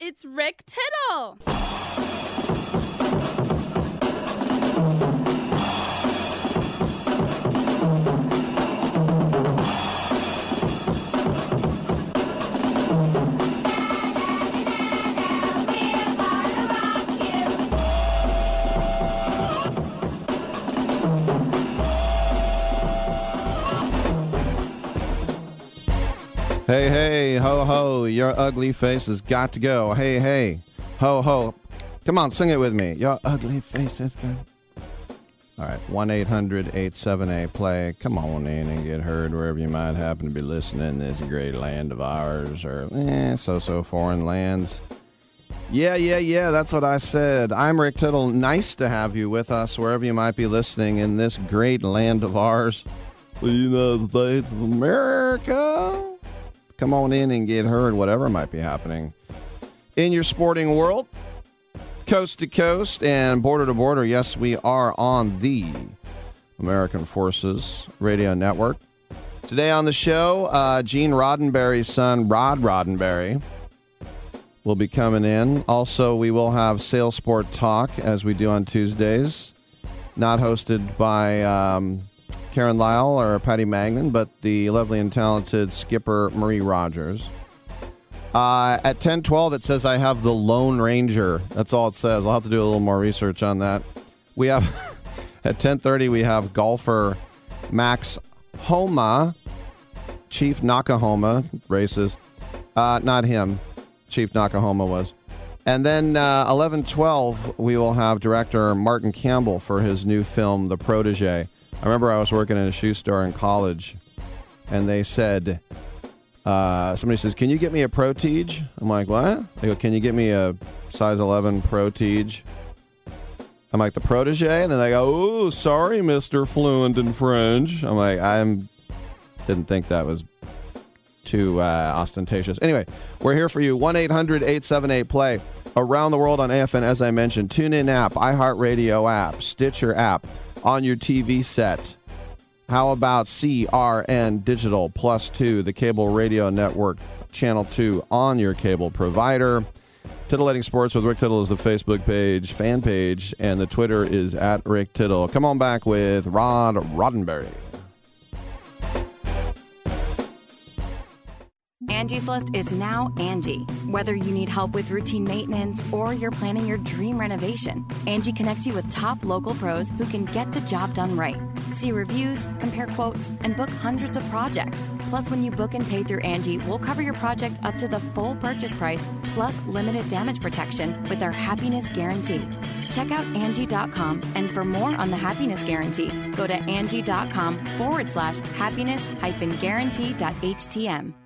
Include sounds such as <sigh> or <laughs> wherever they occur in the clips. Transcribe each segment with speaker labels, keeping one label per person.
Speaker 1: It's Rick Tittle.
Speaker 2: Hey, hey, ho, ho, your ugly face has got to go. Hey, hey, ho, ho. Come on, sing it with me. Your ugly face has got. All right, 1 800 878 play. Come on in and get heard wherever you might happen to be listening in this great land of ours or eh, so so foreign lands. Yeah, yeah, yeah, that's what I said. I'm Rick Tittle. Nice to have you with us wherever you might be listening in this great land of ours, the United States of America. Come on in and get heard, whatever might be happening in your sporting world, coast to coast and border to border. Yes, we are on the American Forces Radio Network. Today on the show, uh, Gene Roddenberry's son, Rod Roddenberry, will be coming in. Also, we will have Sail Sport Talk as we do on Tuesdays, not hosted by. Um, Karen Lyle or Patty Magnan, but the lovely and talented skipper Marie Rogers. Uh, at 1012, it says I have the Lone Ranger. That's all it says. I'll have to do a little more research on that. We have <laughs> at 1030 we have golfer Max Homa, Chief Noc-A-Homa, racist. Uh, not him. Chief Noc-A-Homa was. And then uh, 1112 we will have director Martin Campbell for his new film The Protege. I remember I was working in a shoe store in college, and they said, uh, somebody says, "Can you get me a Protege?" I'm like, "What?" They go, "Can you get me a size 11 Protege?" I'm like, "The Protege," and then they go, "Oh, sorry, Mister Fluent in French." I'm like, "I'm didn't think that was too uh, ostentatious." Anyway, we're here for you. One 878 play around the world on AFN. As I mentioned, tune in app, iHeartRadio app, Stitcher app on your TV set. How about CRN Digital Plus 2, the cable radio network, channel 2 on your cable provider? Titillating Sports with Rick Tittle is the Facebook page, fan page, and the Twitter is at Rick Tittle. Come on back with Rod Roddenberry.
Speaker 3: Angie's List is now Angie. Whether you need help with routine maintenance or you're planning your dream renovation, Angie connects you with top local pros who can get the job done right. See reviews, compare quotes, and book hundreds of projects. Plus, when you book and pay through Angie, we'll cover your project up to the full purchase price plus limited damage protection with our happiness guarantee. Check out Angie.com and for more on the happiness guarantee, go to Angie.com forward slash happiness hyphen guarantee.htm.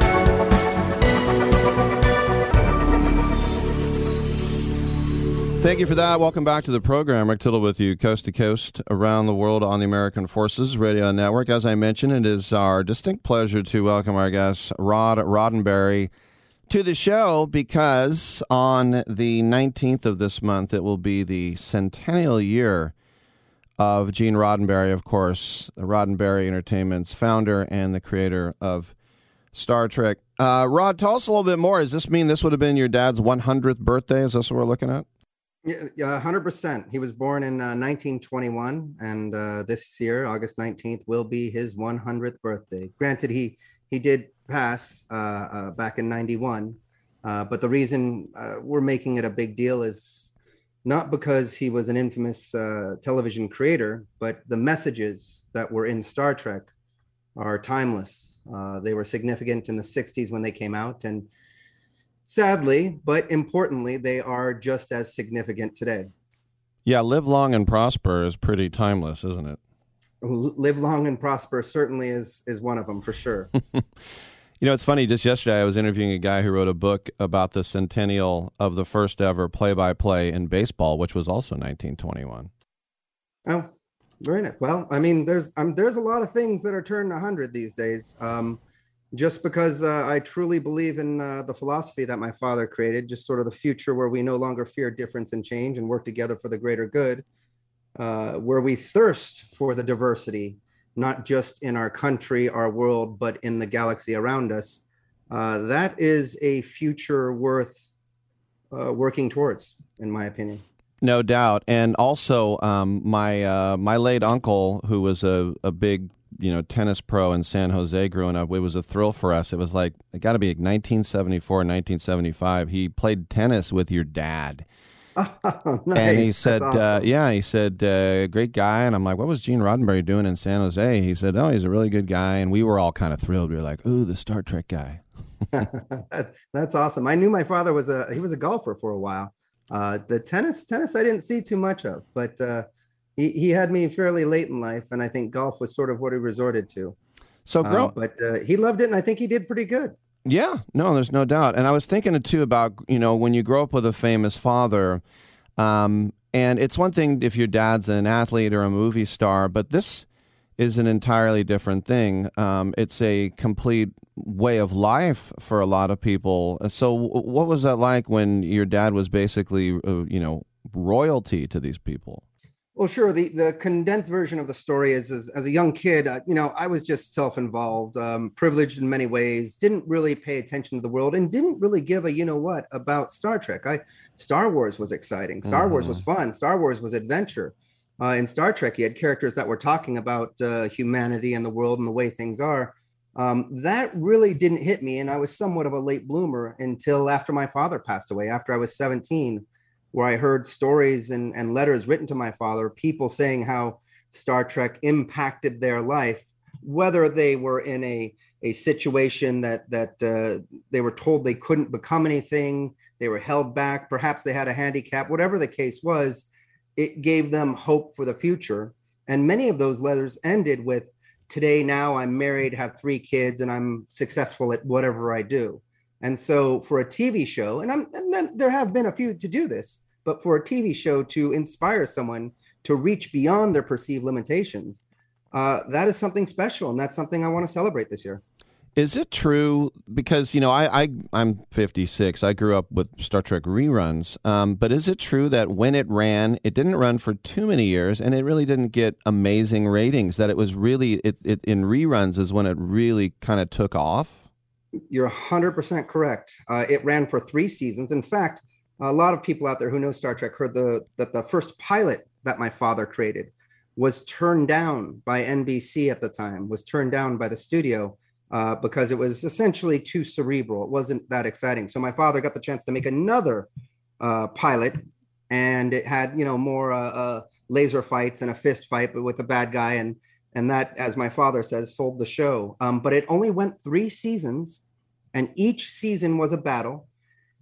Speaker 2: Thank you for that. Welcome back to the program. Rick Tittle with you, coast to coast, around the world on the American Forces Radio Network. As I mentioned, it is our distinct pleasure to welcome our guest, Rod Roddenberry, to the show because on the 19th of this month, it will be the centennial year of Gene Roddenberry, of course, Roddenberry Entertainment's founder and the creator of Star Trek. Uh, Rod, tell us a little bit more. Does this mean this would have been your dad's 100th birthday? Is this what we're looking at?
Speaker 4: Yeah, yeah, hundred percent. He was born in uh, 1921, and uh, this year, August 19th, will be his 100th birthday. Granted, he he did pass uh, uh back in '91, uh, but the reason uh, we're making it a big deal is not because he was an infamous television creator, but the messages that were in Star Trek are timeless. they were significant in the '60s when they came out, and sadly, but importantly, they are just as significant today.
Speaker 2: Yeah, live long and prosper is pretty timeless, isn't it?
Speaker 4: Live long and prosper certainly is is one of them for sure. <laughs>
Speaker 2: you know, it's funny. Just yesterday, I was interviewing a guy who wrote a book about the centennial of the first ever play-by-play in baseball, which was also 1921.
Speaker 4: Oh, very nice. Well, I mean, there's um, there's a lot of things that are turning 100 these days. Um, just because uh, I truly believe in uh, the philosophy that my father created, just sort of the future where we no longer fear difference and change and work together for the greater good, uh, where we thirst for the diversity, not just in our country, our world, but in the galaxy around us. Uh, that is a future worth uh, working towards, in my opinion.
Speaker 2: No doubt, and also um, my uh, my late uncle, who was a, a big you know tennis pro in San Jose growing up, it was a thrill for us. It was like it got to be like 1974, 1975. He played tennis with your dad.
Speaker 4: Oh, <laughs> nice.
Speaker 2: And he said, uh,
Speaker 4: awesome.
Speaker 2: uh, "Yeah." He said, uh, "Great guy." And I'm like, "What was Gene Roddenberry doing in San Jose?" He said, "Oh, he's a really good guy." And we were all kind of thrilled. We were like, "Ooh, the Star Trek guy." <laughs>
Speaker 4: That's awesome. I knew my father was a he was a golfer for a while. Uh, the tennis tennis I didn't see too much of, but uh, he, he had me fairly late in life, and I think golf was sort of what he resorted to.
Speaker 2: So, grow-
Speaker 4: uh, but uh, he loved it, and I think he did pretty good.
Speaker 2: Yeah, no, there's no doubt. And I was thinking too about you know when you grow up with a famous father, um, and it's one thing if your dad's an athlete or a movie star, but this is an entirely different thing. Um, it's a complete way of life for a lot of people. So, what was that like when your dad was basically, uh, you know, royalty to these people?
Speaker 4: Well, sure. The the condensed version of the story is, is as a young kid, uh, you know, I was just self-involved, um, privileged in many ways, didn't really pay attention to the world, and didn't really give a you know what about Star Trek. I Star Wars was exciting. Star mm-hmm. Wars was fun. Star Wars was adventure. Uh, in Star Trek, you had characters that were talking about uh, humanity and the world and the way things are. Um, that really didn't hit me, and I was somewhat of a late bloomer until after my father passed away. After I was 17 where I heard stories and, and letters written to my father, people saying how Star Trek impacted their life, whether they were in a a situation that that uh, they were told they couldn't become anything, they were held back, perhaps they had a handicap, whatever the case was, it gave them hope for the future. And many of those letters ended with, "Today, now I'm married, have three kids, and I'm successful at whatever I do." And so for a TV show, and, and then there have been a few to do this, but for a TV show to inspire someone to reach beyond their perceived limitations, uh, that is something special, and that's something I want to celebrate this year.
Speaker 2: Is it true? Because you know, I, I I'm 56. I grew up with Star Trek reruns. Um, but is it true that when it ran, it didn't run for too many years, and it really didn't get amazing ratings? That it was really it, it in reruns is when it really kind of took off.
Speaker 4: You're 100% correct. Uh, it ran for three seasons. In fact, a lot of people out there who know Star Trek heard the that the first pilot that my father created was turned down by NBC at the time, was turned down by the studio uh, because it was essentially too cerebral. It wasn't that exciting. So my father got the chance to make another uh, pilot, and it had you know more uh, uh laser fights and a fist fight, but with a bad guy, and and that, as my father says, sold the show. Um, but it only went three seasons, and each season was a battle.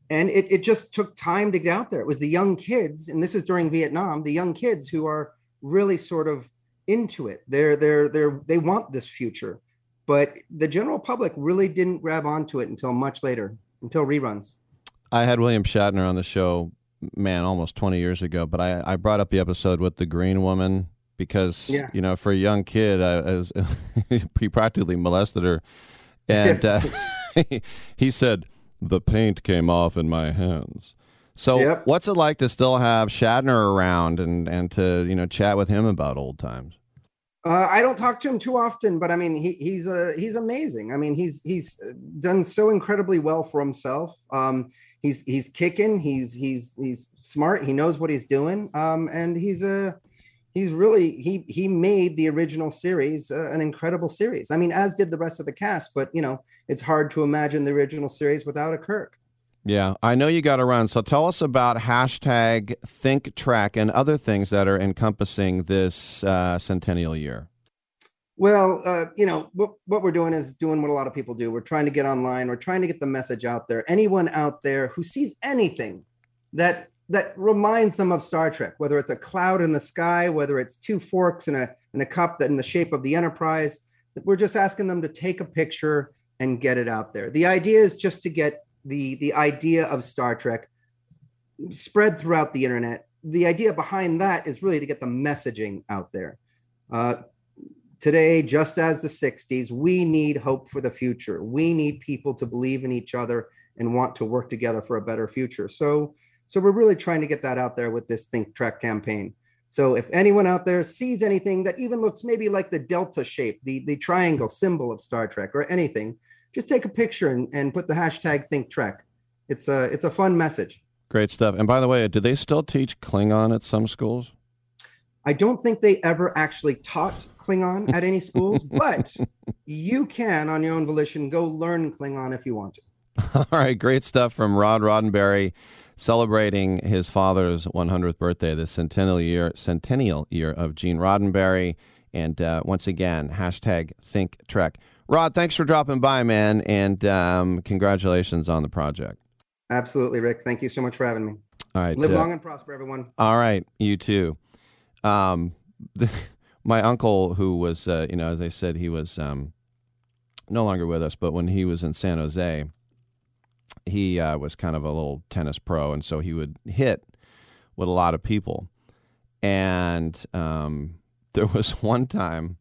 Speaker 4: And it, it just took time to get out there. It was the young kids, and this is during Vietnam, the young kids who are really sort of into it. They're they're they're they want this future. But the general public really didn't grab onto it until much later, until reruns.
Speaker 2: I had William Shatner on the show, man, almost 20 years ago, but I, I brought up the episode with the green woman because yeah. you know for a young kid I, I was <laughs> he practically molested her and uh, <laughs> he said the paint came off in my hands so yep. what's it like to still have Shatner around and and to you know chat with him about old times
Speaker 4: uh, I don't talk to him too often, but I mean, he, he's a uh, he's amazing. I mean, he's he's done so incredibly well for himself. Um, he's he's kicking. He's he's he's smart. He knows what he's doing. Um, and he's a he's really he he made the original series uh, an incredible series. I mean, as did the rest of the cast, but you know, it's hard to imagine the original series without a Kirk.
Speaker 2: Yeah, I know you got to run. So tell us about hashtag Think Trek and other things that are encompassing this uh, centennial year.
Speaker 4: Well, uh, you know what what we're doing is doing what a lot of people do. We're trying to get online. We're trying to get the message out there. Anyone out there who sees anything that that reminds them of Star Trek, whether it's a cloud in the sky, whether it's two forks in a in a cup that in the shape of the Enterprise. We're just asking them to take a picture and get it out there. The idea is just to get the the idea of Star Trek spread throughout the internet. The idea behind that is really to get the messaging out there. Uh, today, just as the 60s, we need hope for the future. We need people to believe in each other and want to work together for a better future. So so we're really trying to get that out there with this Think Trek campaign. So if anyone out there sees anything that even looks maybe like the delta shape, the, the triangle symbol of Star Trek or anything, just take a picture and, and put the hashtag Think Trek. It's a it's a fun message.
Speaker 2: Great stuff. And by the way, do they still teach Klingon at some schools?
Speaker 4: I don't think they ever actually taught Klingon at any schools, <laughs> but you can, on your own volition, go learn Klingon if you want to. <laughs>
Speaker 2: All right, great stuff from Rod Roddenberry celebrating his father's 100th birthday, the centennial year, centennial year of Gene Roddenberry. And uh, once again, hashtag Think Trek. Rod, thanks for dropping by, man, and um, congratulations on the project.
Speaker 4: Absolutely, Rick. Thank you so much for having me.
Speaker 2: All right.
Speaker 4: Live uh, long and prosper, everyone.
Speaker 2: All right. You too. Um, the, <laughs> my uncle, who was, uh, you know, as I said, he was um, no longer with us, but when he was in San Jose, he uh, was kind of a little tennis pro, and so he would hit with a lot of people. And um, <laughs> there was one time,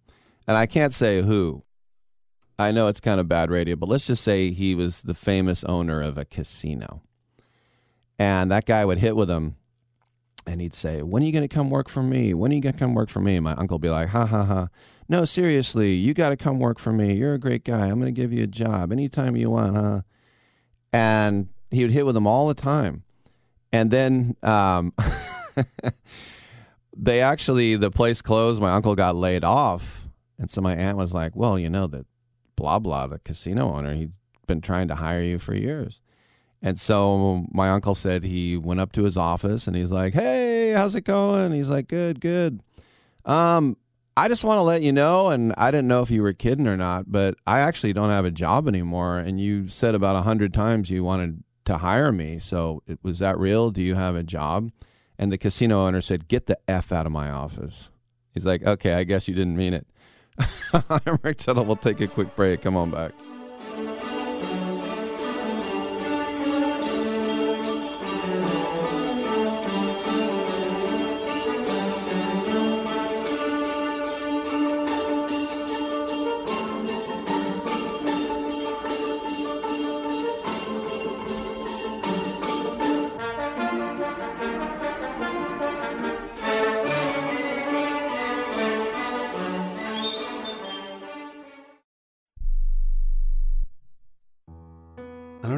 Speaker 2: and I can't say who. I know it's kind of bad radio, but let's just say he was the famous owner of a casino. And that guy would hit with him, and he'd say, When are you going to come work for me? When are you going to come work for me? And my uncle would be like, Ha ha ha. No, seriously, you got to come work for me. You're a great guy. I'm going to give you a job anytime you want, huh? And he would hit with them all the time. And then um, <laughs> they actually, the place closed. My uncle got laid off. And so my aunt was like, Well, you know, that blah, blah, the casino owner, he's been trying to hire you for years. And so my uncle said he went up to his office and he's like, Hey, how's it going? He's like, Good, good. Um, I just want to let you know, and I didn't know if you were kidding or not, but I actually don't have a job anymore. And you said about a hundred times you wanted to hire me. So it, was that real? Do you have a job? And the casino owner said, Get the F out of my office. He's like, Okay, I guess you didn't mean it. <laughs> I'm Rick Tittle. We'll take a quick break. Come on back.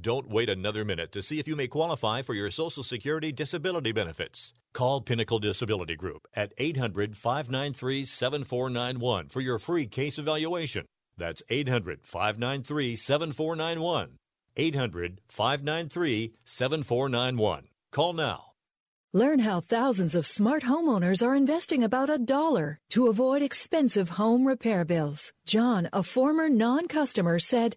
Speaker 5: Don't wait another minute to see if you may qualify for your Social Security disability benefits. Call Pinnacle Disability Group at 800 593 7491 for your free case evaluation. That's 800 593 7491. 800 593 7491. Call now.
Speaker 6: Learn how thousands of smart homeowners are investing about a dollar to avoid expensive home repair bills. John, a former non customer, said,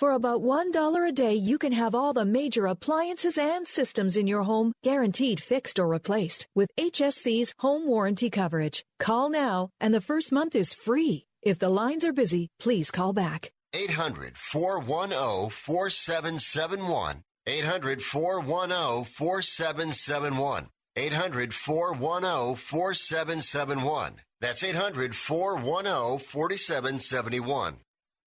Speaker 6: For about $1 a day, you can have all the major appliances and systems in your home guaranteed fixed or replaced with HSC's home warranty coverage. Call now, and the first month is free. If the lines are busy, please call back.
Speaker 7: 800 410 4771. 800 410 4771. 800 410 4771. That's 800 410 4771.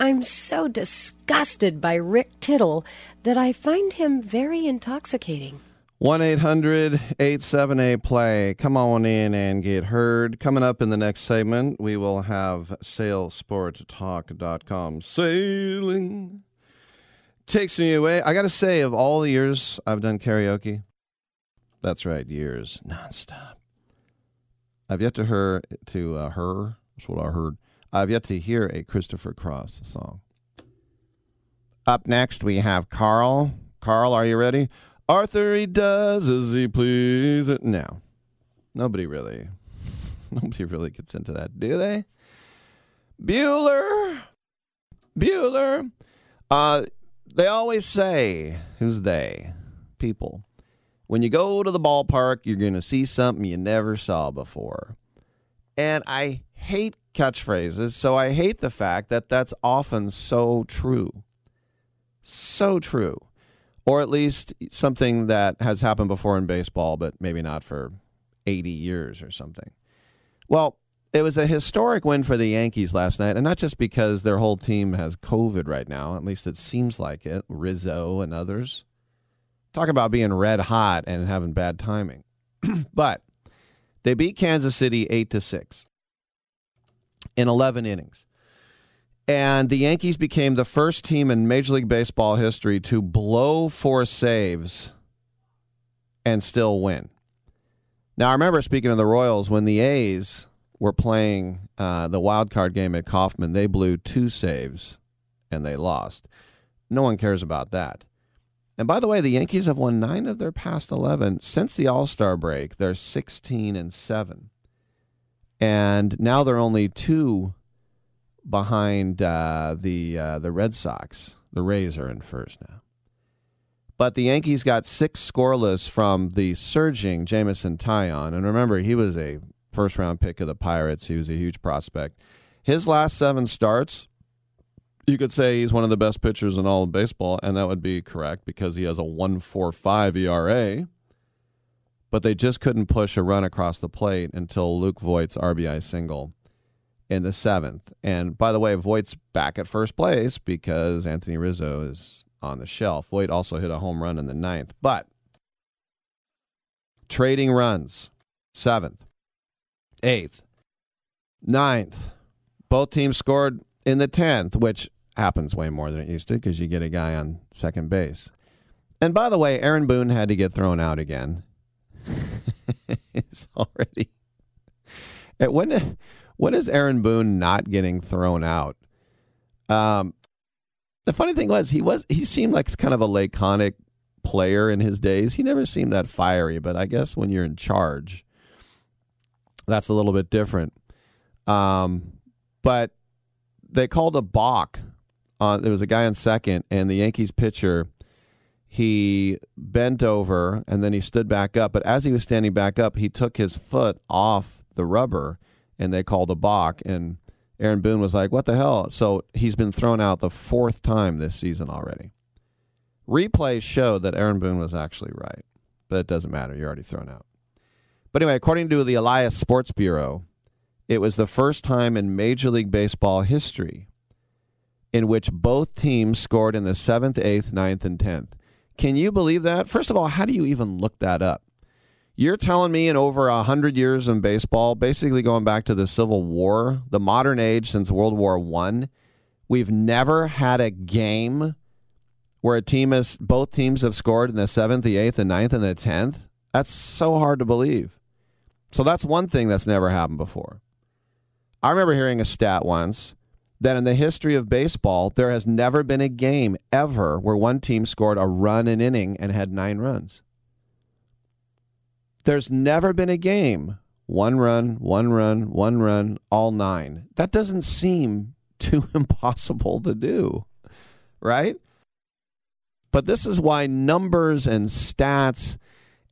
Speaker 8: I'm so disgusted by Rick Tittle that I find him very intoxicating.
Speaker 2: 1 800 878 play. Come on in and get heard. Coming up in the next segment, we will have sailsporttalk.com. Sailing takes me away. I got to say, of all the years I've done karaoke, that's right, years nonstop. I've yet to hear to uh, her. That's what I heard. I've yet to hear a Christopher Cross song. Up next, we have Carl. Carl, are you ready? Arthur, he does as he pleases. No, nobody really, <laughs> nobody really gets into that, do they? Bueller, Bueller. Uh, they always say, who's they? People. When you go to the ballpark, you're going to see something you never saw before. And I hate catchphrases, so I hate the fact that that's often so true. So true or at least something that has happened before in baseball, but maybe not for 80 years or something. Well, it was a historic win for the Yankees last night, and not just because their whole team has COVID right now, at least it seems like it, Rizzo and others. Talk about being red hot and having bad timing. <clears throat> but they beat Kansas City 8 to 6 in 11 innings. And the Yankees became the first team in Major League Baseball history to blow four saves and still win. Now, I remember speaking of the Royals when the A's were playing uh, the wild card game at Kauffman, they blew two saves and they lost. No one cares about that. And by the way, the Yankees have won nine of their past 11 since the All Star break. They're 16 and 7. And now they're only two behind uh, the uh, the Red Sox. The Rays are in first now. But the Yankees got six scoreless from the surging Jameson Taillon. And remember, he was a first round pick of the Pirates. He was a huge prospect. His last seven starts, you could say he's one of the best pitchers in all of baseball, and that would be correct because he has a 145 ERA. But they just couldn't push a run across the plate until Luke Voit's RBI single in the seventh. And by the way, Voit's back at first place because Anthony Rizzo is on the shelf. Voit also hit a home run in the ninth. But trading runs, seventh, eighth, ninth. Both teams scored in the tenth, which happens way more than it used to because you get a guy on second base. And by the way, Aaron Boone had to get thrown out again. <laughs> it's already. It wouldn't what is Aaron Boone not getting thrown out? Um, the funny thing was he was he seemed like kind of a laconic player in his days. He never seemed that fiery, but I guess when you're in charge, that's a little bit different. Um, but they called a balk. There was a guy on second, and the Yankees pitcher he bent over and then he stood back up. But as he was standing back up, he took his foot off the rubber and they called a balk. And Aaron Boone was like, "What the hell?" So he's been thrown out the fourth time this season already. Replays show that Aaron Boone was actually right, but it doesn't matter. You're already thrown out. But anyway, according to the Elias Sports Bureau, it was the first time in Major League Baseball history in which both teams scored in the seventh, eighth, ninth, and tenth. Can you believe that? First of all, how do you even look that up? You're telling me in over a hundred years in baseball, basically going back to the Civil War, the modern age since World War One, we've never had a game where a team has both teams have scored in the seventh, the eighth, the ninth, and the tenth. That's so hard to believe. So that's one thing that's never happened before. I remember hearing a stat once that in the history of baseball, there has never been a game ever where one team scored a run an inning and had nine runs. There's never been a game. One run, one run, one run, all nine. That doesn't seem <laughs> too impossible to do, right? But this is why numbers and stats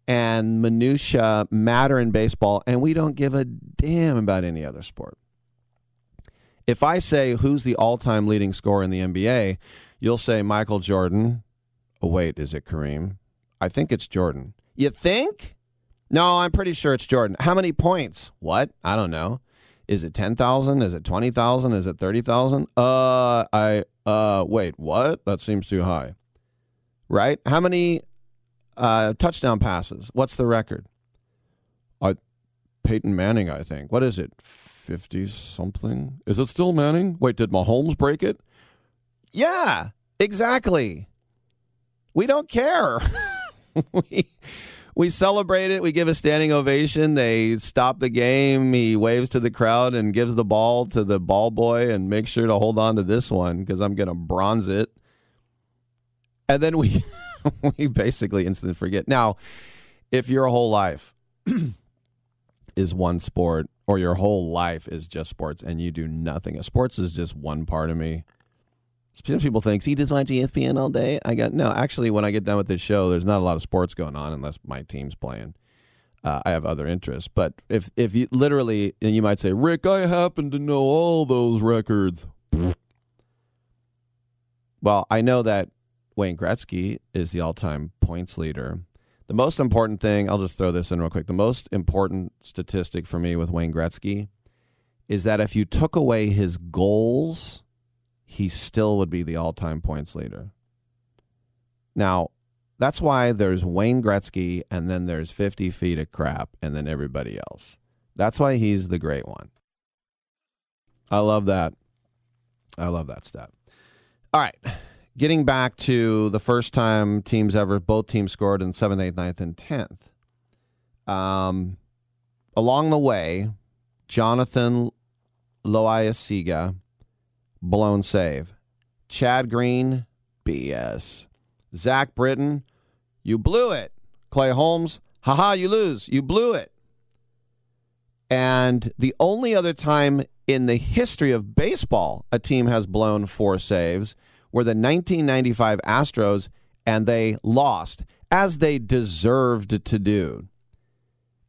Speaker 2: and minutia matter in baseball, and we don't give a damn about any other sport. If I say who's the all-time leading scorer in the NBA, you'll say Michael Jordan. Oh wait, is it Kareem? I think it's Jordan. You think? No, I'm pretty sure it's Jordan. How many points? What? I don't know. Is it 10,000? Is it 20,000? Is it 30,000? Uh, I, uh, wait, what? That seems too high. Right? How many uh, touchdown passes? What's the record? Uh, Peyton Manning, I think. What is it? 50 something? Is it still Manning? Wait, did Mahomes break it? Yeah, exactly. We don't care. <laughs> we, we celebrate it. We give a standing ovation. They stop the game. He waves to the crowd and gives the ball to the ball boy and make sure to hold on to this one because I'm going to bronze it. And then we <laughs> we basically instantly forget. Now, if your whole life <clears throat> is one sport or your whole life is just sports and you do nothing, sports is just one part of me. Some people think, he just watch ESPN all day. I got no. Actually, when I get done with this show, there's not a lot of sports going on unless my team's playing. Uh, I have other interests, but if if you literally, and you might say, Rick, I happen to know all those records. Well, I know that Wayne Gretzky is the all-time points leader. The most important thing, I'll just throw this in real quick. The most important statistic for me with Wayne Gretzky is that if you took away his goals he still would be the all time points leader. Now, that's why there's Wayne Gretzky and then there's 50 feet of crap and then everybody else. That's why he's the great one. I love that. I love that stat. All right. Getting back to the first time teams ever, both teams scored in 7th, 8th, ninth, and 10th. Um, along the way, Jonathan Loaisiga blown save. Chad Green, BS. Zach Britton, you blew it. Clay Holmes, haha, you lose. You blew it. And the only other time in the history of baseball a team has blown four saves were the 1995 Astros, and they lost, as they deserved to do.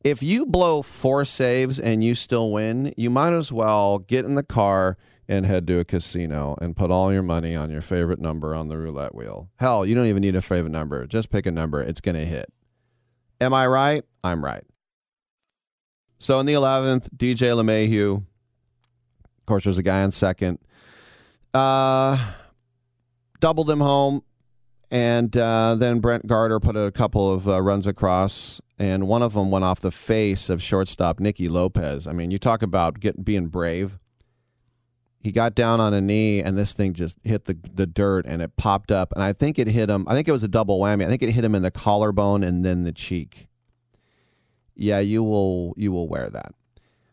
Speaker 2: If you blow four saves and you still win, you might as well get in the car and head to a casino and put all your money on your favorite number on the roulette wheel. Hell, you don't even need a favorite number. Just pick a number, it's going to hit. Am I right? I'm right. So in the 11th, DJ LeMahieu, of course, there's a guy on second, uh, doubled him home. And uh, then Brett Gardner put a couple of uh, runs across, and one of them went off the face of shortstop Nicky Lopez. I mean, you talk about get, being brave he got down on a knee and this thing just hit the the dirt and it popped up and I think it hit him I think it was a double whammy. I think it hit him in the collarbone and then the cheek. Yeah, you will you will wear that.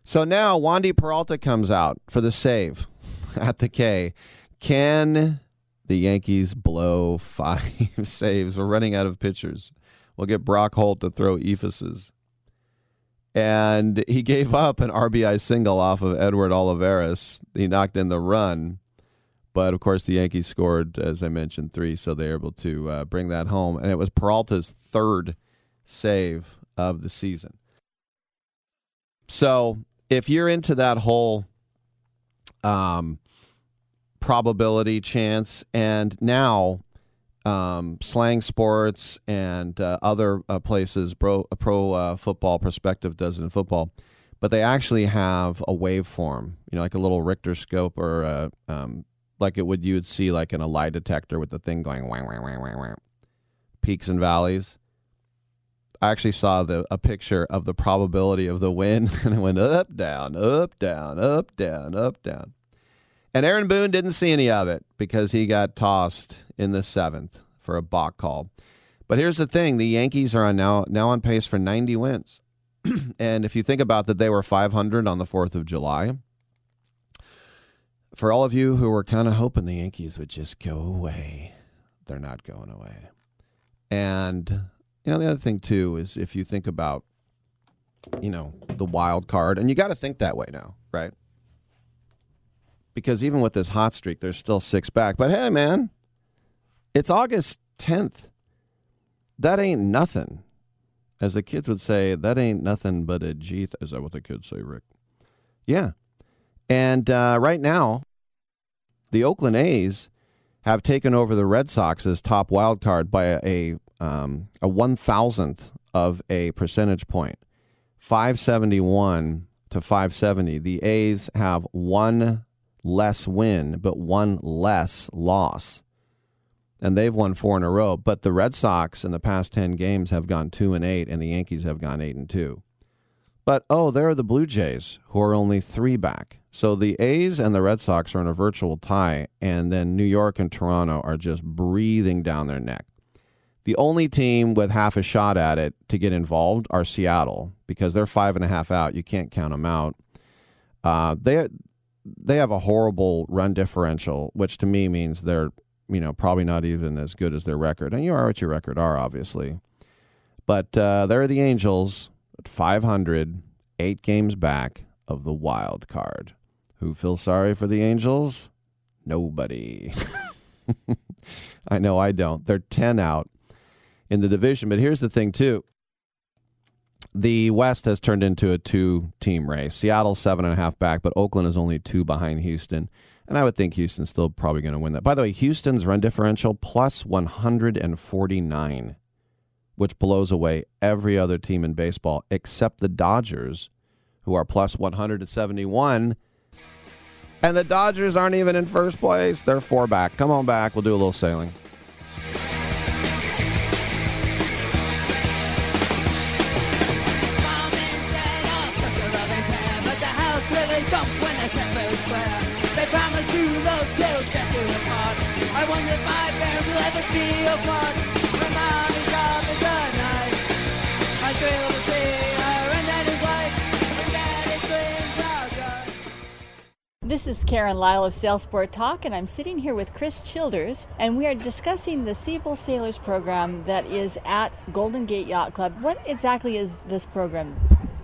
Speaker 2: So now Wandy Peralta comes out for the save <laughs> at the K. Can the Yankees blow five <laughs> saves? We're running out of pitchers. We'll get Brock Holt to throw eephuses and he gave up an RBI single off of Edward Olivares. He knocked in the run, but of course the Yankees scored, as I mentioned, three, so they were able to uh, bring that home. And it was Peralta's third save of the season. So if you're into that whole um, probability chance, and now um, Slang Sports and uh, other uh, places, Pro, Pro uh, Football Perspective does in football, but they actually have a waveform, you know, like a little Richter scope or a, um, like it would you would see like in a lie detector with the thing going whang, whang, whang, whang, whang. peaks and valleys. I actually saw the a picture of the probability of the wind, <laughs> and it went up, down, up, down, up, down, up, down. And Aaron Boone didn't see any of it because he got tossed in the seventh for a balk call. But here's the thing: the Yankees are on now now on pace for 90 wins, <clears throat> and if you think about that, they were 500 on the Fourth of July. For all of you who were kind of hoping the Yankees would just go away, they're not going away. And you know the other thing too is if you think about, you know, the wild card, and you got to think that way now, right? Because even with this hot streak, there's still six back. But hey, man, it's August 10th. That ain't nothing. As the kids would say, that ain't nothing but a G. Is that what the kids say, Rick? Yeah. And uh, right now, the Oakland A's have taken over the Red Sox as top wild card by a, um, a one thousandth of a percentage 571 to 570. The A's have one less win, but one less loss. And they've won four in a row. But the Red Sox in the past 10 games have gone two and eight, and the Yankees have gone eight and two. But oh, there are the Blue Jays, who are only three back. So the A's and the Red Sox are in a virtual tie, and then New York and Toronto are just breathing down their neck. The only team with half a shot at it to get involved are Seattle because they're five and a half out. You can't count them out. Uh, they they have a horrible run differential, which to me means they're you know probably not even as good as their record. And you are what your record are, obviously. But uh, there are the Angels at 500, eight games back of the wild card. Who feels sorry for the Angels? Nobody. <laughs> I know I don't. They're 10 out in the division. But here's the thing, too. The West has turned into a two team race. Seattle's seven and a half back, but Oakland is only two behind Houston. And I would think Houston's still probably going to win that. By the way, Houston's run differential plus 149, which blows away every other team in baseball except the Dodgers, who are plus 171. And the Dodgers aren't even in first place. They're four back. Come on back. We'll do a little sailing.
Speaker 9: They tales get you apart. I wonder if my parents will ever be apart. My mom is the night. I thrill to see her and daddy's life. And are gone.
Speaker 10: This is Karen Lyle of Sailsport Talk, and I'm sitting here with Chris Childers, and we are discussing the Siebel Sailors program that is at Golden Gate Yacht Club. What exactly is this program?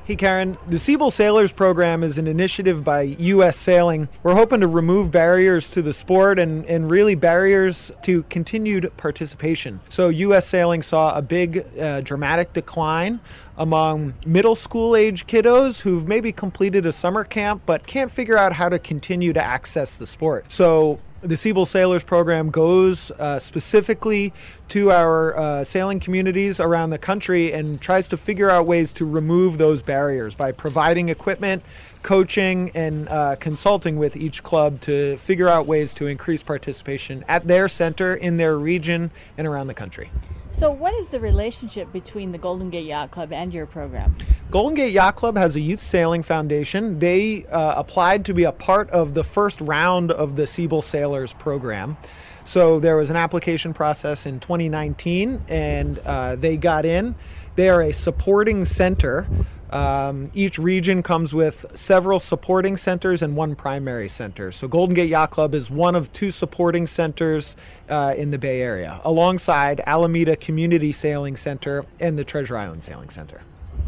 Speaker 11: Hey Karen, the Siebel Sailors program is an initiative by U.S. Sailing. We're hoping to remove barriers to the sport and, and really barriers to continued participation. So, U.S. Sailing saw a big uh, dramatic decline among middle school age kiddos who've maybe completed a summer camp but can't figure out how to continue to access the sport. So, the Siebel Sailors program goes uh, specifically to our uh, sailing communities around the country and tries to figure out ways to remove those barriers by providing equipment, coaching, and uh, consulting with each club to figure out ways to increase participation at their center, in their region, and around the country.
Speaker 10: So, what is the relationship between the Golden Gate Yacht Club and your program?
Speaker 11: Golden Gate Yacht Club has a youth sailing foundation. They uh, applied to be a part of the first round of the Siebel Sailors program. So there was an application process in 2019, and uh, they got in. They are a supporting center. Um, each region comes with several supporting centers and one primary center. So Golden Gate Yacht Club is one of two supporting centers uh, in the Bay Area, alongside Alameda Community Sailing Center and the Treasure Island Sailing Center.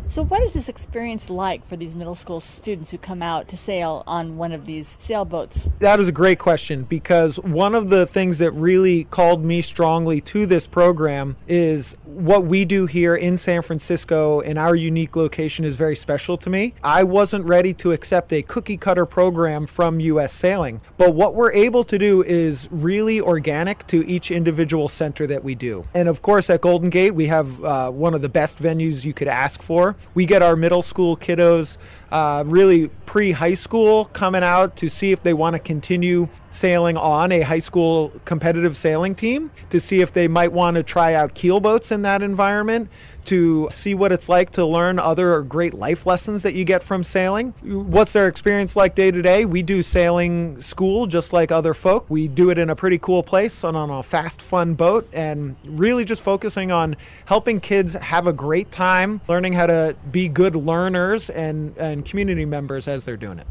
Speaker 10: So, what is this experience like for these middle school students who come out to sail on one of these sailboats?
Speaker 11: That is a great question because one of the things that really called me strongly to this program is what we do here in San Francisco and our unique location is very special to me. I wasn't ready to accept a cookie cutter program from US Sailing, but what we're able to do is really organic to each individual center that we do. And of course, at Golden Gate, we have uh, one of the best venues you could ask for. We get our middle school kiddos uh, really pre high school coming out to see if they want to continue sailing on a high school competitive sailing team, to see if they might want to try out keel boats in that environment, to see what it's like to learn other great life lessons that you get from sailing. What's their experience like day to day? We do sailing school just like other folk. We do it in a pretty cool place and on a fast, fun boat, and really just focusing on helping kids have a great time, learning how to be good learners and, and community members as they're doing it.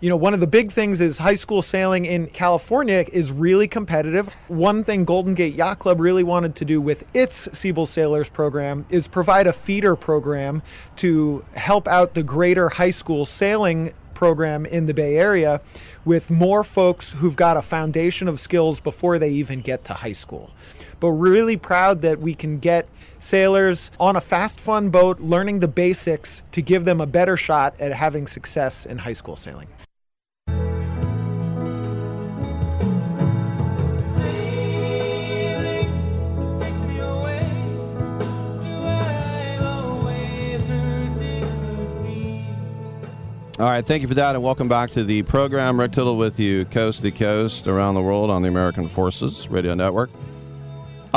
Speaker 11: You know, one of the big things is high school sailing in California is really competitive. One thing Golden Gate Yacht Club really wanted to do with its Siebel Sailors program is provide a feeder program to help out the greater high school sailing program in the Bay Area with more folks who've got a foundation of skills before they even get to high school but we're really proud that we can get sailors on a fast, fun boat learning the basics to give them a better shot at having success in high school sailing.
Speaker 2: All right, thank you for that, and welcome back to the program. Rick Tittle with you, coast to coast, around the world on the American Forces Radio Network.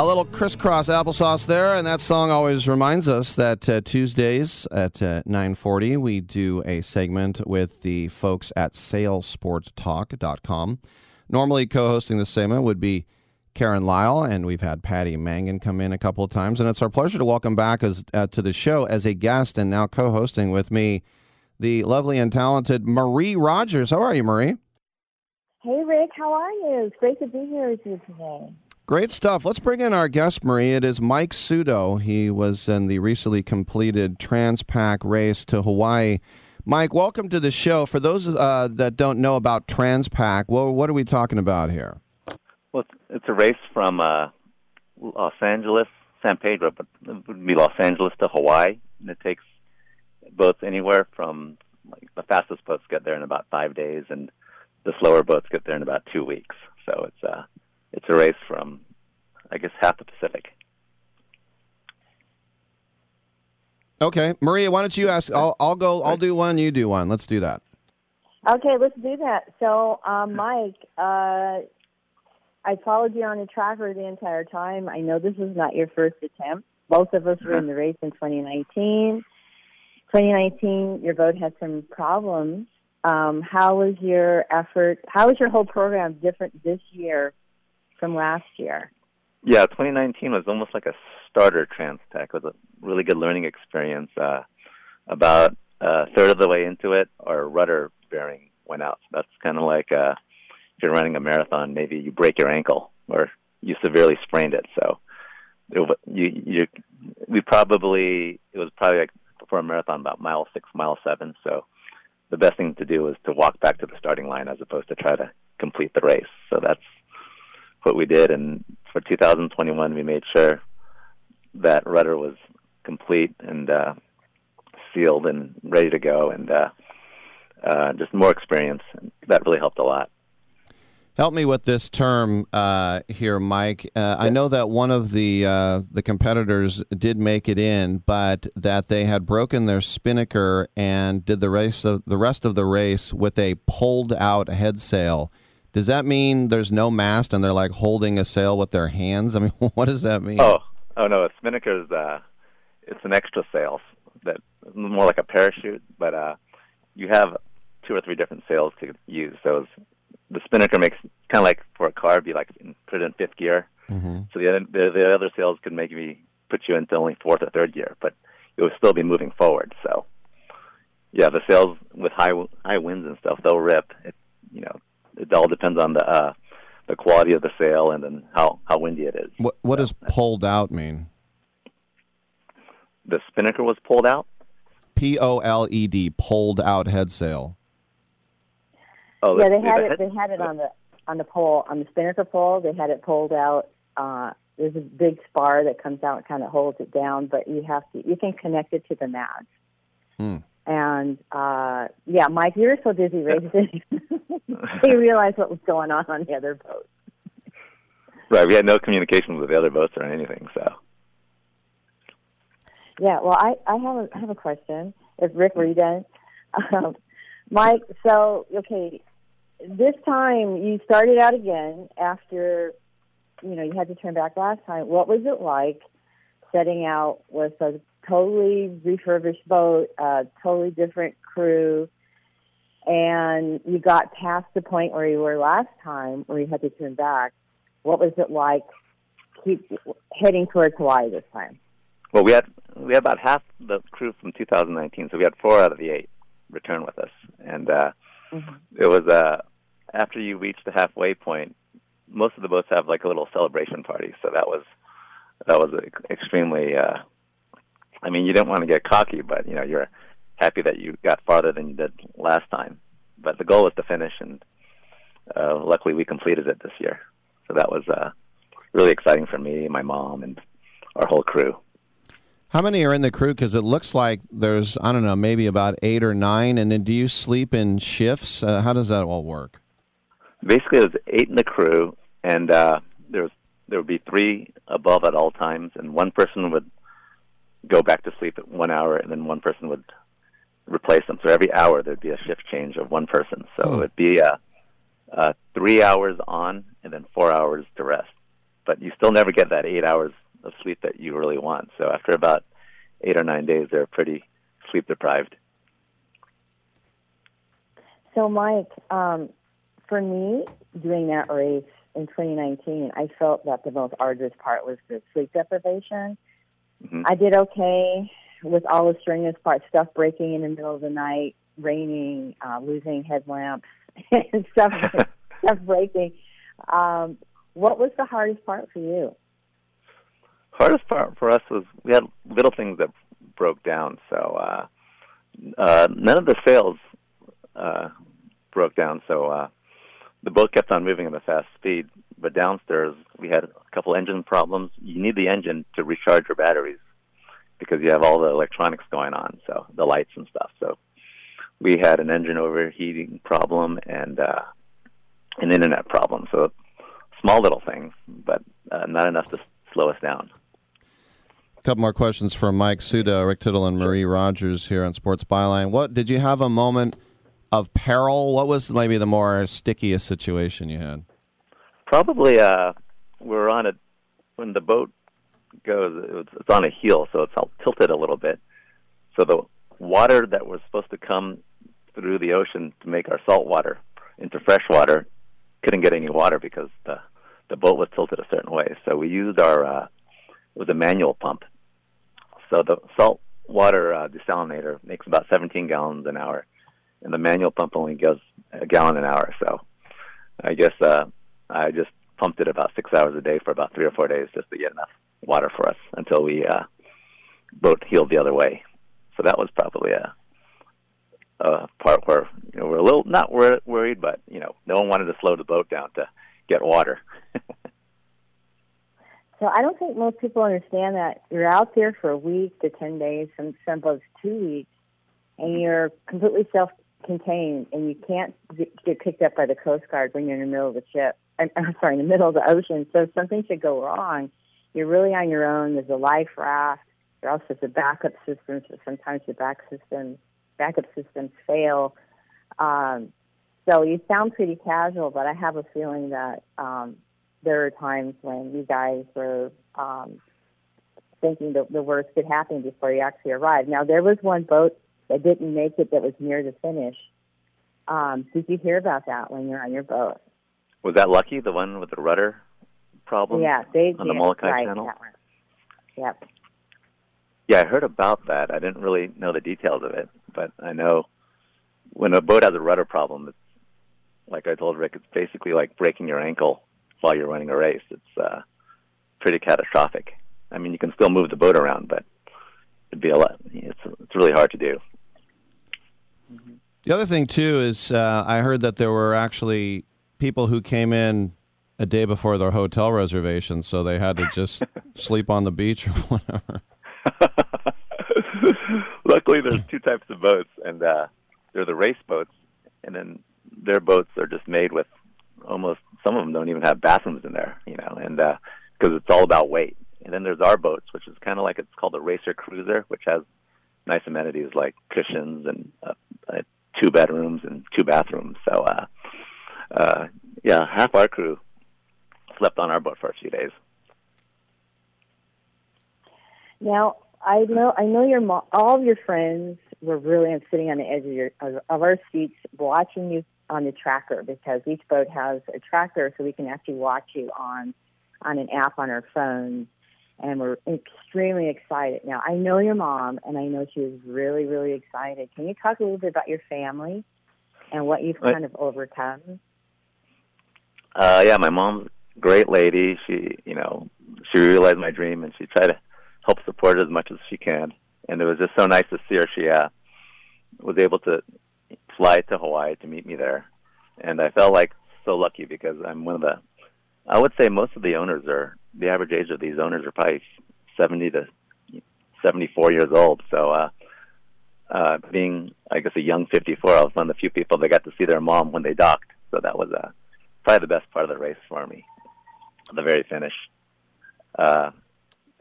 Speaker 2: A little crisscross applesauce there, and that song always reminds us that uh, Tuesdays at uh, 9:40 we do a segment with the folks at SailSportsTalk.com. Normally, co-hosting the segment would be Karen Lyle, and we've had Patty Mangan come in a couple of times, and it's our pleasure to welcome back as, uh, to the show as a guest and now co-hosting with me the lovely and talented Marie Rogers. How are you, Marie?
Speaker 12: Hey, Rick, how are you? It's great to be here with you today.
Speaker 2: Great stuff. Let's bring in our guest, Marie. It is Mike Sudo. He was in the recently completed Transpac race to Hawaii. Mike, welcome to the show. For those uh, that don't know about Transpac, well, what are we talking about here?
Speaker 13: Well, it's, a race from uh, Los Angeles, San Pedro, but it would be Los Angeles to Hawaii, and it takes boats anywhere from like the fastest boats get there in about five days, and the slower boats get there in about two weeks. So it's uh, it's a race from, I guess, half the Pacific.
Speaker 2: Okay, Maria, why don't you ask? I'll, I'll go. I'll do one. You do one. Let's do that.
Speaker 12: Okay, let's do that. So, um, Mike, uh, I followed you on the tracker the entire time. I know this is not your first attempt. Both of us were in the race in 2019. 2019, your boat had some problems. Um, how was your effort? How was your whole program different this year from last year?
Speaker 13: Yeah, 2019 was almost like a starter Transpac. It was a really good learning experience. Uh, about a third of the way into it, our rudder bearing went out. So that's kind of like uh, if you're running a marathon, maybe you break your ankle or you severely sprained it. So it, you, you, we probably it was probably like for a marathon about mile six, mile seven. So the best thing to do is to walk back to the starting line as opposed to try to complete the race. So that's what we did. And for 2021, we made sure that rudder was complete and uh, sealed and ready to go, and uh, uh, just more experience. That really helped a lot.
Speaker 2: Help me with this term uh, here, Mike. Uh, I know that one of the uh, the competitors did make it in, but that they had broken their spinnaker and did the race of the rest of the race with a pulled out head sail. Does that mean there's no mast and they're like holding a sail with their hands? I mean, <laughs> what does that mean?
Speaker 13: Oh, oh no, a spinnaker is uh, it's an extra sail that more like a parachute, but uh, you have two or three different sails to use. So the spinnaker makes kind of like for a car, be like put it in fifth gear.
Speaker 2: Mm-hmm.
Speaker 13: So the other the, the other sails could maybe put you into only fourth or third gear, but it would still be moving forward. So yeah, the sails with high high winds and stuff, they'll rip. It, you know, it all depends on the uh, the quality of the sail and then how how windy it is.
Speaker 2: What what does pulled out mean?
Speaker 13: The spinnaker was pulled out.
Speaker 2: P O L E D, pulled out head sail.
Speaker 13: Oh,
Speaker 12: yeah, they had
Speaker 13: the
Speaker 12: it. They had it on the on the pole on the spinnaker pole. They had it pulled out. Uh, there's a big spar that comes out and kind of holds it down, but you have to you can connect it to the mast.
Speaker 2: Hmm.
Speaker 12: And uh, yeah, Mike, you were so busy racing, you realized what was going on on the other boat.
Speaker 13: Right, we had no communication with the other boats or anything. So
Speaker 12: Yeah, well, I, I have a I have a question. If Rick, were you done? Um, Mike, so okay, this time you started out again after you know you had to turn back last time. What was it like setting out with a totally refurbished boat, a totally different crew, and you got past the point where you were last time, where you had to turn back? What was it like? Keep heading towards Hawaii this time.
Speaker 13: well, we had we had about half the crew from 2019, so we had four out of the eight return with us, and uh, it was uh, after you reach the halfway point. Most of the boats have like a little celebration party, so that was that was extremely. Uh, I mean, you didn't want to get cocky, but you know you're happy that you got farther than you did last time. But the goal was to finish, and uh, luckily we completed it this year. So that was uh, really exciting for me, my mom, and our whole crew.
Speaker 2: How many are in the crew? Because it looks like there's, I don't know, maybe about eight or nine. And then do you sleep in shifts? Uh, how does that all work?
Speaker 13: basically was eight in the crew and uh there was there would be three above at all times and one person would go back to sleep at one hour and then one person would replace them. So every hour there'd be a shift change of one person. So
Speaker 2: Hmm.
Speaker 13: it'd be uh, uh, three hours on and then four hours to rest. But you still never get that eight hours of sleep that you really want. So after about eight or nine days, they're pretty sleep deprived.
Speaker 12: So, Mike, um, for me, doing that race in 2019, I felt that the most arduous part was the sleep deprivation.
Speaker 13: Mhm.
Speaker 12: I did okay with all the strenuous parts, stuff breaking in the middle of the night, raining, uh, losing headlamps, <laughs> and stuff, <laughs> stuff breaking. Um, what was the hardest part for you?
Speaker 13: hardest part for us was we had little things that broke down. So uh, uh, none of the sails uh, broke down. So uh, the boat kept on moving at a fast speed. But downstairs we had a couple engine problems. You need the engine to recharge your batteries because you have all the electronics going on, so the lights and stuff. So we had an engine overheating problem and uh, an internet problem. So small little things, but uh, not enough to slow us down.
Speaker 2: A couple more questions from Mike Suda, Rick Tittle, and Marie Rogers here on Sports Byline. What did you have a moment of peril? What was maybe the more stickiest situation you had?
Speaker 13: Probably uh, we're on it when the boat goes. It's on a heel, so it's all tilted a little bit. So the water that was supposed to come through the ocean to make our salt water into fresh water couldn't get any water because the the boat was tilted a certain way. So we used our uh, it was a manual pump. So the salt water uh, desalinator makes about 17 gallons an hour, and the manual pump only goes a gallon an hour. So I guess uh, I just pumped it about six hours a day for about three or four days just to get enough water for us until we uh, boat healed the other way. So that was probably a, a part where you know we're a little not wor- worried, but you know no one wanted to slow the boat down to get water. <laughs>
Speaker 12: So I don't think most people understand that you're out there for a week to ten days, some some boats two weeks, and you're completely self-contained, and you can't get picked up by the Coast Guard when you're in the middle of the ship. I'm, <laughs> I'm sorry, in the middle of the ocean. So if something should go wrong, you're really on your own. There's a life raft. There also the backup systems. But sometimes the back systems backup systems fail. Um, so you sound pretty casual, but I have a feeling that um, there are times when you guys were um, thinking that the worst could happen before you actually arrived. Now, there was one boat that didn't make it that was near the finish. Um, did you hear about that when you're on your boat?
Speaker 13: was that lucky? The one with the rudder problem?
Speaker 12: yeah, they
Speaker 13: on the. Molokai
Speaker 12: right,
Speaker 13: Channel.
Speaker 12: that one. Yep.
Speaker 13: Yeah, I heard about that. I didn't really know the details of it, but I know when a boat has a rudder problem, it's like I told Rick, it's basically like breaking your ankle while you're running a race. It's uh, pretty catastrophic. I mean, you can still move the boat around, but it'd be a lot. It's it's really hard to do.
Speaker 2: The other thing too is uh, I heard that there were actually people who came in a day before their hotel reservation, so they had to just <laughs> sleep on the beach or whatever. <laughs>
Speaker 13: Luckily, there's two types of boats, and uh, they're the race boats, and then their boats are just made with almost some of them don't even have bathrooms in there, you know, and because it's all about weight. And then there's our boats, which is kind of like it's called a racer cruiser, which has nice amenities like cushions and uh, uh, two bedrooms and two bathrooms. So, uh, uh, yeah, half our crew slept on our boat for a few days.
Speaker 12: Now I know I know your all of your friends were really sitting on the edge of your of our seats watching you on the tracker because each boat has a tracker so we can actually watch you on on an app on our phones and we're extremely excited. Now I know your mom and I know she was really really excited. Can you talk a little bit about your family and what you've kind of overcome?
Speaker 13: Uh, yeah, my mom's a great lady. She, you know, she realized my dream and she tried to help support it as much as she can. And it was just so nice to see her. She uh, was able to fly to Hawaii to meet me there, and I felt like so lucky because I'm one of the. I would say most of the owners are the average age of these owners are probably 70 to 74 years old. So, uh, uh, being I guess a young 54, I was one of the few people that got to see their mom when they docked. So that was uh, probably the best part of the race for me, the very finish. Uh,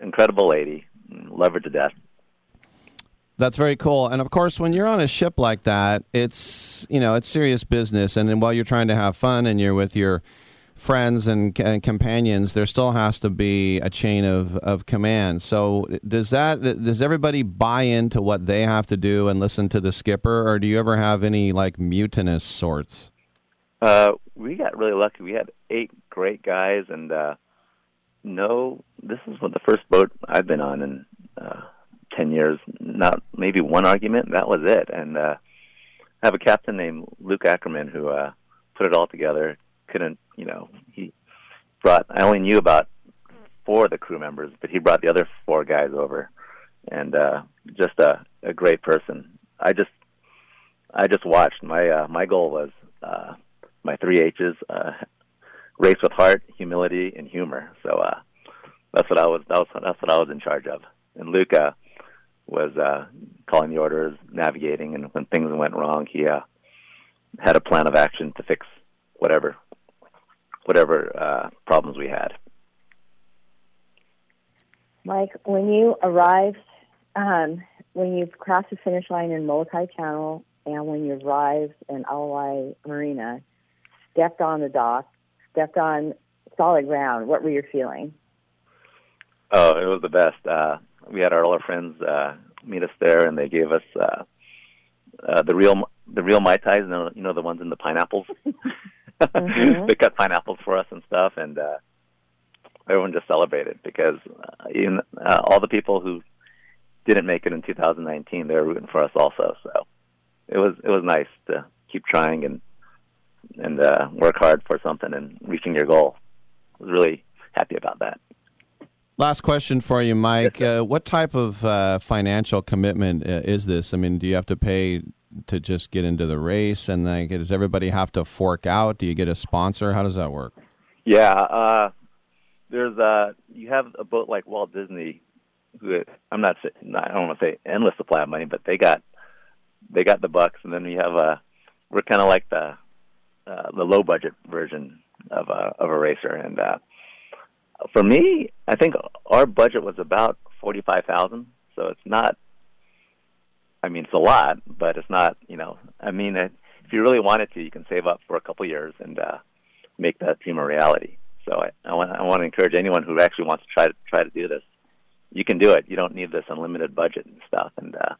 Speaker 13: incredible lady, love her to death.
Speaker 2: That's very cool. And of course, when you're on a ship like that, it's you know it's serious business. And while you're trying to have fun and you're with your friends and, and companions, there still has to be a chain of, of command. So does that does everybody buy into what they have to do and listen to the skipper, or do you ever have any like mutinous sorts?
Speaker 13: Uh, we got really lucky. We had eight great guys, and uh, no, this is the first boat I've been on in uh, ten years. Not maybe one argument. That was it. And uh, I have a captain named Luke Ackerman who uh, put it all together. Couldn't you know? He brought. I only knew about four of the crew members, but he brought the other four guys over, and uh, just a, a great person. I just I just watched. My uh, my goal was uh, my three H's: uh, race with heart, humility, and humor. So uh, that's what I was. That was that's what I was in charge of. And Luca was uh, calling the orders, navigating, and when things went wrong, he uh, had a plan of action to fix whatever whatever uh, problems we had.
Speaker 12: Mike, when you arrived, um, when you crossed the finish line in Molokai Channel, and when you arrived in Ala Wai Marina, stepped on the dock, stepped on solid ground, what were your feeling?
Speaker 13: Oh, it was the best. Uh, we had our all our friends uh, meet us there, and they gave us uh, uh, the real the real mai tais. You know, you know the ones in the pineapples. <laughs> mm-hmm. <laughs> they cut pineapples for us and stuff, and uh, everyone just celebrated because uh, even uh, all the people who didn't make it in 2019, they were rooting for us also. So it was it was nice to keep trying and and uh, work hard for something and reaching your goal. I was really happy about that.
Speaker 2: Last question for you, Mike. Uh, what type of uh, financial commitment uh, is this? I mean, do you have to pay to just get into the race, and like, does everybody have to fork out? Do you get a sponsor? How does that work?
Speaker 13: Yeah, uh, there's a you have a boat like Walt Disney, who I'm not I don't want to say endless supply of money, but they got they got the bucks, and then we have a we're kind of like the uh, the low budget version of a of a racer, and uh, for me, I think our budget was about forty five thousand. So it's not. I mean, it's a lot, but it's not. You know, I mean, if you really wanted to, you can save up for a couple years and uh, make that dream a reality. So I, I want I want to encourage anyone who actually wants to try to try to do this. You can do it. You don't need this unlimited budget and stuff. And uh,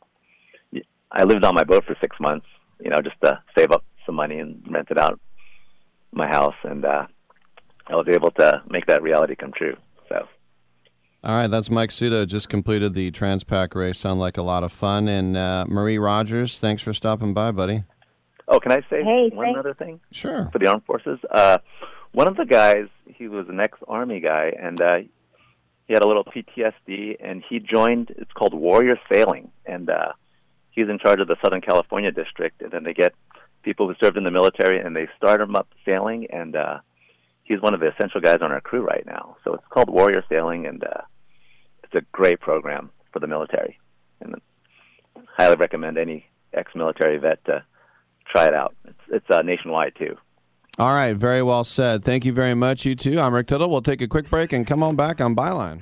Speaker 13: I lived on my boat for six months, you know, just to save up some money and rented out my house, and uh, I was able to make that reality come true. So.
Speaker 2: All right, that's Mike Suda. Just completed the Transpac race. Sound like a lot of fun. And uh, Marie Rogers, thanks for stopping by, buddy.
Speaker 13: Oh, can I say
Speaker 12: hey,
Speaker 13: one
Speaker 12: thanks.
Speaker 13: other thing?
Speaker 2: Sure.
Speaker 13: For the armed forces, uh, one of the guys, he was an ex-army guy, and uh, he had a little PTSD, and he joined. It's called Warrior Sailing, and uh, he's in charge of the Southern California district. And then they get people who served in the military, and they start them up sailing, and uh, he's one of the essential guys on our crew right now. So it's called Warrior Sailing, and uh, it's a great program for the military, and I highly recommend any ex-military vet to try it out. It's, it's uh, nationwide too.
Speaker 2: All right, very well said. Thank you very much, you two. I'm Rick Tittle. We'll take a quick break and come on back on Byline.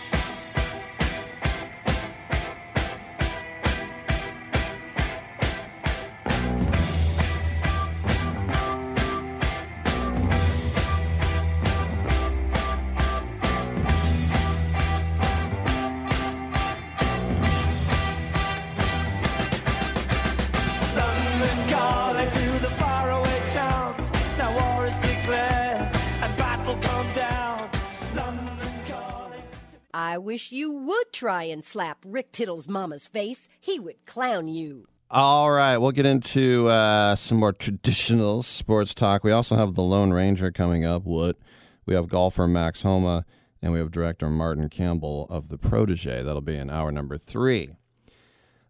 Speaker 14: I wish you would try and slap Rick Tittle's mama's face. He would clown you.
Speaker 2: All right, we'll get into uh, some more traditional sports talk. We also have the Lone Ranger coming up. What? We have golfer Max Homa, and we have director Martin Campbell of the Protege. That'll be in hour number three.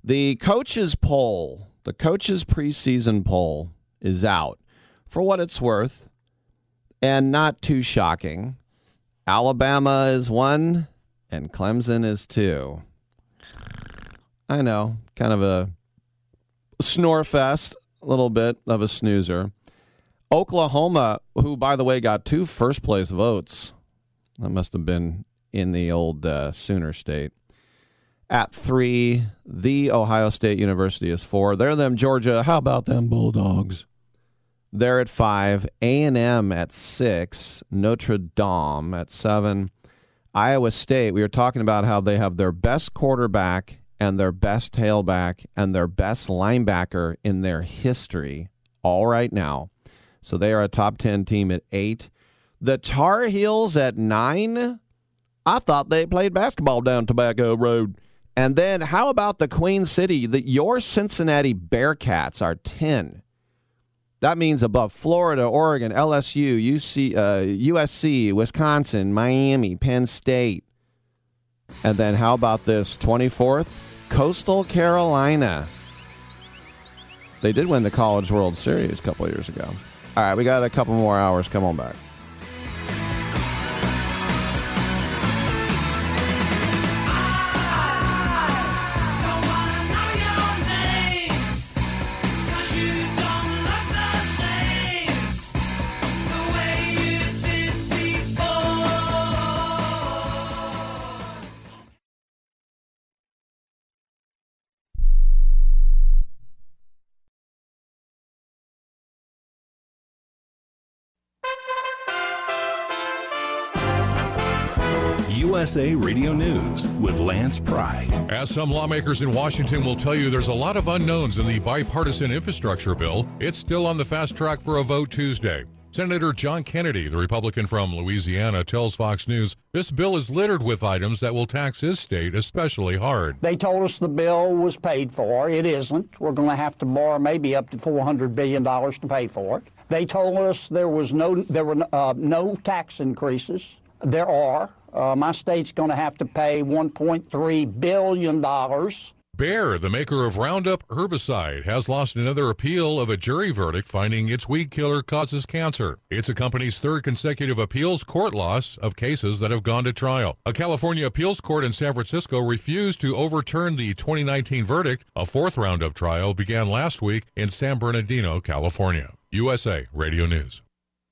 Speaker 2: The coaches poll, the coaches preseason poll, is out. For what it's worth, and not too shocking, Alabama is one, and Clemson is two. I know, kind of a snore fest, a little bit of a snoozer. Oklahoma, who by the way got two first place votes, that must have been in the old uh, Sooner State. At three, the Ohio State University is four. They're them Georgia. How about them Bulldogs? They're at five. A and M at six. Notre Dame at seven. Iowa State. We were talking about how they have their best quarterback and their best tailback and their best linebacker in their history all right now. So they are a top 10 team at eight. The Tar Heels at nine. I thought they played basketball down Tobacco Road. And then how about the Queen City? The, your Cincinnati Bearcats are 10. That means above Florida, Oregon, LSU, UC, uh, USC, Wisconsin, Miami, Penn State. And then how about this 24th? Coastal Carolina. They did win the College World Series a couple years ago. All right, we got a couple more hours. Come on back.
Speaker 15: USA Radio News with Lance Pry.
Speaker 16: As some lawmakers in Washington will tell you, there's a lot of unknowns in the bipartisan infrastructure bill. It's still on the fast track for a vote Tuesday. Senator John Kennedy, the Republican from Louisiana, tells Fox News this bill is littered with items that will tax his state especially hard.
Speaker 17: They told us the bill was paid for. It isn't. We're going to have to borrow maybe up to $400 billion to pay for it. They told us there was no there were uh, no tax increases. There are. Uh, my state's going to have to pay 1.3 billion dollars.
Speaker 16: Bayer, the maker of Roundup herbicide, has lost another appeal of a jury verdict finding its weed killer causes cancer. It's a company's third consecutive appeals court loss of cases that have gone to trial. A California appeals court in San Francisco refused to overturn the 2019 verdict. A fourth Roundup trial began last week in San Bernardino, California. USA Radio News.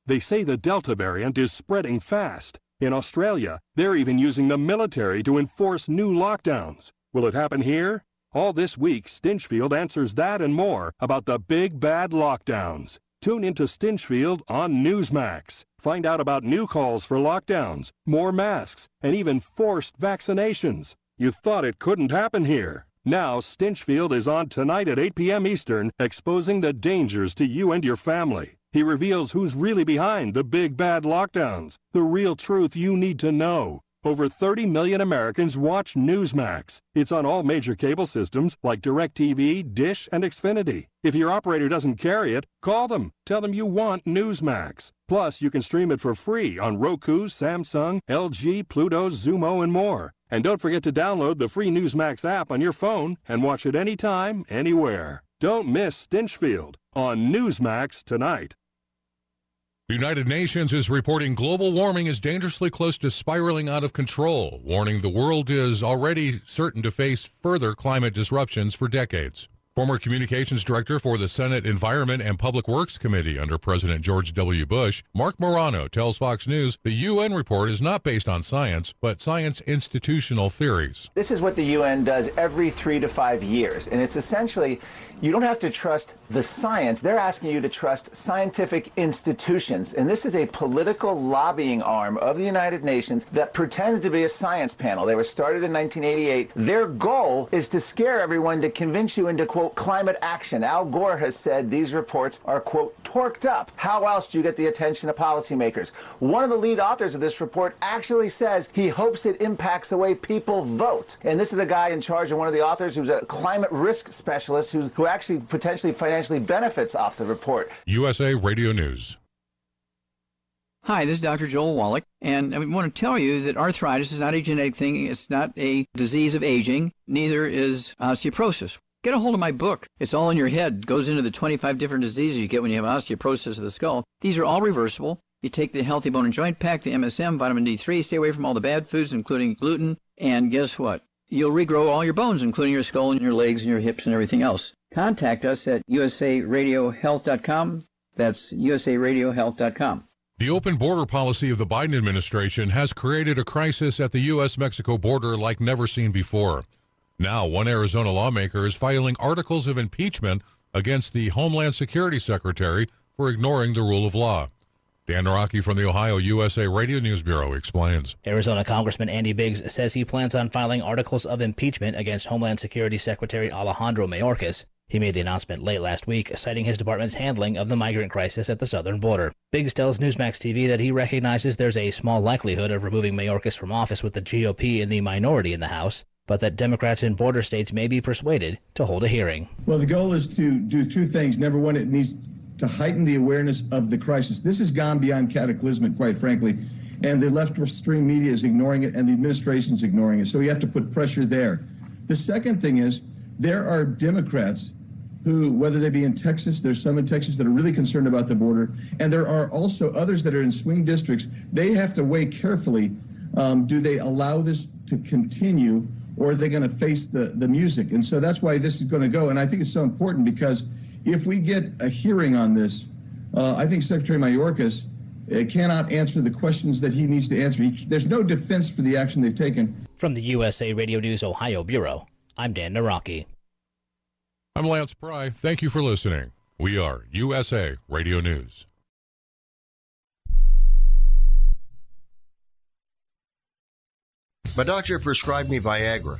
Speaker 15: They say the Delta variant is spreading fast. In Australia, they're even using the military to enforce new lockdowns. Will it happen here? All this week, Stinchfield answers that and more about the big bad lockdowns. Tune into Stinchfield on Newsmax. Find out about new calls for lockdowns, more masks, and even forced vaccinations. You thought it couldn't happen here. Now, Stinchfield is on tonight at 8 p.m. Eastern, exposing the dangers to you and your family. He reveals who's really behind the big bad lockdowns, the real truth you need to know. Over 30 million Americans watch Newsmax. It's on all major cable systems like DirecTV, Dish, and Xfinity. If your operator doesn't carry it, call them. Tell them you want Newsmax. Plus, you can stream it for free on Roku, Samsung, LG, Pluto, Xumo, and more. And don't forget to download the free Newsmax app on your phone and watch it anytime, anywhere. Don't miss Stinchfield on Newsmax tonight.
Speaker 16: The United Nations is reporting global warming is dangerously close to spiraling out of control, warning the world is already certain to face further climate disruptions for decades. Former communications director for the Senate Environment and Public Works Committee under President George W. Bush, Marc Morano tells Fox News the UN report is not based on science, but science institutional theories.
Speaker 18: This is what the UN does every three to five years, and it's essentially you don't have to trust the science. They're asking you to trust scientific institutions. And this is a political lobbying arm of the United Nations that pretends to be a science panel. They were started in 1988. Their goal is to scare everyone to convince you into, quote, climate action. Al Gore has said these reports are, quote, torqued up. How else do you get the attention of policymakers? One of the lead authors of this report actually says he hopes it impacts the way people vote. And this is a guy in charge of one of the authors who's a climate risk specialist who, who actually potentially financially benefits off the report.
Speaker 16: USA Radio News.
Speaker 19: Hi, this is Dr. Joel Wallach, and I want to tell you that arthritis is not a genetic thing. It's not a disease of aging. Neither is osteoporosis. Get a hold of my book. It's all in your head. It goes into the 25 different diseases you get when you have osteoporosis of the skull. These are all reversible. You take the Healthy Bone and Joint Pack, the MSM, vitamin D3, stay away from all the bad foods, including gluten, and guess what? You'll regrow all your bones, including your skull and your legs and your hips and everything else. Contact us at usaradiohealth.com. That's usaradiohealth.com.
Speaker 16: The open border policy of the Biden administration has created a crisis at the U.S. Mexico border like never seen before. Now, one Arizona lawmaker is filing articles of impeachment against the Homeland Security Secretary for ignoring the rule of law. Dan Naraki from the Ohio USA Radio News Bureau explains.
Speaker 20: Arizona Congressman Andy Biggs says he plans on filing articles of impeachment against Homeland Security Secretary Alejandro Mayorkas. He made the announcement late last week, citing his department's handling of the migrant crisis at the southern border. Biggs tells Newsmax TV that he recognizes there's a small likelihood of removing Mayorkas from office with the GOP in the minority in the House, but that Democrats in border states may be persuaded to hold a hearing.
Speaker 21: Well, the goal is to do two things. Number one, it needs to heighten the awareness of the crisis. This has gone beyond cataclysmic, quite frankly, and the left-stream media is ignoring it, and the administration is ignoring it. So we have to put pressure there. The second thing is there are Democrats who, whether they be in Texas, there's some in Texas that are really concerned about the border, and there are also others that are in swing districts. They have to weigh carefully: um, do they allow this to continue, or are they going to face the the music? And so that's why this is going to go. And I think it's so important because if we get a hearing on this, uh, I think Secretary Mayorkas uh, cannot answer the questions that he needs to answer. He, there's no defense for the action they've taken.
Speaker 20: From the USA Radio News Ohio Bureau, I'm Dan Naraki.
Speaker 16: I'm Lance Pry. Thank you for listening. We are USA Radio News.
Speaker 22: My doctor prescribed me Viagra.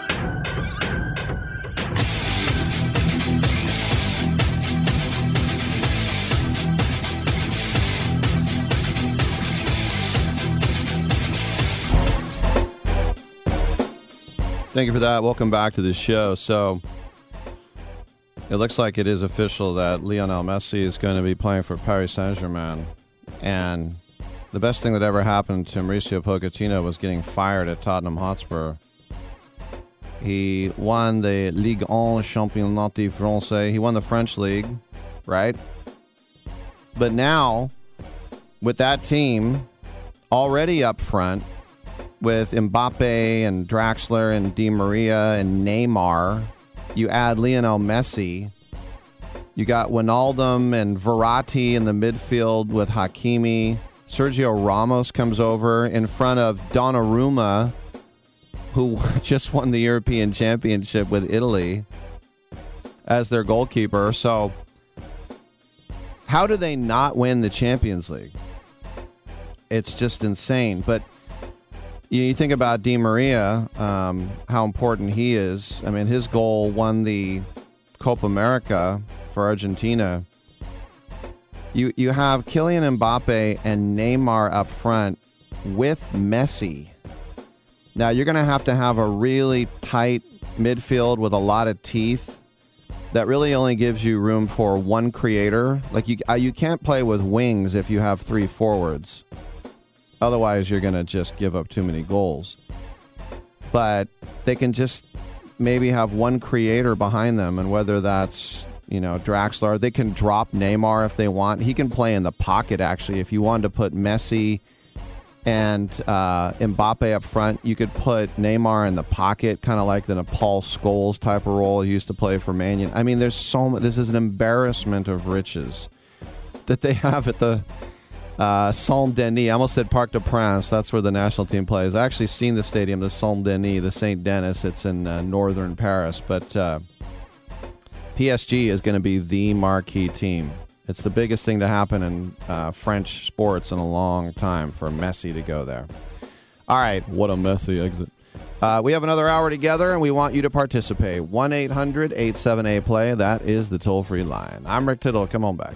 Speaker 2: Thank you for that. Welcome back to the show. So, it looks like it is official that Lionel Messi is going to be playing for Paris Saint Germain. And the best thing that ever happened to Mauricio Pochettino was getting fired at Tottenham Hotspur. He won the Ligue 1 Championnat de France. He won the French league, right? But now, with that team already up front, with Mbappe and Draxler and Di Maria and Neymar, you add Lionel Messi. You got Wijnaldum and Verratti in the midfield with Hakimi. Sergio Ramos comes over in front of Donnarumma, who <laughs> just won the European Championship with Italy as their goalkeeper. So, how do they not win the Champions League? It's just insane. But you, think about Di Maria, um, how important he is. I mean, his goal won the Copa America for Argentina. You you have Kylian Mbappe and Neymar up front with Messi. Now you're going to have to have a really tight midfield with a lot of teeth. That really only gives you room for one creator. Like you, uh, you can't play with wings if you have three forwards. Otherwise, you're going to just give up too many goals. But they can just maybe have one creator behind them, and whether that's you know Draxler, they can drop Neymar if they want. He can play in the pocket. Actually, if you wanted to put Messi and uh, Mbappe up front, you could put Neymar in the pocket, kind of like the Paul Scholes type of role he used to play for Man United. I mean, there's so much. This is an embarrassment of riches that they <laughs> have at the uh, Saint Denis. I almost said Parc de Prince. That's where the national team plays. I actually seen the stadium, the Saint Denis, the Saint Denis. It's in uh, northern Paris. But uh, PSG is going to be the marquee team. It's the biggest thing to happen in uh, French sports in a long time for Messi to go there. All right, what a messy exit. Uh, we have another hour together, and we want you to participate. 1 800 87A play. That is the toll free line. I'm Rick Tittle. Come on back.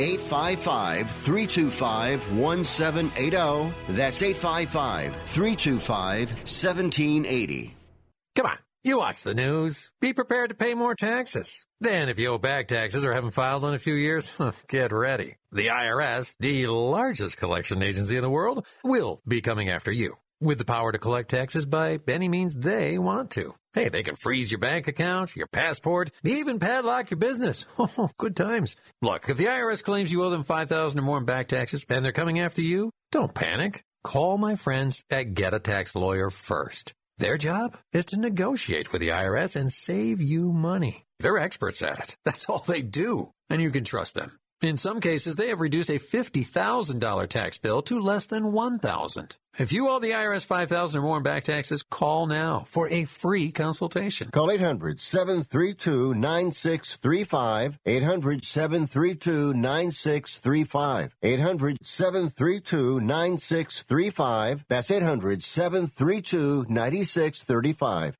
Speaker 7: 855 325 1780. That's 855 325 1780.
Speaker 23: Come on, you watch the news. Be prepared to pay more taxes. Then, if you owe back taxes or haven't filed in a few years, <laughs> get ready. The IRS, the largest collection agency in the world, will be coming after you with the power to collect taxes by any means they want to. Hey, they can freeze your bank account, your passport, even padlock your business. <laughs> Oh, good times. Look, if the IRS claims you owe them 5000 or more in back taxes and they're coming after you, don't panic. Call my friends at Get a Tax Lawyer first. Their job is to negotiate with the IRS and save you money. They're experts at it. <laughs> That's all they do. And you can trust them. In some cases, they have reduced a $50,000 tax bill to less than 1000 If you owe the IRS 5000 or more in back taxes, call now for a free consultation.
Speaker 7: Call 800 732 9635. 800 732 9635. 800 732 9635. That's 800 732 9635.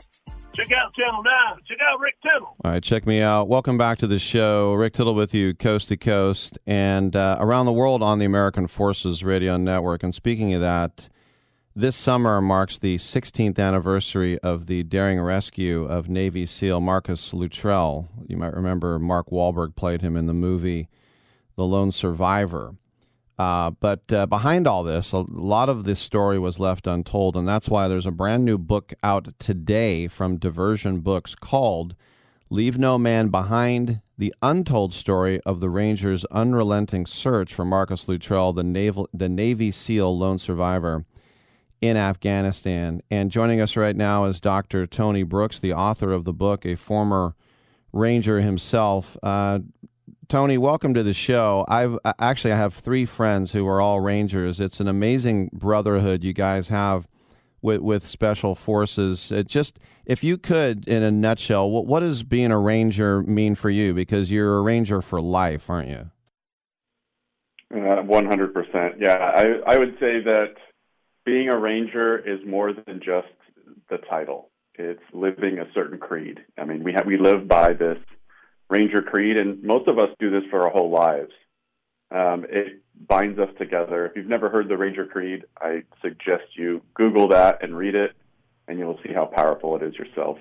Speaker 24: check out Channel 9. Check out Rick Tittle.
Speaker 2: All right, check me out. Welcome back to the show. Rick Tittle with you, coast to coast, and uh, around the world on the American Forces Radio Network. And speaking of that, this summer marks the 16th anniversary of the daring rescue of Navy SEAL Marcus Luttrell. You might remember Mark Wahlberg played him in the movie The Lone Survivor. Uh, but uh, behind all this, a lot of this story was left untold, and that's why there's a brand new book out today from Diversion Books called Leave No Man Behind The Untold Story of the Rangers' Unrelenting Search for Marcus Luttrell, the, naval, the Navy SEAL lone survivor in Afghanistan. And joining us right now is Dr. Tony Brooks, the author of the book, a former Ranger himself. Uh, Tony, welcome to the show. I've actually I have three friends who are all Rangers. It's an amazing brotherhood you guys have with with special forces. It just if you could, in a nutshell, what, what does being a Ranger mean for you? Because you're a Ranger for life, aren't you?
Speaker 25: Uh, one hundred percent. Yeah, I I would say that being a Ranger is more than just the title. It's living a certain creed. I mean, we have we live by this Ranger creed, and most of us do this for our whole lives. Um, it binds us together. If you've never heard the Ranger Creed, I suggest you Google that and read it, and you'll see how powerful it is yourself.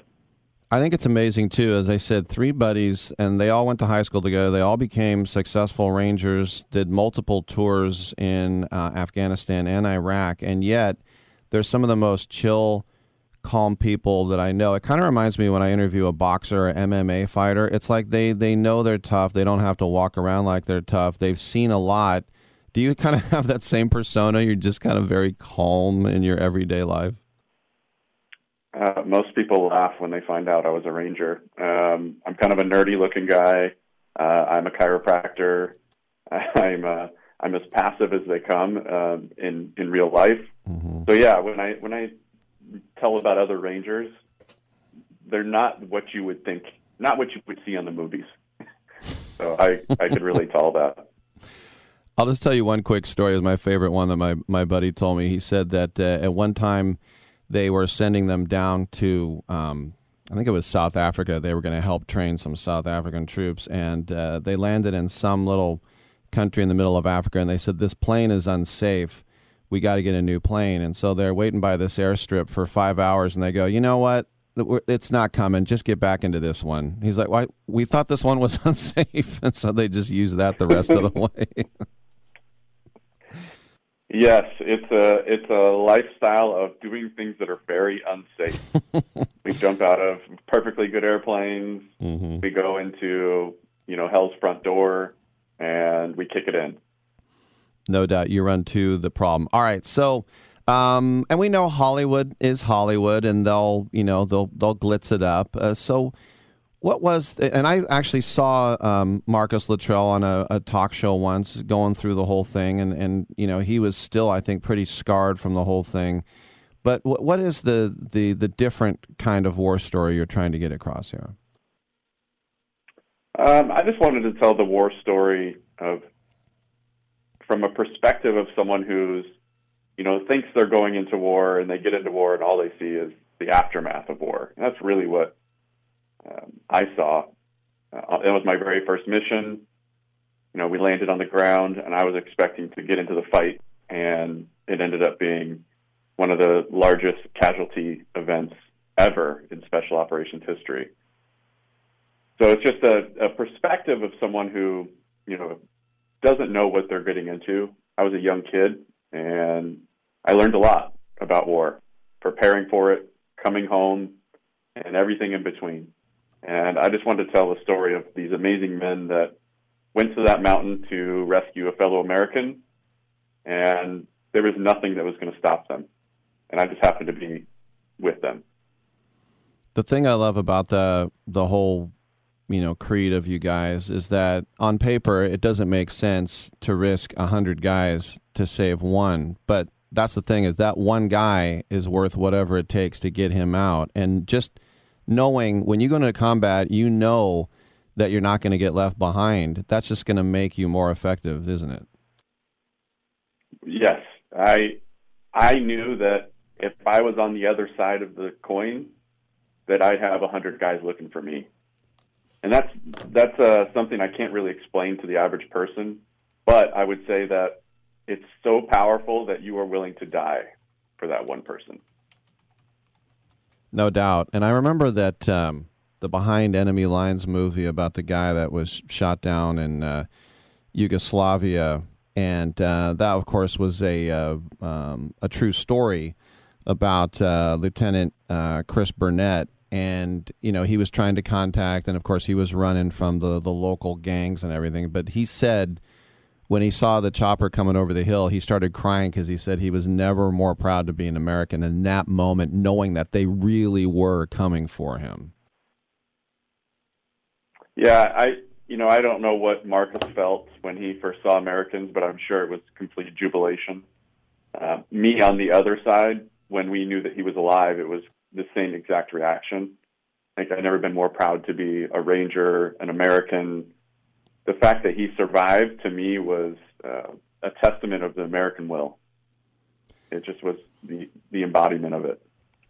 Speaker 2: I think it's amazing too. As I said, three buddies, and they all went to high school together. They all became successful Rangers, did multiple tours in uh, Afghanistan and Iraq, and yet they're some of the most chill, calm people that I know. It kind of reminds me when I interview a boxer or MMA fighter. It's like they they know they're tough. They don't have to walk around like they're tough. They've seen a lot. Do you kind of <laughs> have that same persona? You're just kind of very calm in your everyday life.
Speaker 25: Uh, most people laugh when they find out I was a ranger. Um, I'm kind of a nerdy looking guy. Uh, I'm a chiropractor. <laughs> I'm uh, I'm as passive as they come um, in in real life.
Speaker 2: Mm-hmm.
Speaker 25: So yeah, when I when I tell about other rangers, they're not what you would think, not what you would see on the movies. <laughs> so I I could really tell that.
Speaker 2: I'll just tell you one quick story. Is my favorite one that my my buddy told me. He said that uh, at one time they were sending them down to um, I think it was South Africa. They were going to help train some South African troops, and uh, they landed in some little country in the middle of Africa, and they said this plane is unsafe. We got to get a new plane, and so they're waiting by this airstrip for five hours, and they go, you know what? It's not coming. Just get back into this one. He's like, "Why? We thought this one was <laughs> unsafe," and so they just use that the rest of the <laughs> way.
Speaker 25: Yes, it's a it's a lifestyle of doing things that are very unsafe. <laughs> we jump out of perfectly good airplanes.
Speaker 2: Mm-hmm.
Speaker 25: We go into you know hell's front door, and we kick it in.
Speaker 2: No doubt, you run to the problem. All right, so. Um, and we know Hollywood is Hollywood, and they'll, you know, they'll they'll glitz it up. Uh, so, what was, and I actually saw um, Marcus Luttrell on a, a, talk show once going through the whole thing, and, and you know he was still, I think, pretty scarred from the whole thing. But what is the, the the different kind of war story you're trying to get across here?
Speaker 25: Um, I just wanted to tell the war story of from a perspective of someone who's, you know, thinks they're going into war and they get into war and all they see is the aftermath of war. And that's really what um, I saw. Uh, it was my very first mission. You know, we landed on the ground, and I was expecting to get into the fight, and it ended up being one of the largest casualty events ever in special operations history. So it's just a, a perspective of someone who, you know, doesn't know what they're getting into. I was a young kid, and I learned a lot about war, preparing for it, coming home, and everything in between. And I just wanted to tell the story of these amazing men that went to that mountain to rescue a fellow American, and there was nothing that was going to stop them. And I just happened to be with them.
Speaker 2: The thing I love about the the whole you know creed of you guys is that on paper it doesn't make sense to risk a hundred guys to save one, but that's the thing is that one guy is worth whatever it takes to get him out, and just knowing when you go into combat, you know that you're not going to get left behind. That's just going to make you more effective, isn't it?
Speaker 25: Yes, I I knew that if I was on the other side of the coin, that I'd have a hundred guys looking for me, and that's that's uh, something I can't really explain to the average person. But I would say that it's so powerful that you are willing to die for that one person.
Speaker 2: No doubt. And I remember that um, the Behind Enemy Lines movie about the guy that was shot down in uh, Yugoslavia. And uh, that, of course, was a, uh, um, a true story about uh, Lieutenant uh, Chris Burnett. And, you know, he was trying to contact, and of course, he was running from the, the local gangs and everything. But he said when he saw the chopper coming over the hill, he started crying because he said he was never more proud to be an American in that moment, knowing that they really were coming for him.
Speaker 25: Yeah, I you know I don't know what Marcus felt when he first saw Americans, but I'm sure it was complete jubilation. Uh, me on the other side, when we knew that he was alive, it was the same exact reaction. Think I've never been more proud to be a Ranger, an American, the fact that he survived to me was uh, a testament of the American will. It just was the the embodiment of it.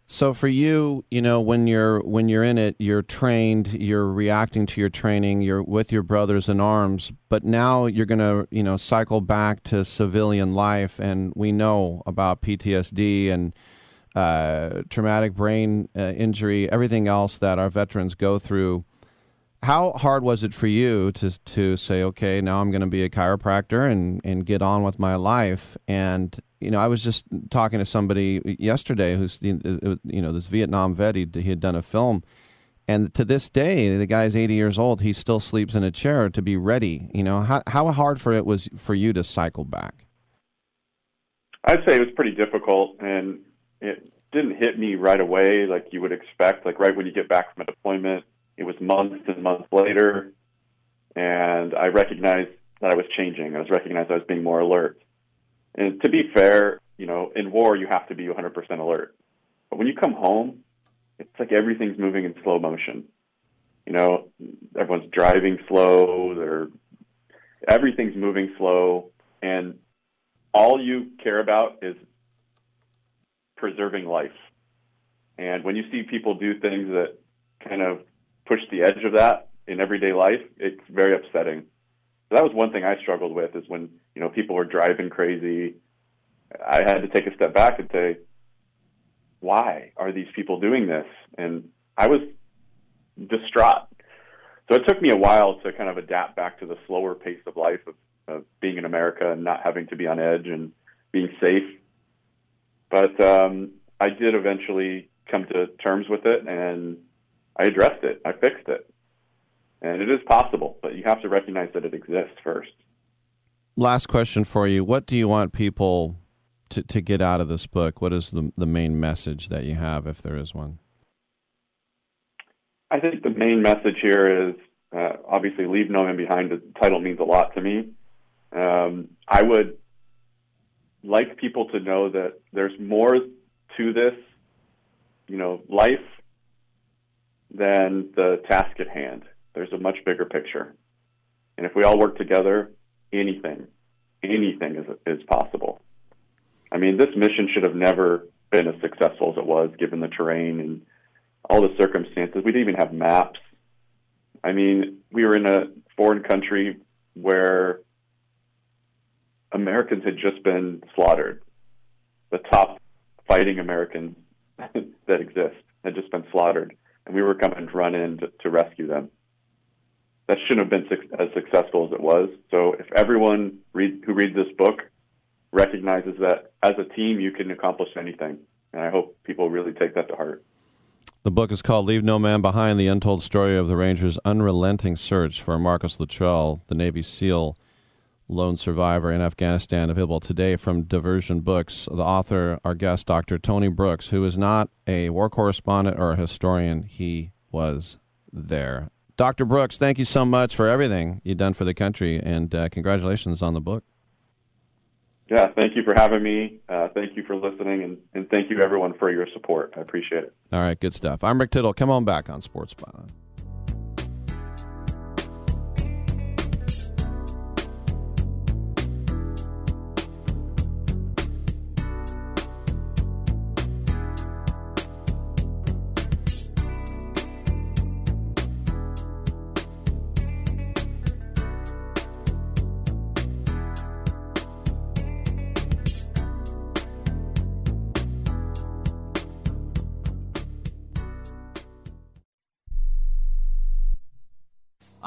Speaker 2: So for you, you know, when you're when you're in it, you're trained, you're reacting to your training, you're with your brothers in arms, but now you're going to, you know, cycle back to civilian life and we know about PTSD and uh, traumatic brain uh, injury, everything else that our veterans go through how hard was it for you to to say, okay, now I'm going to be a chiropractor and and get on with my life? And you know, I was just talking to somebody yesterday who's you know this Vietnam vet. He, he had done a film, and to this day, the guy's 80 years old. He still sleeps in a chair to be ready. You know, how how hard for it was for you to cycle back?
Speaker 25: I'd say it was pretty difficult, and it didn't hit me right away like you would expect. Like right when you get back from a deployment it was months and months later, and I recognized that I was changing. I was recognized I was being more alert. And to be fair, you know, in war you have to be 100% alert. But when you come home, it's like everything's moving in slow motion. You know, everyone's driving slow. They're everything's moving slow, and all you care about is preserving life. And when you see people do things that kind of push the edge of that in everyday life, it's very upsetting. So that was one thing I struggled with is when you know people were driving crazy. I had to take a step back and say, why are these people doing this? And I was distraught. So it took me a while to kind of adapt back to the slower pace of life of, of being in America and not having to be on edge and being safe. But um, I did eventually come to terms with it and I addressed it. I fixed it. And it is possible, but you have to recognize that it exists first.
Speaker 2: Last question for you. What do you want people to, to get out of this book? What is the, the main message that you have, if there is one?
Speaker 25: I think the main message here is uh, obviously leave no man behind. The title means a lot to me. Um, I would like people to know that there's more to this, you know, life than the task at hand. There's a much bigger picture. And if we all work together, anything, anything is, is possible. I mean, this mission should have never been as successful as it was given the terrain and all the circumstances. We didn't even have maps. I mean, we were in a foreign country where Americans had just been slaughtered. The top fighting Americans <laughs> that exist had just been slaughtered, and we were coming to run in to, to rescue them. That shouldn't have been su- as successful as it was. So, if everyone read, who reads this book recognizes that as a team you can accomplish anything, and I hope people really take that to heart.
Speaker 2: The book is called Leave No Man Behind The Untold Story of the Rangers' Unrelenting Search for Marcus Luttrell, the Navy SEAL lone survivor in Afghanistan, available today from Diversion Books. The author, our guest, Dr. Tony Brooks, who is not a war correspondent or a historian, he was there. Dr. Brooks, thank you so much for everything you've done for the country, and uh, congratulations on the book.
Speaker 25: Yeah, thank you for having me. Uh, thank you for listening, and, and thank you everyone for your support. I appreciate it.
Speaker 2: All right, good stuff. I'm Rick Tittle. Come on back on Sports Byline.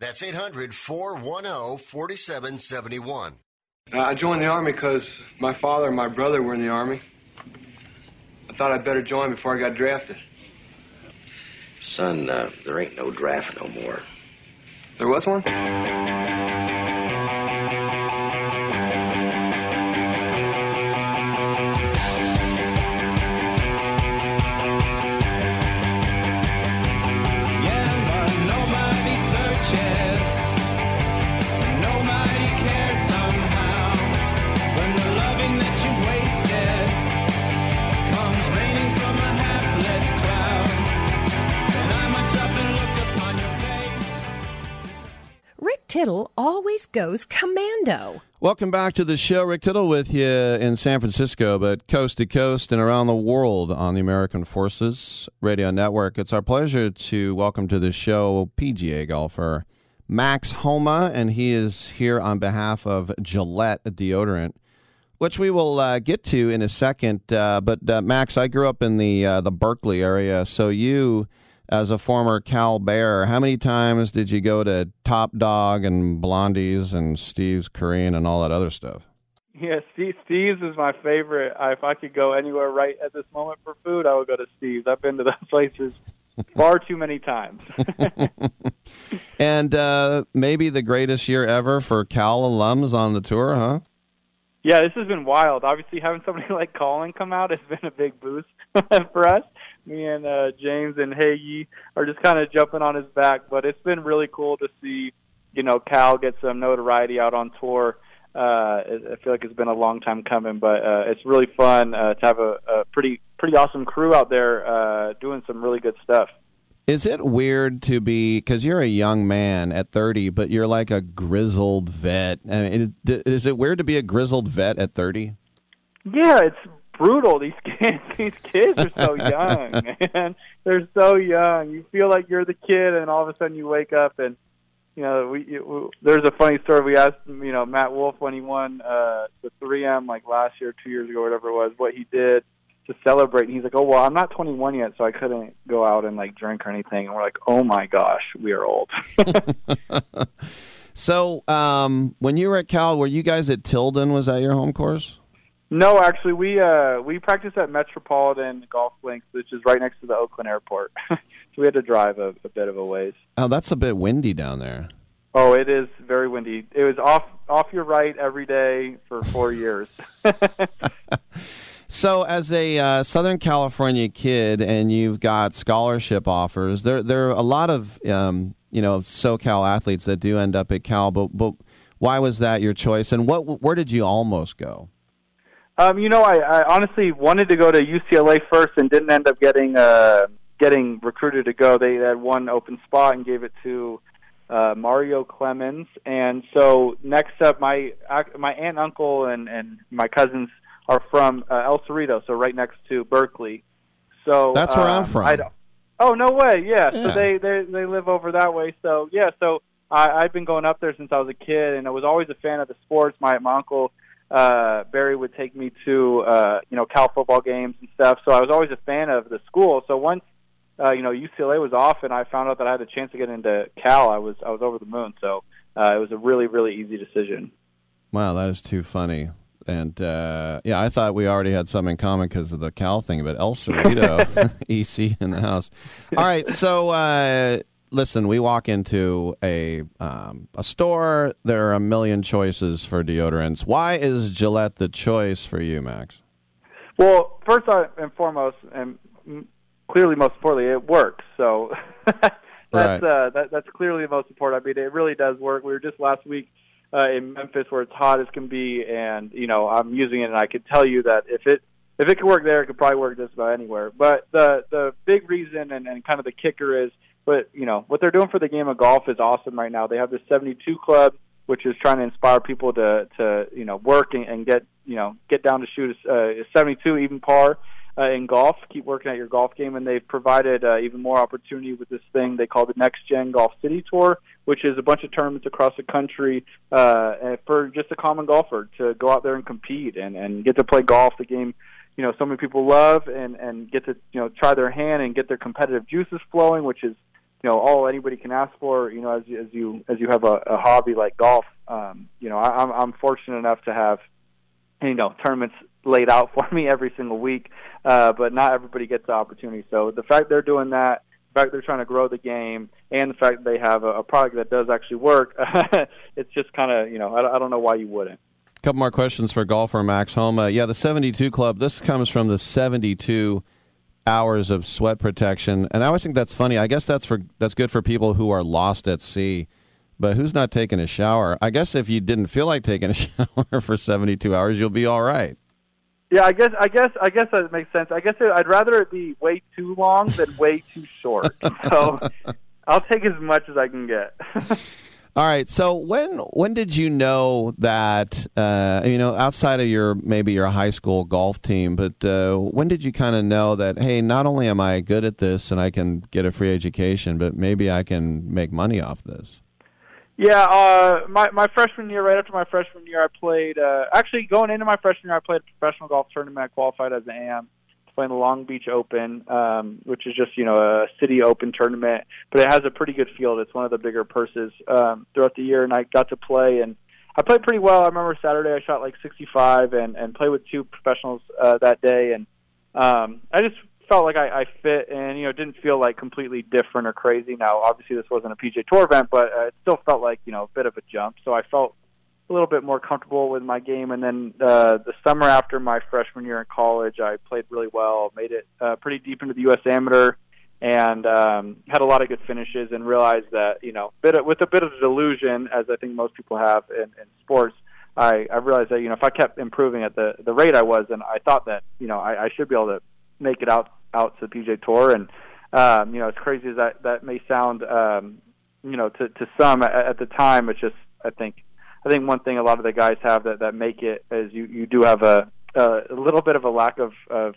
Speaker 7: That's 800 410 4771.
Speaker 26: Uh, I joined the Army because my father and my brother were in the Army. I thought I'd better join before I got drafted.
Speaker 27: Son, uh, there ain't no draft no more.
Speaker 26: There was one?
Speaker 28: Tittle always goes commando.
Speaker 2: Welcome back to the show. Rick Tittle with you in San Francisco, but coast to coast and around the world on the American Forces Radio Network. It's our pleasure to welcome to the show PGA golfer Max Homa, and he is here on behalf of Gillette Deodorant, which we will uh, get to in a second. Uh, but uh, Max, I grew up in the uh, the Berkeley area, so you as a former Cal Bear, how many times did you go to Top Dog and Blondie's and Steve's Korean and all that other stuff?
Speaker 29: Yeah, Steve, Steve's is my favorite. I, if I could go anywhere right at this moment for food, I would go to Steve's. I've been to those <laughs> places far too many times. <laughs>
Speaker 2: and uh, maybe the greatest year ever for Cal alums on the tour, huh?
Speaker 29: Yeah, this has been wild. Obviously, having somebody <laughs> like Collin come out has been a big boost for us me and uh, James and Hagee are just kind of jumping on his back. But it's been really cool to see, you know, Cal get some notoriety out on tour. Uh, I feel like it's been a long time coming, but uh, it's really fun uh, to have a, a pretty pretty awesome crew out there uh, doing some really good stuff.
Speaker 2: Is it weird to be because you're a young man at 30, but you're like a grizzled vet? I mean, is it weird to be a grizzled vet at 30?
Speaker 29: Yeah, it's brutal. These <laughs> kids, these kids are so young, <laughs> man. They're so young. You feel like you're the kid, and all of a sudden you wake up and you know, we, we there's a funny story. We asked you know Matt Wolff when he won uh, the 3M like last year, two years ago, whatever it was, what he did to celebrate. And he's like, "Oh well, I'm not 21 yet, so I couldn't go out and like drink or anything." And we're like, "Oh my gosh, we are old." <laughs>
Speaker 2: so, um, when you were at Cal, were you guys at Tilden? Was that your home course?
Speaker 29: No, actually, we uh, we practice at Metropolitan Golf Links, which is right next to the Oakland Airport. <laughs> so we had to drive a, a bit of a ways.
Speaker 2: Oh, that's a bit windy down there.
Speaker 29: Oh, it is very windy. It was off off your right every day for four years. <laughs>
Speaker 2: so, as a uh, Southern California kid, and you've got scholarship offers, there there are a lot of um, you know SoCal athletes that do end up at Cal. But but why was that your choice? And what where did you almost go?
Speaker 29: Um, you know, I, I honestly wanted to go to UCLA first and didn't end up getting uh, getting recruited to go. They had one open spot and gave it to uh, Mario Clemens. And so next up, my my aunt, uncle, and and my cousins are from uh, El Cerrito, so right next to Berkeley. So
Speaker 2: that's where
Speaker 29: um,
Speaker 2: I'm from.
Speaker 29: I'd, oh no way! Yeah,
Speaker 2: Yeah.
Speaker 29: so they they they live over that way. So yeah, so I, I've been going up there since I was a kid, and I was always a fan of the sports. My my uncle uh Barry would take me to uh you know Cal football games and stuff so I was always a fan of the school so once uh you know UCLA was off and I found out that I had a chance to get into Cal I was I was over the moon so uh it was a really really easy decision
Speaker 2: Wow, that is too funny. And uh, yeah, I thought we already had something in common because of the Cal thing, but El Cerrito, <laughs> EC in the house. All right, so uh, listen, we walk into a um, a store. There are a million choices for deodorants. Why is Gillette the choice for you, Max?
Speaker 29: Well, first and foremost, and clearly most importantly, it works. So <laughs> that's
Speaker 2: Right.
Speaker 29: uh, that, that's clearly the most important. I mean, it really does work. We were just last week uh, in Memphis where it's hot as can be, and you know I'm using it, and I could tell you that if it if it could work there, it could probably work just about anywhere. But the the big reason and, and kind of the kicker is, but you know what they're doing for the game of golf is awesome right now. They have the 72 club, which is trying to inspire people to to you know work and, and get you know get down to shoot a, a 72 even par uh, in golf. Keep working at your golf game, and they've provided uh, even more opportunity with this thing they call the Next Gen Golf City Tour, which is a bunch of tournaments across the country uh, for just a common golfer to go out there and compete and and get to play golf, the game you know so many people love, and and get to you know try their hand and get their competitive juices flowing, which is you know all anybody can ask for. You know as you as you as you have a, a hobby like golf. Um, you know I, I'm I'm fortunate enough to have you know tournaments laid out <laughs> for me every single week, uh, but not everybody gets the opportunity. So the fact they're doing that, the fact they're trying to grow the game, and the fact they have a, a product that does actually work, <laughs> it's just kind of you know I, I don't know why you wouldn't.
Speaker 2: couple more questions for golfer Max Homa. Yeah, the 72 Club. This comes from the 72 hours of sweat protection, and I always think that's funny. I guess that's for that's good for people who are lost at sea. But who's not taking a shower? I guess if you didn't feel like taking a <laughs> shower for 72 hours, you'll be all right.
Speaker 29: Yeah, I guess I guess I guess that makes sense. I guess it, I'd rather it be way too long than way too short. <laughs> So I'll take as much as I can get. <laughs>
Speaker 2: All right. So when when did you know that uh, you know outside of your maybe your high school golf team, but uh, when did you kind of know that hey, not only am I good at this and I can get a free education, but maybe I can make money off this?
Speaker 29: Yeah, uh, my my freshman year, right after my freshman year, I played. Uh, actually, going into my freshman year, I played a professional golf tournament. I qualified as an AM, playing the Long Beach Open, um, which is just you know a city open tournament, but it has a pretty good field. It's one of the bigger purses um, throughout the year, and I got to play and I played pretty well. I remember Saturday I shot like 65 and and played with two professionals uh, that day, and um, I just felt like I, I fit and you know didn't feel like completely different or crazy. Now, obviously, this wasn't a PGA Tour event, but uh, it still felt like you know a bit of a jump. So I felt a little bit more comfortable with my game. And then uh, the summer after my freshman year in college, I played really well, made it uh, pretty deep into the U.S. Amateur, and um, had a lot of good finishes. And realized that you know, bit of, with a bit of delusion, as I think most people have in, in sports. I, I realized that you know if I kept improving at the the rate I was, and I thought that you know I, I should be able to make it out out to the PGA Tour, and um, you know, as crazy as that that may sound, um, you know, to to some at, at the time, it's just I think I think one thing a lot of the guys have that that make it is you you do have a a, little bit of a lack of of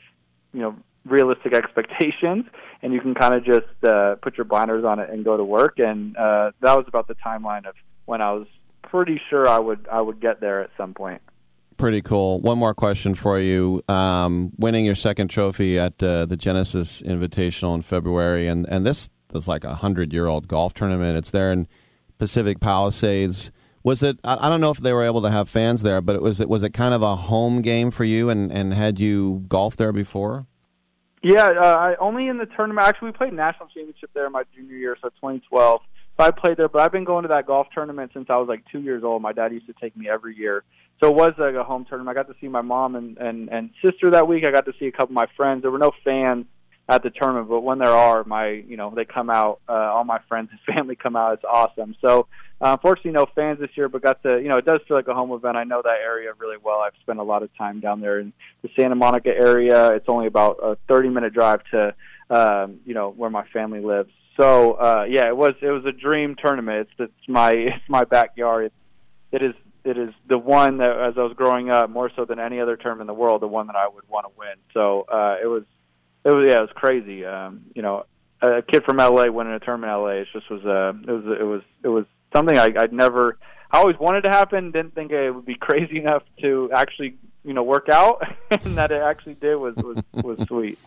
Speaker 29: you know realistic expectations, and you can kind of just uh, put your blinders on it and go to work, and uh, that was about the timeline of when I was pretty sure I would I would get there at some point.
Speaker 2: Pretty cool. One more question for you. Um, winning your second trophy at uh, the Genesis Invitational in February, and, and this is like a hundred year old golf tournament. It's there in Pacific Palisades. Was it? I don't know if they were able to have fans there, but it was it was it kind of a home game for you, and, and had you golfed there before?
Speaker 29: Yeah, uh, I only in the tournament. Actually, we played national championship there my junior year, so 2012. So I played there, but I've been going to that golf tournament since I was like two years old. My dad used to take me every year, so it was like a home tournament. I got to see my mom and and and sister that week. I got to see a couple of my friends. There were no fans at the tournament, but when there are, my you know they come out. Uh, all my friends and <laughs> family come out. It's awesome. So uh, unfortunately, no fans this year, but got to you know it does feel like a home event. I know that area really well. I've spent a lot of time down there in the Santa Monica area. It's only about a 30 minute drive to um, you know where my family lives. So uh, yeah, it was it was a dream tournament. It's it's my <laughs> it's my backyard. It, it is it is the one that as I was growing up more so than any other tournament in the world, the one that I would want to win. So uh, it was it was yeah, it was crazy. Um, you know, a kid from LA winning a tournament in LA. It just was uh, it was it was it was something I, I'd never. I always wanted to happen. Didn't think it would be crazy enough to actually you know work out, <laughs> and that it actually did was was was <laughs> sweet.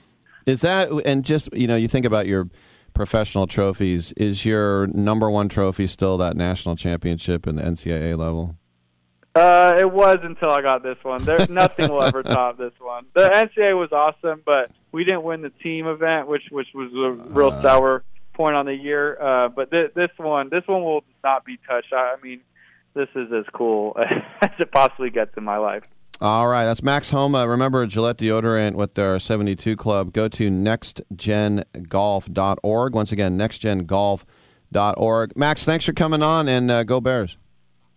Speaker 2: Is that and just you know you think about your professional trophies? Is your number one trophy still that national championship in the NCAA level?
Speaker 29: Uh, it was until I got this one. There, nothing will ever top <laughs> this one. The NCAA was awesome, but we didn't win the team event, which which was a real
Speaker 2: Uh.
Speaker 29: sour point on the year. Uh, but th- this one, this one will not be touched. I, I mean, this is as cool <laughs> as it possibly gets in my life.
Speaker 2: All right, that's Max Homa. Remember Gillette deodorant with their 72 club. Go to nextgengolf.org. Once again, nextgengolf.org. Max, thanks for coming on and uh, go Bears.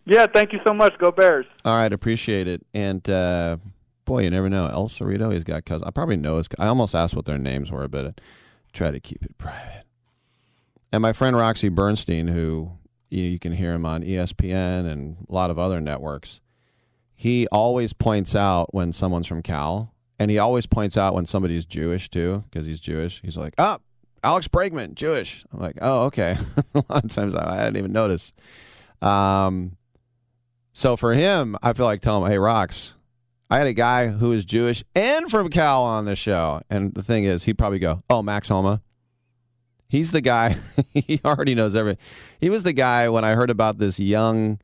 Speaker 29: Yeah, thank you so much. Go Bears.
Speaker 2: All right, appreciate it. And uh, boy, you never know. El Cerrito, he's got cousins. I probably know his. I almost asked what their names were, but I try to keep it private. And my friend Roxy Bernstein, who you, you can hear him on ESPN and a lot of other networks, he always points out when someone's from Cal, and he always points out when somebody's Jewish too, because he's Jewish. He's like, "Oh, Alex Bregman, Jewish." I'm like, "Oh, okay." <laughs> a lot of times I, I didn't even notice. Um, so for him, I feel like telling him, "Hey, Rocks, I had a guy who is Jewish and from Cal on the show." And the thing is, he'd probably go, "Oh, Max Homa." He's the guy. <laughs> he already knows everything. He was the guy when I heard about this young,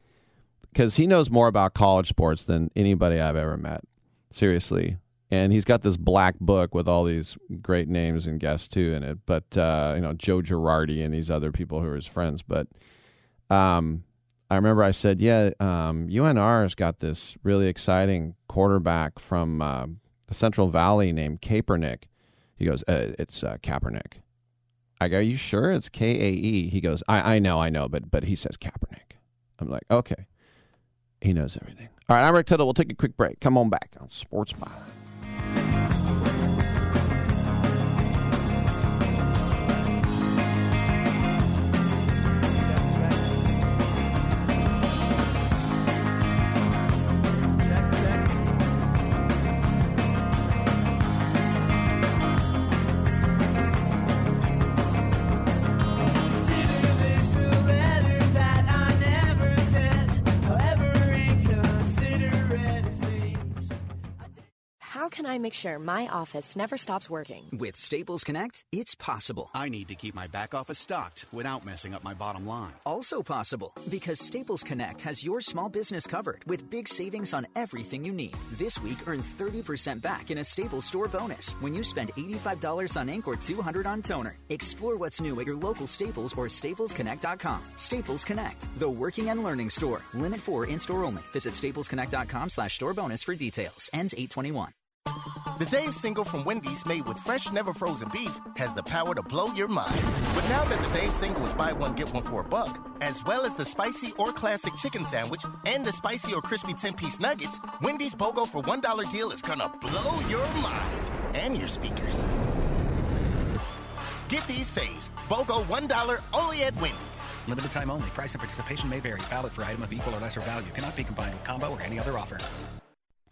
Speaker 2: because he knows more about college sports than anybody I've ever met. Seriously. And he's got this black book with all these great names and guests too in it. But uh, you know, Joe Girardi and these other people who are his friends. But um, I remember I said, "Yeah, um, UNR's got this really exciting quarterback from uh, the Central Valley named Kaepernick." He goes, uh, "It's uh, Kaepernick." I go, "Are you sure it's K A E?" He goes, "I I know, I know, but but he says Kaepernick." I'm like, "Okay." He knows everything. All right, I'm Rick Tittle. We'll take a quick break. Come on back on Sports Byline.
Speaker 30: Make sure my office never stops working?
Speaker 31: With Staples Connect, it's possible. I need to keep my back office stocked without messing up my bottom line. Also possible because Staples Connect has your small business covered with big savings on everything you need. This week, earn 30% back in a Staples store bonus when you spend $85 on ink or 200 on toner. Explore what's new at your local Staples or staplesconnect.com. Staples Connect, the working and learning store. Limit 4 in-store only. Visit staplesconnect.com slash store bonus for details. Ends 821.
Speaker 32: The Dave single from Wendy's made with fresh, never frozen beef has the power to blow your mind. But now that the Dave single is buy one, get one for a buck, as well as the spicy or classic chicken sandwich and the spicy or crispy 10 piece nuggets, Wendy's BOGO for $1 deal is gonna blow your mind and your speakers. Get these faves. BOGO $1 only at Wendy's.
Speaker 33: Limited time only. Price and participation may vary. Valid for item of equal or lesser value. Cannot be combined with combo or any other offer.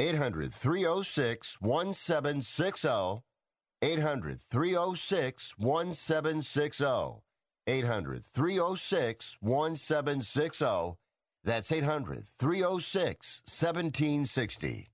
Speaker 7: 800 306 1760. 800 306 1760. 800 306 1760. That's 800 306 1760.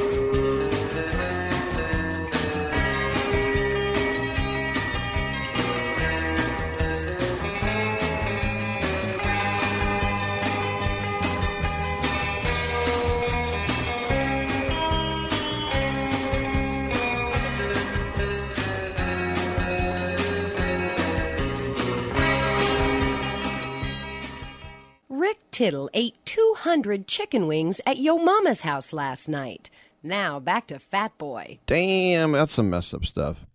Speaker 28: Tittle ate 200 chicken wings at Yo Mama's house last night. Now back to Fat Boy.
Speaker 2: Damn, that's some messed up stuff.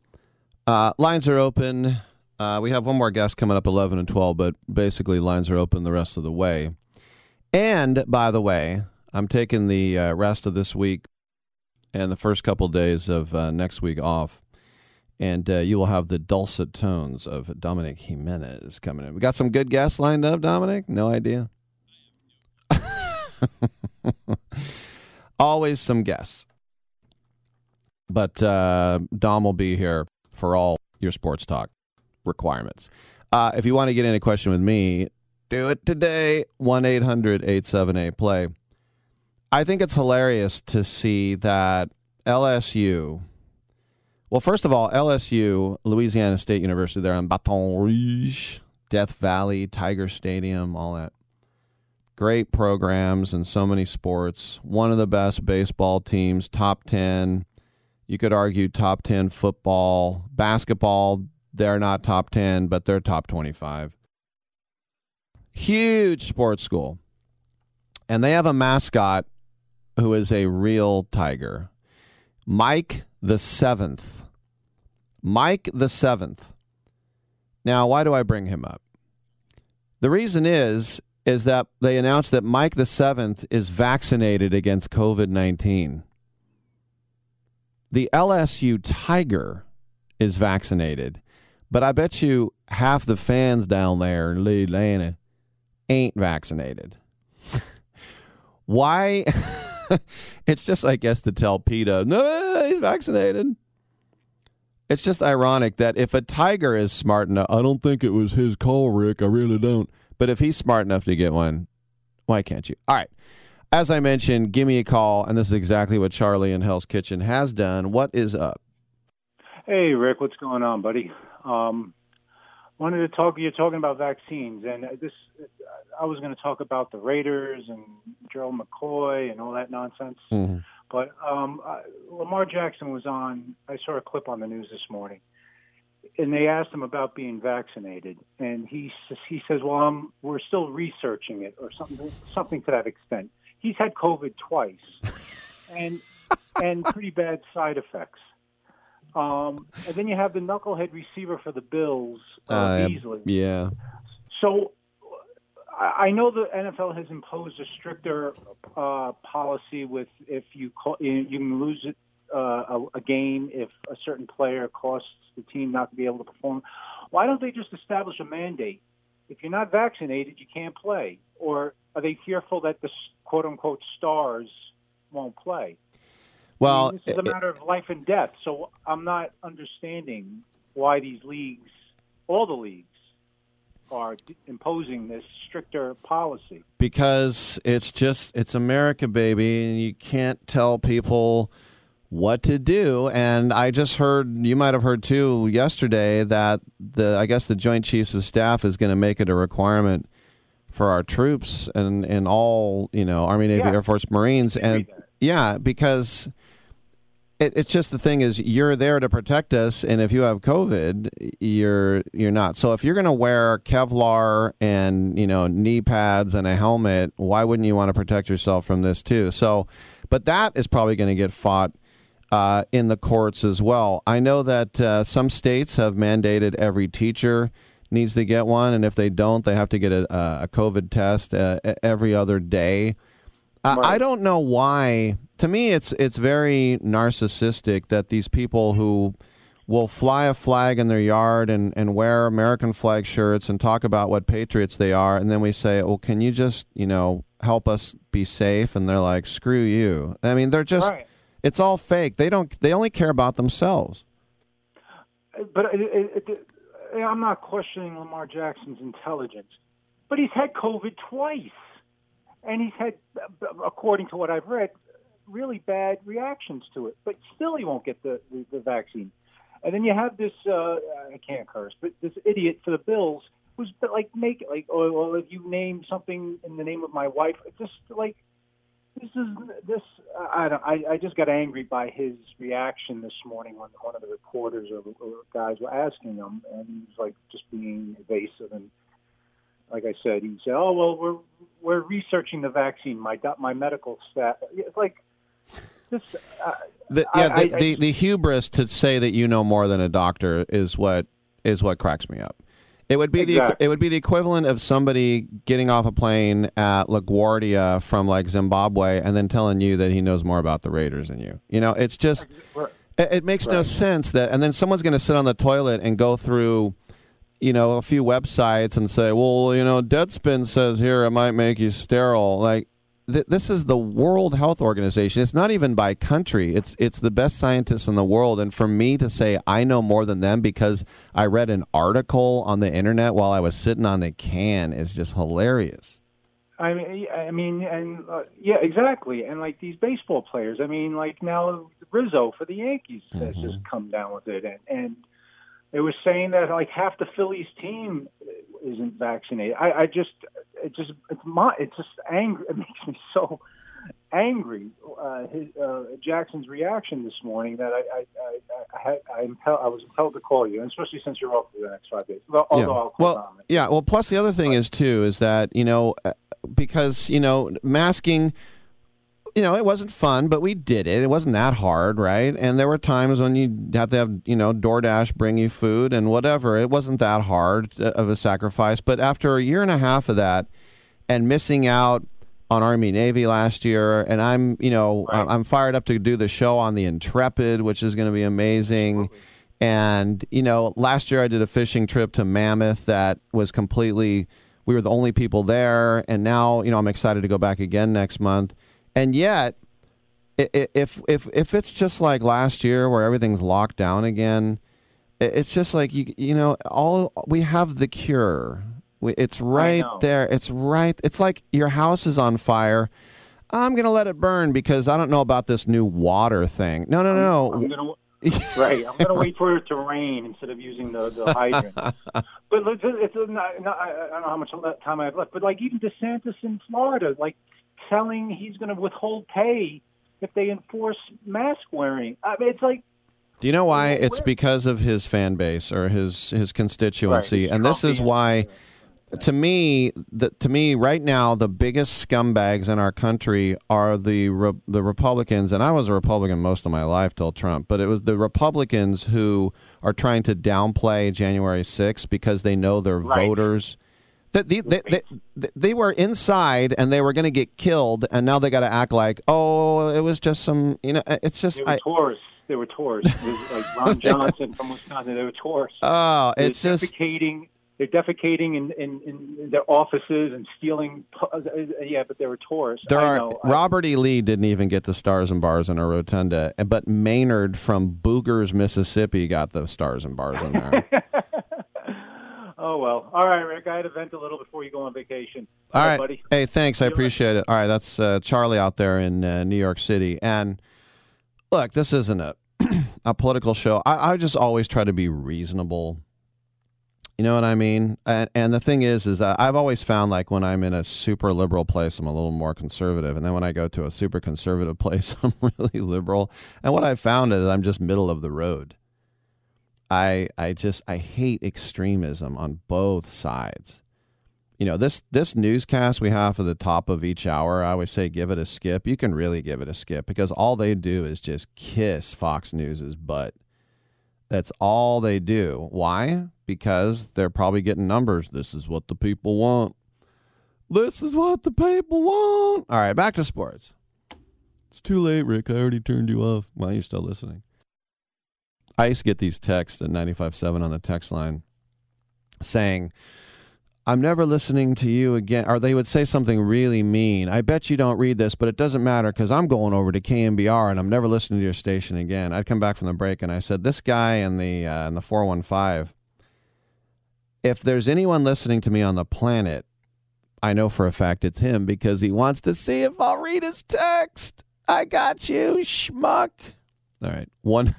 Speaker 2: Uh, lines are open. Uh, we have one more guest coming up 11 and 12, but basically lines are open the rest of the way. And by the way, I'm taking the uh, rest of this week and the first couple days of uh, next week off. And uh, you will have the dulcet tones of Dominic Jimenez coming in. We got some good guests lined up, Dominic? No idea. <laughs> Always some guests. But uh, Dom will be here for all your sports talk requirements. Uh, if you want to get in a question with me, do it today. 1 800 878 play. I think it's hilarious to see that LSU. Well, first of all, LSU, Louisiana State University, there in Baton Rouge, Death Valley, Tiger Stadium, all that. Great programs in so many sports. One of the best baseball teams, top 10. You could argue top 10 football. Basketball, they're not top 10, but they're top 25. Huge sports school. And they have a mascot who is a real tiger. Mike the seventh. Mike the seventh. Now, why do I bring him up? The reason is is that they announced that Mike the seventh is vaccinated against COVID nineteen. The LSU Tiger is vaccinated, but I bet you half the fans down there in Atlanta ain't vaccinated. <laughs> Why? <laughs> it's just, I guess, to tell PETA, no, no, no, he's vaccinated. It's just ironic that if a tiger is smart enough, I don't think it was his call, Rick. I really don't. But if he's smart enough to get one, why can't you? All right. As I mentioned, give me a call, and this is exactly what Charlie in Hell's Kitchen has done. What is up?
Speaker 34: Hey, Rick, what's going on, buddy? Um, wanted to talk. You're talking about vaccines, and this. I was going to talk about the Raiders and Gerald McCoy and all that nonsense.
Speaker 2: Mm-hmm.
Speaker 34: But um, uh, Lamar Jackson was on. I saw a clip on the news this morning, and they asked him about being vaccinated, and he he says, "Well, I'm, we're still researching it, or something something to that extent." He's had COVID twice, <laughs> and and pretty bad side effects. Um, and then you have the knucklehead receiver for the Bills, uh,
Speaker 2: Uh,
Speaker 34: Beasley.
Speaker 2: yeah.
Speaker 34: So I know the NFL has imposed a stricter uh, policy with if you call, you you can lose it, uh, a, a game if a certain player costs the team not to be able to perform. Why don't they just establish a mandate? If you're not vaccinated, you can't play. Or are they fearful that the quote unquote stars won't play?
Speaker 2: Well,
Speaker 34: this is a matter of life and death. So I'm not understanding why these leagues, all the leagues, are imposing this stricter policy.
Speaker 2: because it's just it's America, baby, and you can't tell people what to do. And I just heard you might have heard too yesterday that the I guess the Joint Chiefs of Staff is going to make it a requirement for our troops and and all you know Army, Navy,
Speaker 34: Yeah.
Speaker 2: Air Force, Marines, and yeah, because. It, it's just the thing is you're there to protect us, and if you have COVID, you're you're not. So if you're going to wear Kevlar and you know knee pads and a helmet, why wouldn't you want to protect yourself from this too? So, but that is probably going to get fought uh, in the courts as well. I know that uh, some states have mandated every teacher needs to get one, and if they don't, they have to get a, a COVID test uh, every other day. Uh, I don't know why. To me, it's it's very narcissistic that these people who will fly a flag in their yard and, and wear American flag shirts and talk about what patriots they are. And then we say, well, can you just, you know, help us be safe? And they're like, screw you. I mean, they're just,
Speaker 34: Right.
Speaker 2: It's all fake. They don't, they only care about themselves.
Speaker 34: But it, it, it, I'm not questioning Lamar Jackson's intelligence, but he's had COVID twice, and he's had, according to what I've read, really bad reactions to it. But still, he won't get the the, the vaccine. And then you have this uh, I can't curse, but this idiot for the Bills was like make like oh well if you name something in the name of my wife, just like this is this I don't I, I just got angry by his reaction this morning when one of the reporters or, or guys were asking him and he was like just being evasive and like I said he said oh well we're we're researching the vaccine my my medical staff it's like this uh,
Speaker 2: The,
Speaker 34: I-
Speaker 2: yeah,
Speaker 34: I-
Speaker 2: the, the, the hubris to say that you know more than a doctor is what is what cracks me up. It would be the it would be the equivalent of somebody getting off a plane at LaGuardia from like Zimbabwe and then telling you that he knows more about the Raiders than you. You know, it's just it, it makes no sense that and then someone's going to sit on the toilet and go through you know a few websites and say, "Well, you know, Deadspin says here it might make you sterile." Like th- this is the World Health Organization. It's not even by country. It's it's the best scientists in the world and for me to say I know more than them because I read an article on the internet while I was sitting on the can is just hilarious.
Speaker 34: I mean, I mean, and uh, yeah, exactly. And like these baseball players, I mean, like now Rizzo for the Yankees has just come down with it, and and it was saying that like half the Phillies team isn't vaccinated. I, I just, it just, it's my, it's just angry. <laughs> It makes me so angry. Uh, his, uh, Jackson's reaction this morning that I, I, I, I, had, I, impel, I was impelled to call you, and especially since you're off for the next five days. Well, although
Speaker 2: yeah. Well, yeah. Well, plus the other thing is too is that you know uh, because you know masking. You know, it wasn't fun, but we did it. It wasn't that hard, right? And there were times when you had to have, you know, DoorDash bring you food and whatever. It wasn't that hard uh, of a sacrifice. But after a year and a half of that, and missing out on Army Navy last year, and I'm, you know, I'm- I'm fired up to do the show on the Intrepid, which is going to be amazing. And you know, last year I did a fishing trip to Mammoth that was completely. We were the only people there, and now you know I'm excited to go back again next month. And yet, if if if it's just like last year where everything's locked down again, it's just like you you know all we have the cure. We, it's right there. It's right. It's like your house is on fire. I'm gonna let it burn because I don't know about this new water thing. No, no, no.
Speaker 34: I'm gonna <laughs> right. I'm gonna wait for it to rain instead of using the, the hydrant. <laughs> but look, it's not, not, I I don't know how much time I have left. But like even DeSantis in Florida, like telling he's going to withhold pay if they enforce mask wearing. I mean, it's like
Speaker 2: Do you know why? It's because of his fan base or his his constituency, and this is why. To me, the, to me, right now, the biggest scumbags in our country are the re, the Republicans, and I was a Republican most of my life till Trump. But it was the Republicans who are trying to downplay January 6th because they know their
Speaker 34: Right.
Speaker 2: voters. That they, they, they, they, were inside and they were going to get killed, and now they got to act like, oh, it was just some, you know, it's just
Speaker 34: they were
Speaker 2: I,
Speaker 34: tourists. They were tourists. Like <laughs> Ron Johnson from Wisconsin. They were tourists.
Speaker 2: Oh, it's They're just
Speaker 34: defecating. They're defecating in, in, in their offices and stealing. uh, Yeah, but they were tourists.
Speaker 2: There
Speaker 34: I
Speaker 2: are
Speaker 34: know.
Speaker 2: Robert E. Lee didn't even get the stars and bars in a rotunda, but Maynard from Boogers, Mississippi, got the stars and bars in there. <laughs>
Speaker 34: Oh well. All right, Rick. I had to vent a little before you go on vacation.
Speaker 2: All right,
Speaker 34: buddy.
Speaker 2: hey, thanks, I appreciate it. All right, that's uh, Charlie out there in uh, New York City, and look, this isn't a <clears throat> a political show. I, I just always try to be reasonable. You know what I mean? And, and the thing is, is that I've always found like when I'm in a super liberal place, I'm a little more conservative, and then when I go to a super conservative <laughs> place, I'm really liberal. And what I've found is I'm just middle of the road. I I just I hate extremism on both sides. You know this this newscast we have for the top of each hour. I always say give it a skip. You can really give it a skip because all they do is just kiss Fox News's butt. That's all they do. Why? Because they're probably getting numbers. This is what the people want. This is what the people want. All right, back to sports. It's too late, Rick. I already turned you off. Why are you still listening? I used to get these texts at 95.7 on the text line saying, I'm never listening to you again. Or they would say something really mean. I bet you don't read this, but it doesn't matter because I'm going over to KNBR and I'm never listening to your station again. I'd come back from the break and I said, This guy in the, uh, in the 415, if there's anyone listening to me on the planet, I know for a fact it's him because he wants to see if I'll read his text. I got you, schmuck. All right. One.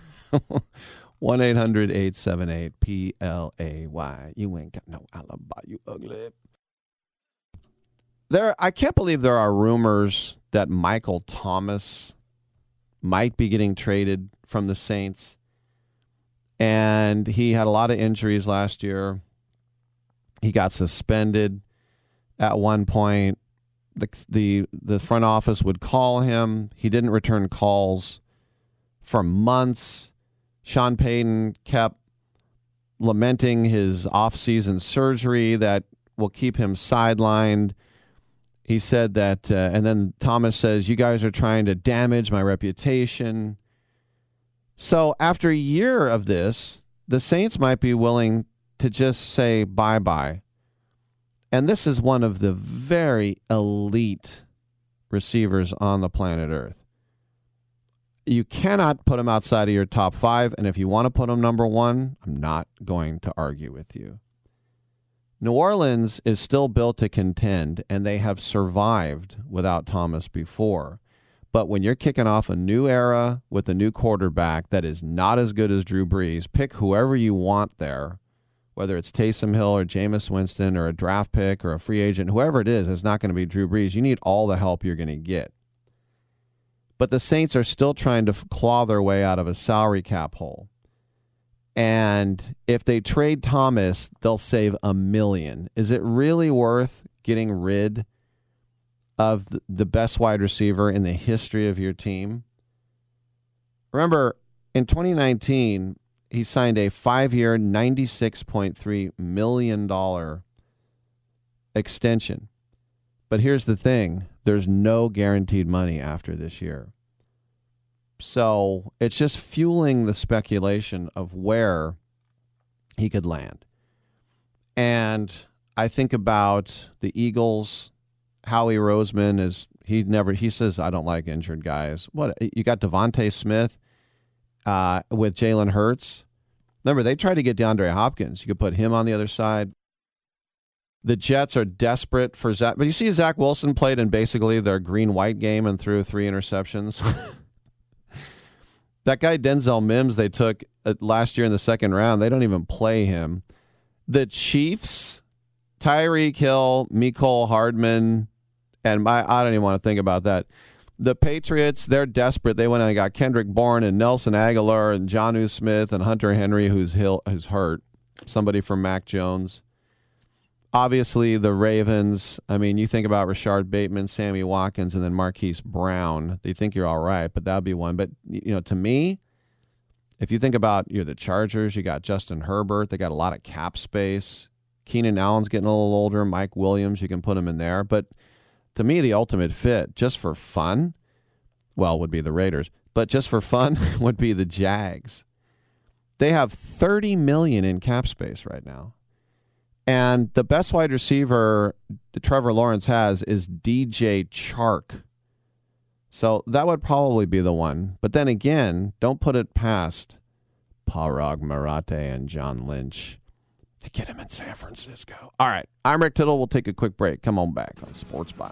Speaker 2: 1 800 878 P L A Y. You ain't got no alibi, you ugly. There, I can't believe there are rumors that Michael Thomas might be getting traded from the Saints. And he had a lot of injuries last year. He got suspended at one point. The, the the front office would call him. He didn't return calls for months. Sean Payton kept lamenting his offseason surgery that will keep him sidelined. He said that, uh, and then Thomas says, You guys are trying to damage my reputation. So after a year of this, the Saints might be willing to just say bye bye. And this is one of the very elite receivers on the planet Earth you cannot put him outside of your top five. And if you want to put him number one, I'm not going to argue with you. New Orleans is still built to contend, and they have survived without Thomas before. But when you're kicking off a new era with a new quarterback that is not as good as Drew Brees, pick whoever you want there, whether it's Taysom Hill or Jameis Winston or a draft pick or a free agent, whoever it is, it's not going to be Drew Brees. You need all the help you're going to get. But the Saints are still trying to claw their way out of a salary cap hole. And if they trade Thomas, they'll save a million. Is it really worth getting rid of the best wide receiver in the history of your team? Remember, in 2019, he signed a five year, $96.3 million extension. But here's the thing there's no guaranteed money after this year. So it's just fueling the speculation of where he could land. And I think about the Eagles. Howie Roseman is he never he says I don't like injured guys. What you got DeVonta Smith uh, with Jalen Hurts. Remember they tried to get DeAndre Hopkins. You could put him on the other side. The Jets are desperate for Zach. But you see, Zach Wilson played in basically their green white game and threw three interceptions. <laughs> that guy, Denzel Mims, they took uh, last year in the second round, they don't even play him. The Chiefs, Tyreek Hill, Mecole Hardman, and my, I don't even want to think about that. The Patriots, they're desperate. They went and got Kendrick Bourne and Nelson Agholor and Jonnu Smith and Hunter Henry, who's, Hill, who's hurt. Somebody from Mac Jones obviously the Ravens. I mean, you think about Rashod Bateman, Sammy Watkins, and then Marquise Brown. You think you're all right, but that'd be one. But you know, to me, if you think about you know the Chargers, you got Justin Herbert. They got a lot of cap space. Keenan Allen's getting a little older. Mike Williams, you can put him in there. But to me, the ultimate fit, just for fun, well, would be the Raiders. But just for fun, <laughs> would be the Jags. They have 30 million in cap space right now. And the best wide receiver Trevor Lawrence has is DJ Chark. So that would probably be the one. But then again, don't put it past Paraag Marathe and John Lynch to get him in San Francisco. All right. I'm Rick Tittle. We'll take a quick break. Come on back on Sports Bio.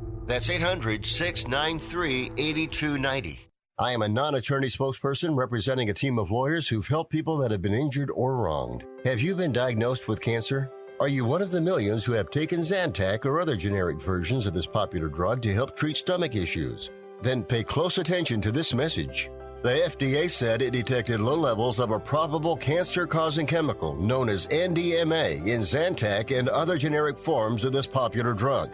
Speaker 7: That's 800 693 8290. I am a non attorney spokesperson representing a team of lawyers who've helped people that have been injured or wronged. Have you been diagnosed with cancer? Are you one of the millions who have taken Zantac or other generic versions of this popular drug to help treat stomach issues? Then pay close attention to this message. The FDA said it detected low levels of a probable cancer causing chemical known as NDMA in Zantac and other generic forms of this popular drug.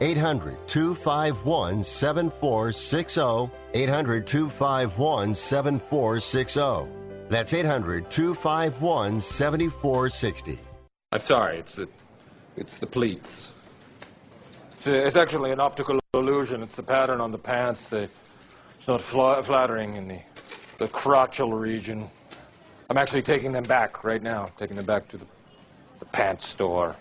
Speaker 7: 800 251 7460. 800 251 7460. That's 800 251 7460.
Speaker 26: I'm sorry, it's the, it's the pleats. It's, uh, it's actually an optical illusion. It's the pattern on the pants. The, it's not fla- flattering in the, the crotchal region. I'm actually taking them back right now, taking them back to the, the pants store.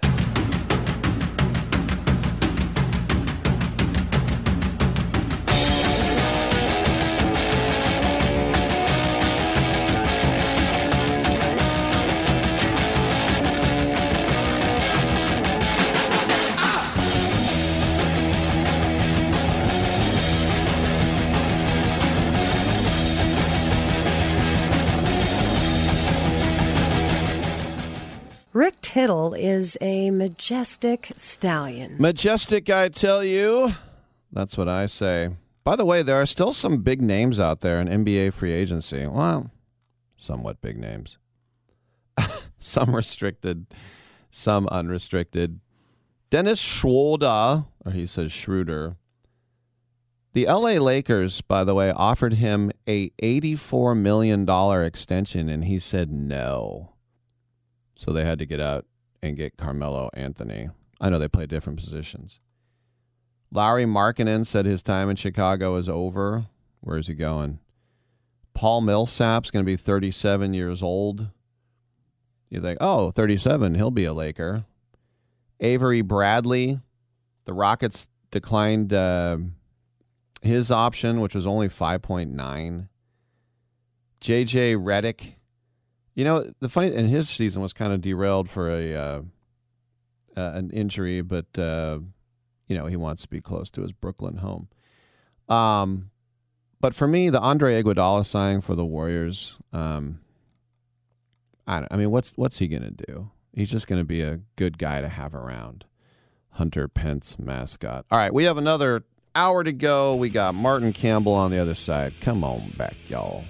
Speaker 28: Tittle is a majestic stallion.
Speaker 2: Majestic, I tell you. That's what I say. By the way, there are still some big names out there in NBA free agency. Well, somewhat big names. <laughs> some restricted, some unrestricted. Dennis Schroeder, or he says Schroeder. The LA Lakers, by the way, offered him a $84 million extension, and he said no. So they had to get out and get Carmelo Anthony. I know they play different positions. Larry Markkanen said his time in Chicago is over. Where is he going? Paul Millsap's going to be 37 years old. You think, oh, 37, he'll be a Laker. Avery Bradley, the Rockets declined uh, his option, which was only 5.9. JJ Redick, you know, the funny and his season was kind of derailed for a uh, uh, an injury, but uh, you know he wants to be close to his Brooklyn home. Um, but for me, the Andre Iguodala signing for the Warriors, um, I, I mean, what's what's he gonna do? He's just gonna be a good guy to have around. Hunter Pence mascot. All right, we have another hour to go. We got Martin Campbell on the other side. Come on back, y'all.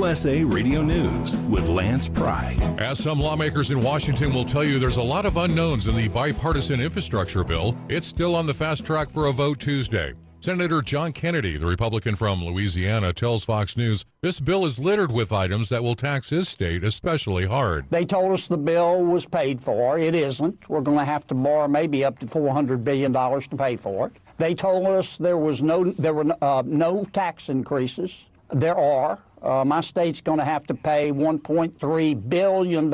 Speaker 15: USA Radio News with Lance Pry.
Speaker 16: As some lawmakers in Washington will tell you, there's a lot of unknowns in the bipartisan infrastructure bill. It's still on the fast track for a vote Tuesday. Senator John Kennedy, the Republican from Louisiana, tells Fox News this bill is littered with items that will tax his state especially hard.
Speaker 35: They told us the bill was paid for. It isn't. We're going to have to borrow maybe up to $400 billion to pay for it. They told us there was no there were uh, no tax increases. There are. Uh, my state's going to have to pay $1.3 billion.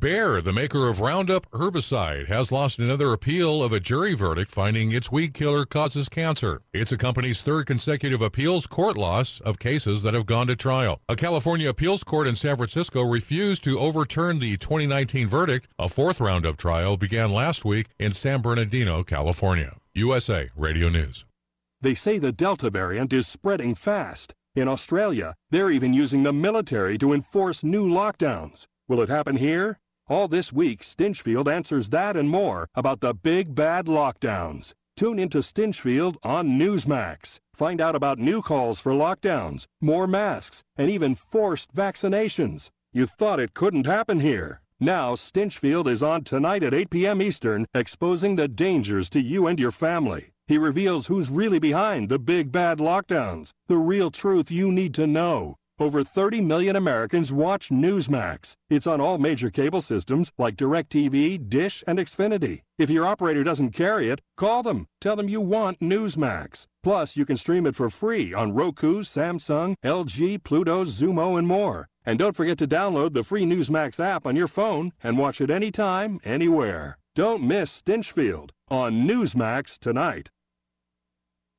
Speaker 16: Bayer, the maker of Roundup herbicide, has lost another appeal of a jury verdict finding its weed killer causes cancer. It's a company's third consecutive appeals court loss of cases that have gone to trial. A California appeals court in San Francisco refused to overturn the 2019 verdict. A fourth Roundup trial began last week in San Bernardino, California. USA Radio News.
Speaker 15: They say the Delta variant is spreading fast. In Australia, they're even using the military to enforce new lockdowns. Will it happen here? All this week, Stinchfield answers that and more about the big bad lockdowns. Tune into Stinchfield on Newsmax. Find out about new calls for lockdowns, more masks, and even forced vaccinations. You thought it couldn't happen here. Now, Stinchfield is on tonight at 8 p.m. Eastern, exposing the dangers to you and your family. He reveals who's really behind the big bad lockdowns, the real truth you need to know. Over 30 million Americans watch Newsmax. It's on all major cable systems like DirecTV, Dish, and Xfinity. If your operator doesn't carry it, call them. Tell them you want Newsmax. Plus, you can stream it for free on Roku, Samsung, LG, Pluto, Xumo, and more. And don't forget to download the free Newsmax app on your phone and watch it anytime, anywhere. Don't miss Stinchfield on Newsmax tonight.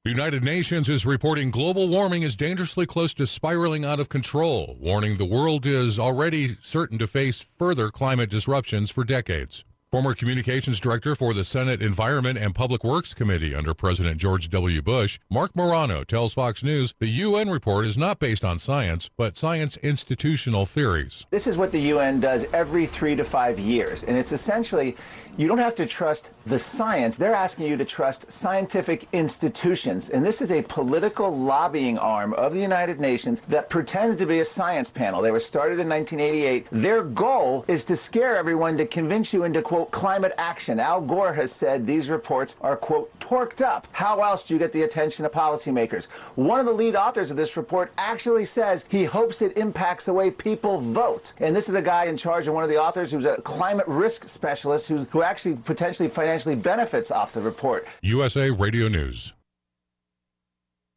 Speaker 16: The United Nations is reporting global warming is dangerously close to spiraling out of control, warning the world is already certain to face further climate disruptions for decades. Former communications director for the Senate Environment and Public Works Committee under President George W. Bush, Marc Morano tells Fox News the UN report is not based on science, but science institutional theories.
Speaker 36: This is what the UN does every three to five years, and it's essentially you don't have to trust the science. They're asking you to trust scientific institutions. And this is a political lobbying arm of the United Nations that pretends to be a science panel. They were started in 1988. Their goal is to scare everyone to convince you into, quote, climate action. Al Gore has said these reports are, quote, torqued up. How else do you get the attention of policymakers? One of the lead authors of this report actually says he hopes it impacts the way people vote. And this is a guy in charge of one of the authors who's a climate risk specialist who, who actually potentially financially benefits off the report.
Speaker 16: USA Radio News.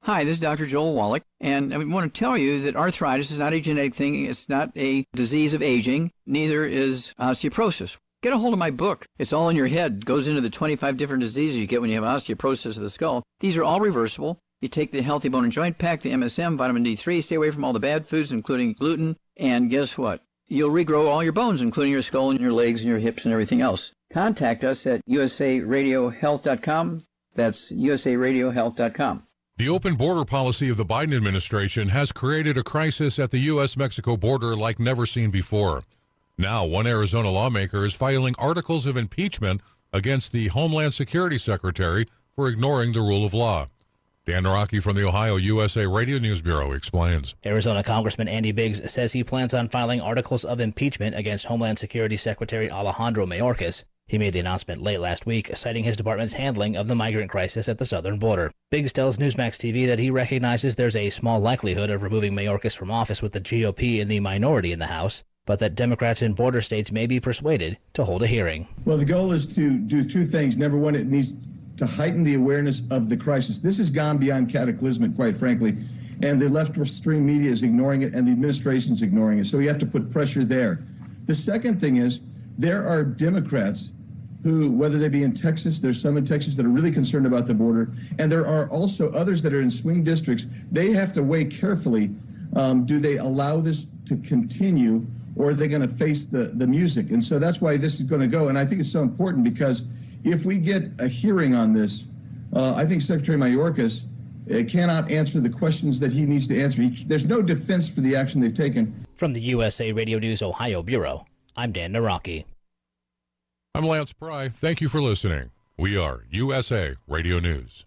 Speaker 19: Hi, this is Dr. Joel Wallach, and I want to tell you that arthritis is not a genetic thing. It's not a disease of aging. Neither is osteoporosis. Get a hold of my book. It's all in your head. It goes into the 25 different diseases you get when you have osteoporosis of the skull. These are all reversible. You take the Healthy Bone and Joint Pack, the MSM, vitamin D3, stay away from all the bad foods, including gluten, and guess what? You'll regrow all your bones, including your skull and your legs and your hips and everything else. Contact us at usaradiohealth.com. That's usaradiohealth.com.
Speaker 16: The open border policy of the Biden administration has created a crisis at the U.S. Mexico border like never seen before. Now, one Arizona lawmaker is filing articles of impeachment against the Homeland Security Secretary for ignoring the rule of law. Dan Naraki from the Ohio USA Radio News Bureau explains.
Speaker 37: Arizona Congressman Andy Biggs says he plans on filing articles of impeachment against Homeland Security Secretary Alejandro Mayorkas. He made the announcement late last week, citing his department's handling of the migrant crisis at the southern border. Biggs tells Newsmax TV that he recognizes there's a small likelihood of removing Mayorkas from office with the GOP in the minority in the House. but that Democrats in border states may be persuaded to hold a hearing.
Speaker 21: Well, the goal is to do two things. Number one, it needs to heighten the awareness of the crisis. This has gone beyond cataclysmic, quite frankly, and the left stream media is ignoring it, and the administration is ignoring it. So we have to put pressure there. The second thing is there are Democrats who, whether they be in Texas, there's some in Texas that are really concerned about the border, and there are also others that are in swing districts. They have to weigh carefully um, do they allow this to continue, or are they going to face the, the music? And so that's why this is going to go. And I think it's so important because if we get a hearing on this, uh, I think Secretary Mayorkas uh, cannot answer the questions that he needs to answer. He, there's no defense for the action they've taken.
Speaker 37: From the USA Radio News Ohio Bureau, I'm Dan Naraki.
Speaker 16: I'm Lance Pry. Thank you for listening. We are USA Radio News.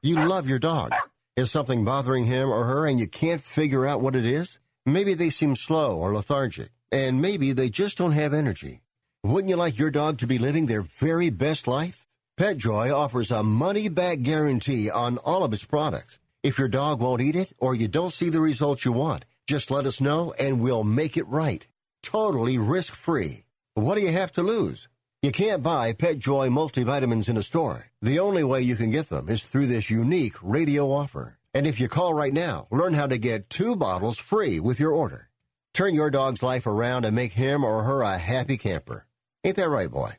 Speaker 7: You love your dog. Is something bothering him or her and you can't figure out what it is? Maybe they seem slow or lethargic, and maybe they just don't have energy. Wouldn't you like your dog to be living their very best life? PetJoy offers a money back guarantee on all of its products. If your dog won't eat it or you don't see the results you want, just let us know and we'll make it right. Totally risk free. What do you have to lose? You can't buy PetJoy multivitamins in a store. The only way you can get them is through this unique radio offer. And if you call right now, learn how to get two bottles free with your order. Turn your dog's life around and make him or her a happy camper. Ain't that right, boy?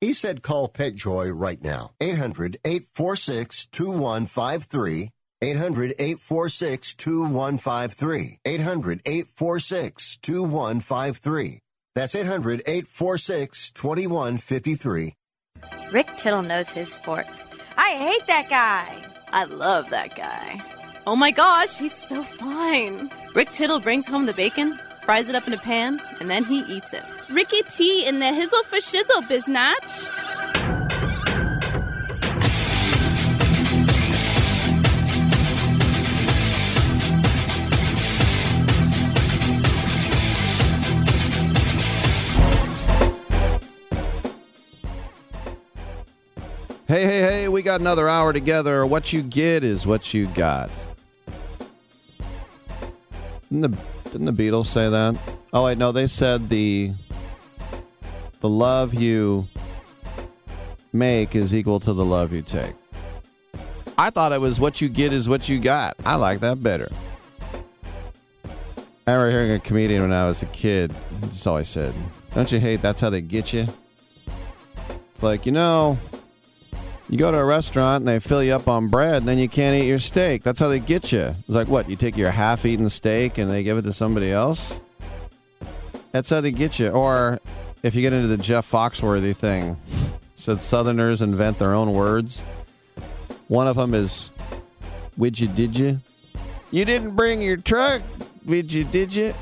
Speaker 7: He said call PetJoy right now. 800 846 2153. 800 846 2153. 800 846 2153. That's 800 846 2153.
Speaker 35: Rick Tittle knows his sports. I hate that guy. I love that guy. Oh my gosh, he's so fine. Rick Tittle brings home the bacon, fries it up in a pan, and then he eats it.
Speaker 38: Ricky T in the hizzle for shizzle, biznatch.
Speaker 2: Hey, hey, hey, we got another hour together. What you get is what you got. Didn't the, didn't the Beatles say that? Oh, wait, no, they said the the love you make is equal to the love you take. I thought it was what you get is what you got. I like that better. I remember hearing a comedian when I was a kid. That's all I said. Don't you hate that's how they get you? It's like, you know, you go to a restaurant and they fill you up on bread, and then you can't eat your steak. That's how they get you. It's like, what? You take your half eaten steak and they give it to somebody else? That's how they get you. Or if you get into the Jeff Foxworthy thing, said Southerners invent their own words. One of them is, Would you, did you? You didn't bring your truck, did you, did you?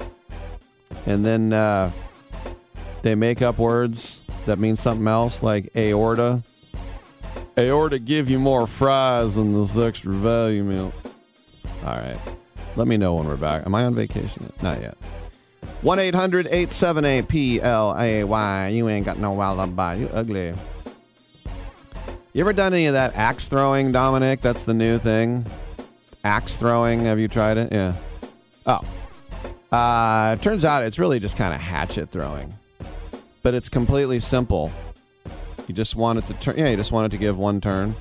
Speaker 2: And then uh, they make up words that mean something else, like aorta. Aorta give you more fries than this extra value meal. All right. Let me know when we're back. Am I on vacation? Not yet. 1 800 878 P L A Y. You ain't got no alibi. You ugly. You ever done any of that axe throwing, Dominic? That's the new thing. Axe throwing. Have you tried it? Yeah. Oh. Uh, turns out it's really just kind of hatchet throwing, but it's completely simple. You just wanted to turn. Yeah, you just wanted to give one turn.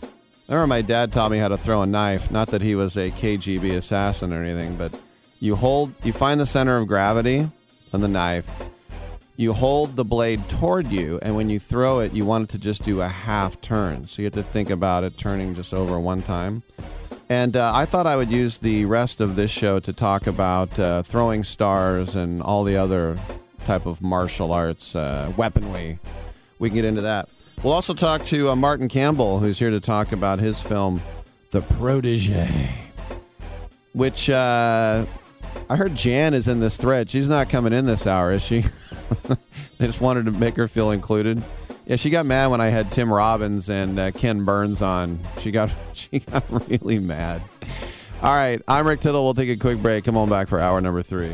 Speaker 2: I remember my dad taught me how to throw a knife. Not that he was a KGB assassin or anything, but you hold, you find the center of gravity on the knife. You hold the blade toward you, and when you throw it, you want it to just do a half turn. So you have to think about it turning just over one time. And uh, I thought I would use the rest of this show to talk about uh, throwing stars and all the other type of martial arts uh, weaponry. We can get into that. We'll also talk to uh, Martin Campbell, who's here to talk about his film, The Protege, which uh, I heard Jan is in this thread. She's not coming in this hour, is she? <laughs> they just wanted to make her feel included. Yeah, she got mad when I had Tim Robbins and uh, Ken Burns on. She got <laughs> she got really mad. All right, I'm Rick Tittle. We'll take a quick break. Come on back for hour number three.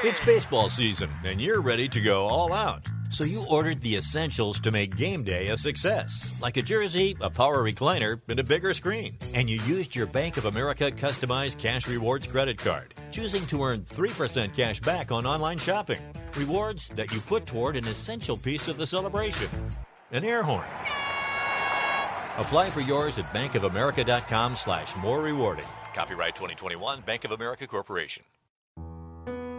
Speaker 39: It's baseball season, and you're ready to go all out. So you ordered the essentials to make game day a success, like a jersey, a power recliner, and a bigger screen. And you used your Bank of America customized cash rewards credit card, choosing to earn 3% cash back on online shopping. Rewards that you put toward an essential piece of the celebration an air horn. Apply for yours at bankofamerica.com slash more rewarding. Copyright 2021 Bank of America Corporation.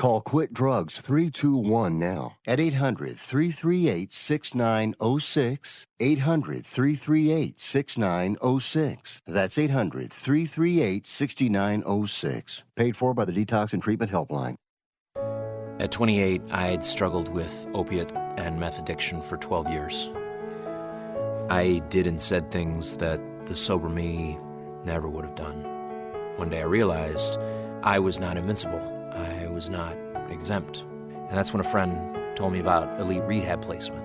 Speaker 7: Call Quit Drugs 321 now at 800 338 6906. 800 338 6906. That's 800 338 6906. Paid for by the Detox and Treatment Helpline.
Speaker 40: At 28, I had struggled with opiate and meth addiction for 12 years. I did and said things that the sober me never would have done. One day I realized I was not invincible. I was not exempt. And that's when a friend told me about elite rehab placement.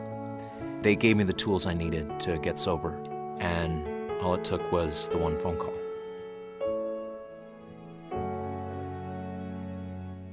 Speaker 40: They gave me the tools I needed to get sober, and all it took was the one phone call.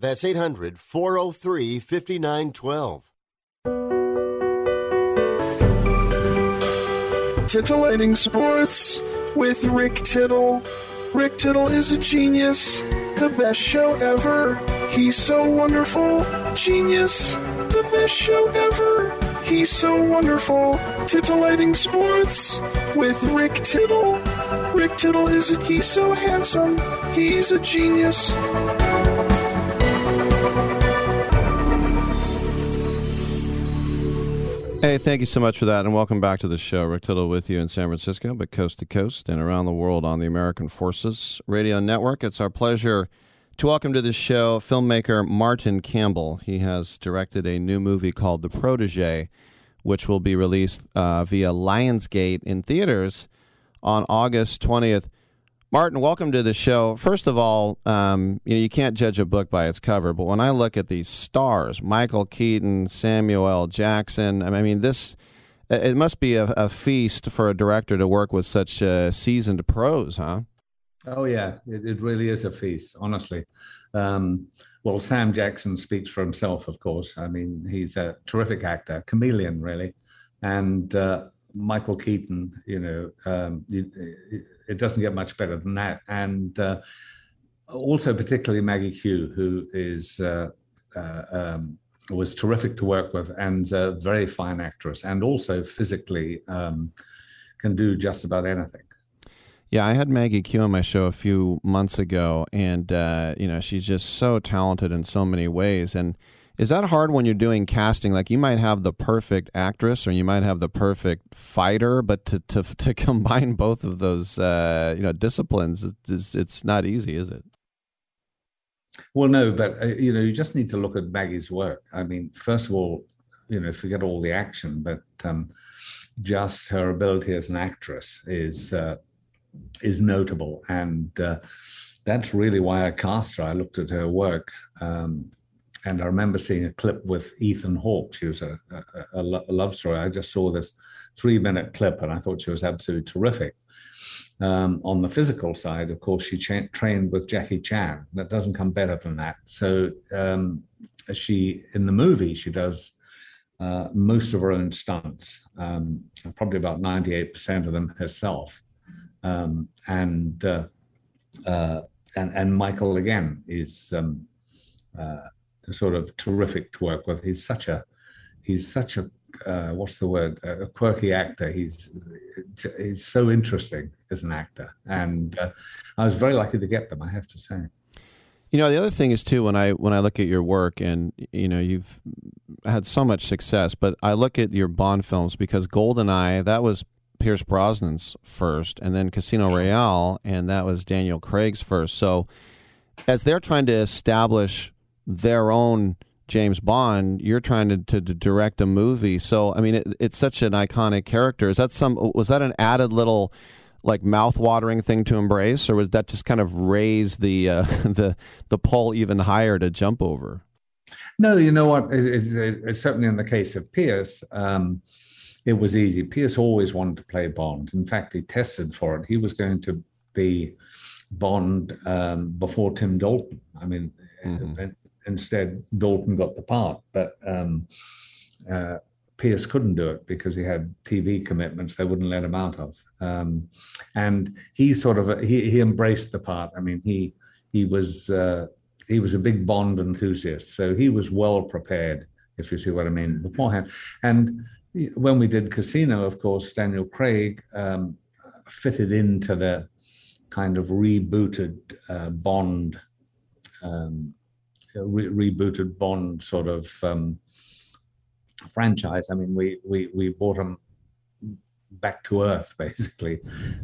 Speaker 41: That's 800 403 5912.
Speaker 42: Titillating Sports with Rick Tittle. Rick Tittle is a genius, the best show ever. He's so wonderful, genius, the best show ever. He's so wonderful. Titillating Sports with Rick Tittle. Rick Tittle is a, he's so handsome. He's a genius.
Speaker 2: Hey, thank you so much for that, and welcome back to the show. Rick Tittle with you in San Francisco, but coast to coast and around the world on the American Forces Radio Network. It's our pleasure to welcome to the show filmmaker Martin Campbell. He has directed a new movie called The Protege, which will be released uh, via Lionsgate in theaters on August 20th. Martin, welcome to the show. First of all, um, you know you can't judge a book by its cover, but when I look at these stars, Michael Keaton, Samuel. Jackson, I mean this, it must be a, a feast for a director to work with such uh, seasoned pros, huh?
Speaker 43: Oh yeah, it, it really is a feast, honestly. Um, well, Sam Jackson speaks for himself, of course. I mean, he's a terrific actor, chameleon, really, and uh, Michael Keaton. You know, um, doesn't get much better than that, and uh, also particularly Maggie Q, who is. Uh, uh um, was terrific to work with and a very fine actress, and also physically um, can do just about anything.
Speaker 2: Yeah, I had Maggie Q on my show a few months ago, and uh, you know she's just so talented in so many ways. And is that hard when you're doing casting? Like you might have the perfect actress, or you might have the perfect fighter, but to to, <laughs> to combine both of those uh, you know disciplines, it's, it's not easy, is it?
Speaker 43: Well, no, but uh, you know you just need to look at Maggie's work. I mean, first of all, you know, forget all the action, but um, just her ability as an actress is uh, is notable, and uh, that's really why I cast her. I looked at her work, um, and I remember seeing a clip with Ethan Hawke. She was a, a, a love story. I just saw this three minute clip, and I thought she was absolutely terrific. Um, on the physical side, of course, she cha- trained with Jackie Chan. That doesn't come better than that. So um, she, in the movie, she does uh, most of her own stunts, um, probably about 98% of them herself. Um, and, uh, uh, and, and Michael again is um, uh, sort of terrific to work with. He's such a he's such a uh, what's the word a quirky actor. He's he's so interesting as an actor, and uh, I was very lucky to get them. I have to say.
Speaker 2: You know, the other thing is too when I when I look at your work, and you know, you've had so much success, but I look at your Bond films because Goldeneye that was Pierce Brosnan's first, and then Casino Royale, and that was Daniel Craig's first. So, as they're trying to establish their own James Bond, you're trying to, to, to direct a movie. So, I mean, it, it's such an iconic character. Is that some? Was that an added little? like mouth-watering thing to embrace, or was that just kind of raise the uh, <laughs> the the pole even higher to jump over?
Speaker 43: No, you know what? It, it, it, certainly in the case of Pierce, um, it was easy. Pierce always wanted to play Bond. In fact, he tested for it. He was going to be Bond um, before Tim Dalton. I mean, mm-hmm. Instead Dalton got the part, but um, uh, Pierce couldn't do it because he had TV commitments they wouldn't let him out of. Um, and he sort of he, he embraced the part. I mean, he he was uh, he was a big Bond enthusiast, so he was well prepared, if you see what I mean, beforehand. And when we did Casino, of course, Daniel Craig um, fitted into the kind of rebooted uh, Bond, um, re- rebooted Bond sort of um, franchise. I mean, we we we brought them back to earth basically,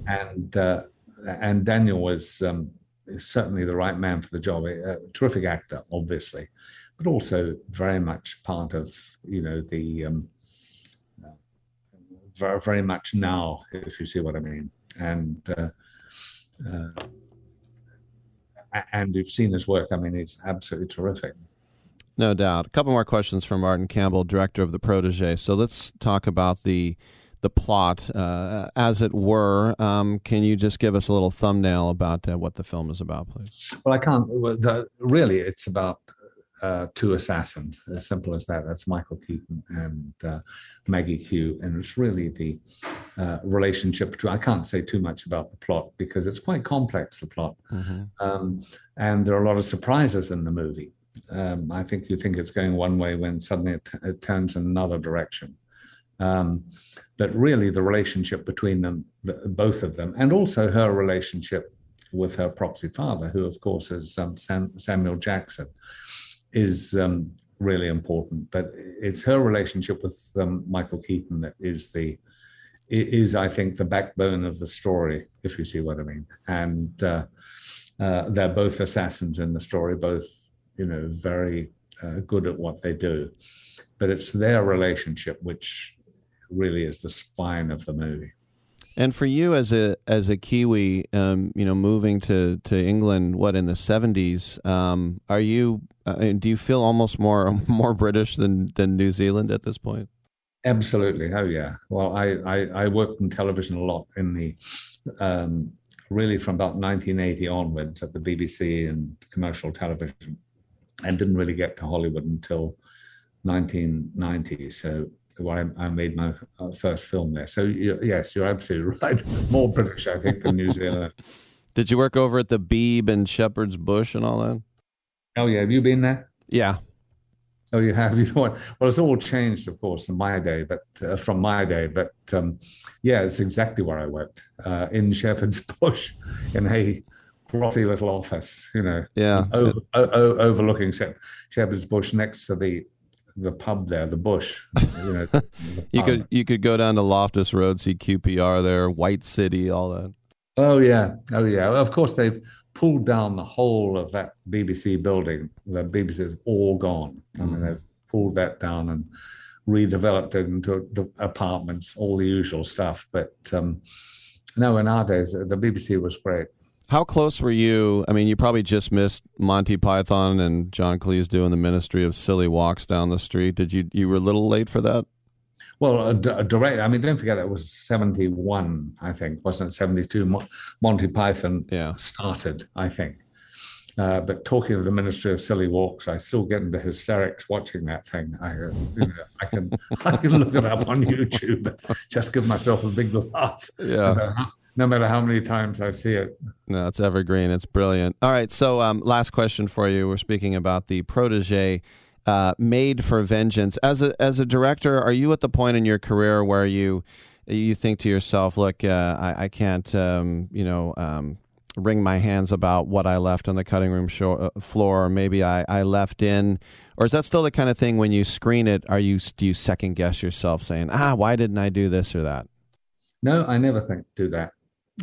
Speaker 43: and uh, and Daniel was um, certainly the right man for the job. A, a, terrific actor, obviously, but also very much part of you know the um, uh, very very much now, if you see what I mean, and. Uh, uh, and you've seen his work. I mean, he's absolutely terrific.
Speaker 2: No doubt. A couple more questions from Martin Campbell, director of The Protege. So let's talk about the the plot, uh, as it were. Um, can you just give us a little thumbnail about uh, what the film is about, please?
Speaker 43: Well, I can't. Really, it's about uh, two assassins, as simple as that. That's Michael Keaton and uh, Maggie Q, and it's really the uh, relationship between. I can't say too much about the plot because it's quite complex. The plot, mm-hmm. um, and there are a lot of surprises in the movie um, I think you think it's going one way when suddenly it, it turns in another direction. Um, but really, the relationship between them, the, both of them, and also her relationship with her proxy father, who of course is um, Sam, Samuel Jackson, is um, really important. But it's her relationship with um, Michael Keaton that is the is I think the backbone of the story, if you see what I mean. And uh, uh, they're both assassins in the story, both you know, very uh, good at what they do. But it's their relationship which really is the spine of the movie.
Speaker 2: And for you as a as a Kiwi, um, you know, moving to, to England, what in the seventies, um, are you? Uh, do you feel almost more <laughs> more British than than New Zealand at this point?
Speaker 43: Absolutely. Oh yeah. Well, I I, I worked in television a lot in the um, really from about 1980 onwards at the BBC and commercial television and didn't really get to Hollywood until 1990. So I, I made my uh, first film there. So you, yes, you're absolutely <laughs> right. More British, I think, than New Zealand.
Speaker 2: Did you work over at the Beeb and Shepherd's Bush and all that?
Speaker 43: Oh yeah, have you been there?
Speaker 2: Yeah.
Speaker 43: Oh, you have. <laughs> You know what? Well, it's all changed, of course, in my day, but uh, from my day. But um, yeah, it's exactly where I worked uh, in Shepherd's <laughs> Bush, in a grotty little office, you know.
Speaker 2: Yeah.
Speaker 43: Over, o- overlooking Shepherd's Bush next to the the pub there, the Bush. You know. <laughs>
Speaker 2: you could you could go down to Loftus Road, see QPR there, White City, all that.
Speaker 43: Oh yeah, oh yeah. Of course, they've pulled down the whole of that BBC building. The BBC is all gone. I mean, mm. they've pulled that down and redeveloped it into apartments, all the usual stuff. But um, no, in our days, the BBC was great.
Speaker 2: How close were you? I mean, you probably just missed Monty Python and John Cleese doing the Ministry of Silly Walks down the street. Did you? You were a little late for that.
Speaker 43: Well, d- a direct. I mean, don't forget that was seventy-one. I think wasn't it seventy-two? Mo- Monty Python
Speaker 2: yeah.
Speaker 43: started. I think. Uh, but talking of the Ministry of Silly Walks, I still get into hysterics watching that thing. I, uh, you know, I can <laughs> I can look it up on YouTube. Just give myself a big laugh.
Speaker 2: Yeah.
Speaker 43: No matter how, no matter how many times I see it.
Speaker 2: No, it's evergreen. It's brilliant. All right. So, um, last question for you. We're speaking about the protege. Uh, made for vengeance as a as a director are you at the point in your career where you you think to yourself look uh, I, I can't um, you know um, wring my hands about what I left on the cutting room show, uh, floor, or maybe I, I left in, or is that still the kind of thing when you screen it? Are you do you second guess yourself, saying, ah, why didn't I do this or that?
Speaker 43: No, I never think do that.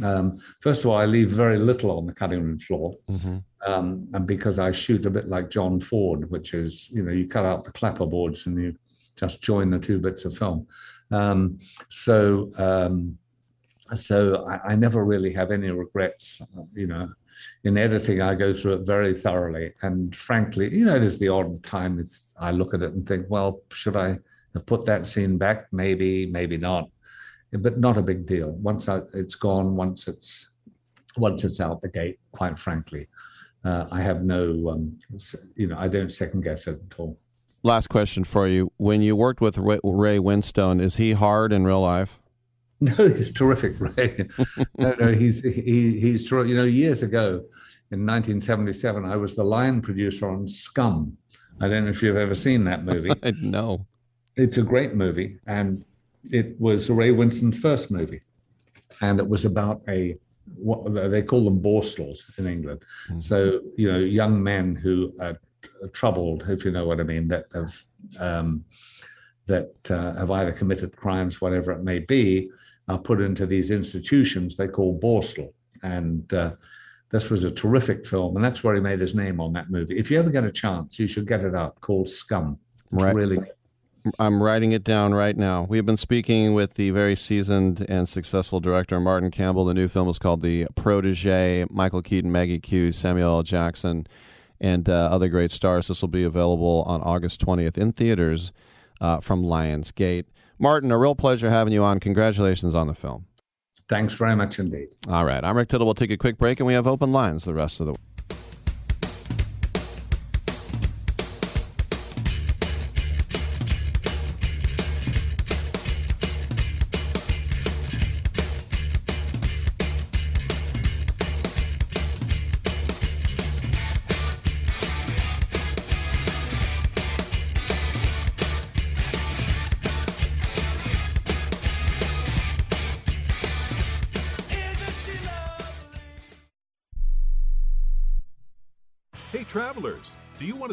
Speaker 43: Um, first of all, I leave very little on the cutting room floor,
Speaker 2: mm-hmm.
Speaker 43: um, and because I shoot a bit like John Ford, which is you know you cut out the clapperboards and you just join the two bits of film. Um, so um, so I, I, never really have any regrets. You know, in editing, I go through it very thoroughly, and frankly, you know, there's the odd time I look at it and think, well, should I have put that scene back? Maybe, maybe not, but not a big deal. Once I, it's gone, once it's once it's out the gate, quite frankly, uh, I have no, um, you know, I don't second guess it at all.
Speaker 2: Last question for you: When you worked with Ray Winstone, is he hard in real life? <laughs>
Speaker 43: No, he's terrific, Ray. no, no, he's he, he's true. You know, years ago, in 1977, I was the line producer on Scum. I don't know if you've ever seen that movie. <laughs>
Speaker 2: no,
Speaker 43: it's a great movie, and it was Ray Winstone's first movie, and it was about a what they call them borstals in England. Mm-hmm. So you know, young men who are troubled, if you know what I mean, that have um, that uh, have either committed crimes, whatever it may be, are put into these institutions they call Borstal. And uh, this was a terrific film, and that's where he made his name on that movie. If you ever get a chance, you should get it up. Called Scum. It's
Speaker 2: right.
Speaker 43: really.
Speaker 2: I'm writing it down right now. We have been speaking with the very seasoned and successful director Martin Campbell. The new film is called The Protege. Michael Keaton, Maggie Q, Samuel L. Jackson, and uh, other great stars. This will be available on August 20th in theaters uh, from Lionsgate. Martin, a real pleasure having you on. Congratulations on the film.
Speaker 43: Thanks very much indeed.
Speaker 2: All right. I'm Rick Tittle. We'll take a quick break and we have open lines the rest of the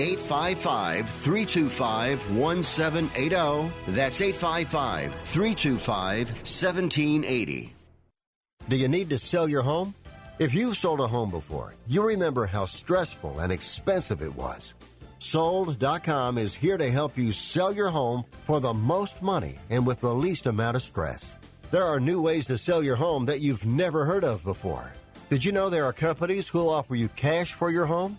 Speaker 7: 855 325 1780. That's 855 325 1780. Do you need to sell your home? If you've sold a home before, you remember how stressful and expensive it was. Sold.com is here to help you sell your home for the most money and with the least amount of stress. There are new ways to sell your home that you've never heard of before. Did you know there are companies who'll offer you cash for your home?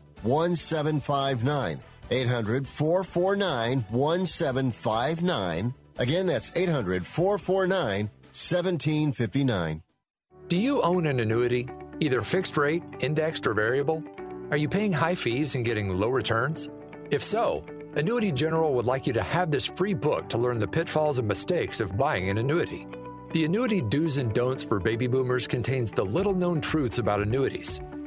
Speaker 7: 1759. 800 449 1759. Again, that's 800 449 1759.
Speaker 23: Do you own an annuity, either fixed rate, indexed, or variable? Are you paying high fees and getting low returns? If so, Annuity General would like you to have this free book to learn the pitfalls and mistakes of buying an annuity. The Annuity Do's and Don'ts for Baby Boomers contains the little known truths about annuities,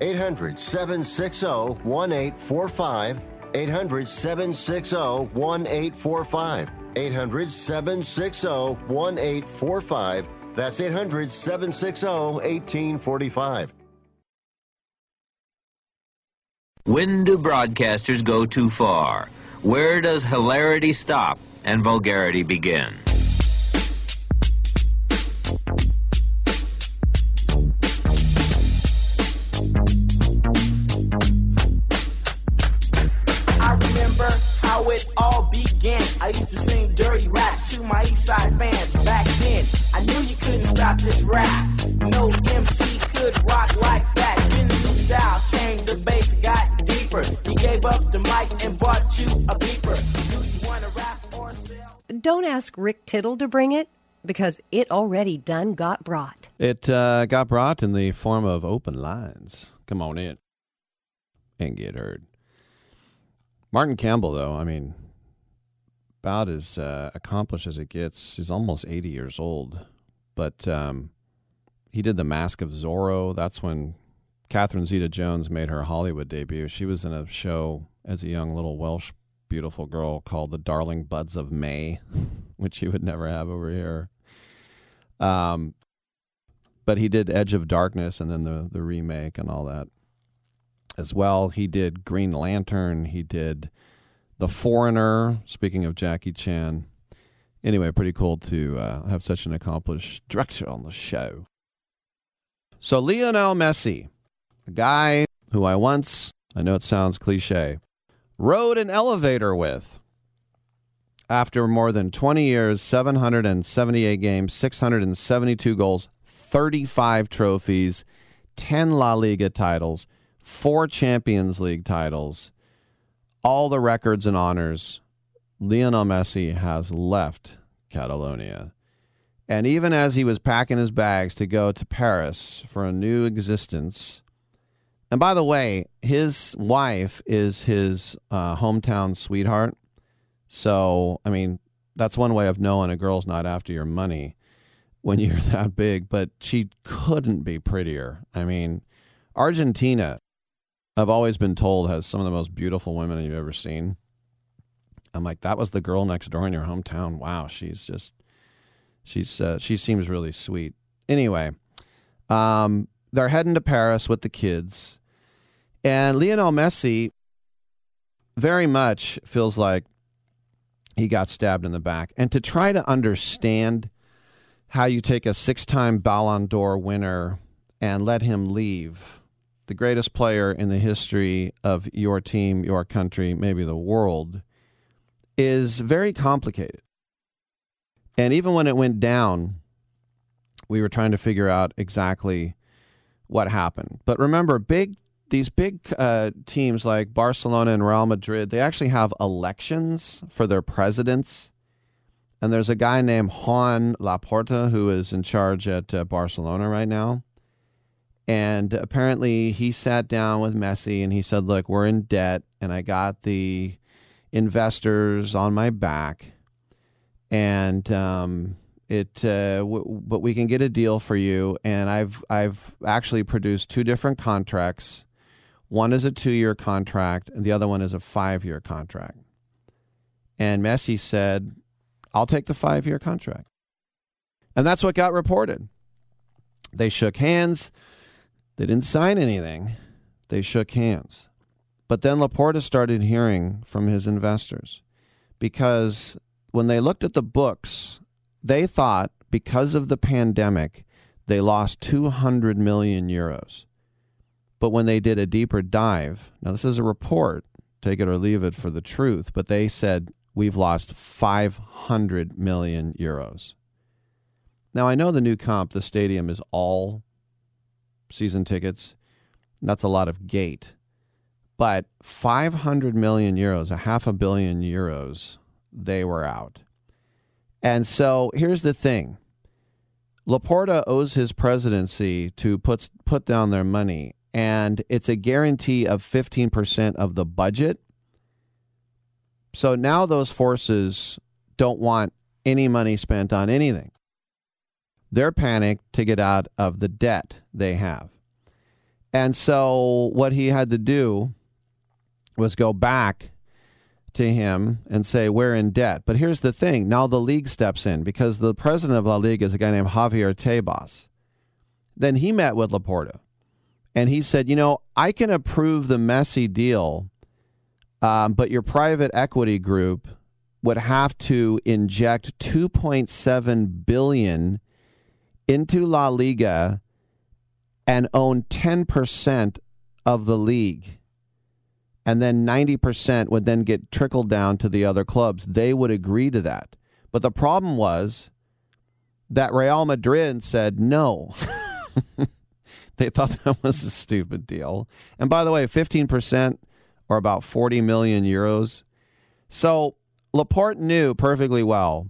Speaker 7: 800 760 1845. 800 760 1845. 800 760 1845. That's 800 760 1845.
Speaker 44: When do broadcasters go too far? Where does hilarity stop and vulgarity begin?
Speaker 45: To my fans back then. I knew you couldn't stop this rap. No MC could rock like that. Then the new style came, the bass got deeper. He gave up the mic and bought you a beeper. Do you wanna rap or sell?
Speaker 46: Don't ask Rick Tittle to bring it because it already done got brought.
Speaker 2: It uh, got brought in the form of open lines. Come on in and get heard. Martin Campbell, though, I mean, about as uh, accomplished as it gets. He's almost 80 years old, but um, he did The Mask of Zorro. That's when Catherine Zeta Jones made her Hollywood debut. She was in a show as a young little Welsh beautiful girl called The Darling Buds of May, <laughs> which you would never have over here. Um, but he did Edge of Darkness and then the the remake and all that as well. He did Green Lantern. He did The Foreigner. Speaking of Jackie Chan. Anyway, pretty cool to uh, have such an accomplished director on the show. So Lionel Messi, a guy who I once, I know it sounds cliche, rode an elevator with. After more than 20 years, 778 games, 672 goals, 35 trophies, 10 La Liga titles, four Champions League titles, all the records and honors, Lionel Messi has left Catalonia. And even as he was packing his bags to go to Paris for a new existence, and by the way, his wife is his uh, hometown sweetheart. So, I mean, that's one way of knowing a girl's not after your money when <laughs> you're that big, but she couldn't be prettier. I mean, Argentina, I've always been told, has some of the most beautiful women you've ever seen. I'm like, that was the girl next door in your hometown. Wow, she's just, she's, uh, she seems really sweet. Anyway, um, they're heading to Paris with the kids. And Lionel Messi very much feels like he got stabbed in the back. And to try to understand how you take a six time Ballon d'Or winner and let him leave, the greatest player in the history of your team, your country, maybe the world, is very complicated. And even when it went down, we were trying to figure out exactly what happened. But remember, big these big uh, teams like Barcelona and Real Madrid, they actually have elections for their presidents. And there's a guy named Juan Laporta who is in charge at uh, Barcelona right now. And apparently he sat down with Messi and he said, Look, we're in debt, and I got the investors on my back. And um, it uh, w- but we can get a deal for you and i've i've actually produced two different contracts One is a two year contract, and the other one is a five year contract. And Messi said, I'll take the five year contract. And that's what got reported. They shook hands. They didn't sign anything. They shook hands. But then Laporta started hearing from his investors because when they looked at the books, they thought because of the pandemic, they lost 200 million euros. But when they did a deeper dive, now this is a report, take it or leave it for the truth, but they said we've lost 500 million euros. Now, I know the new comp, the stadium is all season tickets. That's a lot of gate. But 500 million euros, a half a billion euros, they were out. And so here's the thing Laporta owes his presidency to put, put down their money, and it's a guarantee of 15% of the budget. So now those forces don't want any money spent on anything. They're panicked to get out of the debt they have. And so what he had to do was go back to him and say, We're in debt. But here's the thing now the league steps in because the president of La Liga is a guy named Javier Tebas. Then he met with Laporta and he said, You know, I can approve the Messi deal, um, but your private equity group would have to inject 2.7 billion into La Liga and own 10% of the league. And then 90% would then get trickled down to the other clubs. They would agree to that. But the problem was that Real Madrid said no. <laughs> they thought that was a stupid deal. And by the way, 15% or about 40 million euros. So Laporta knew perfectly well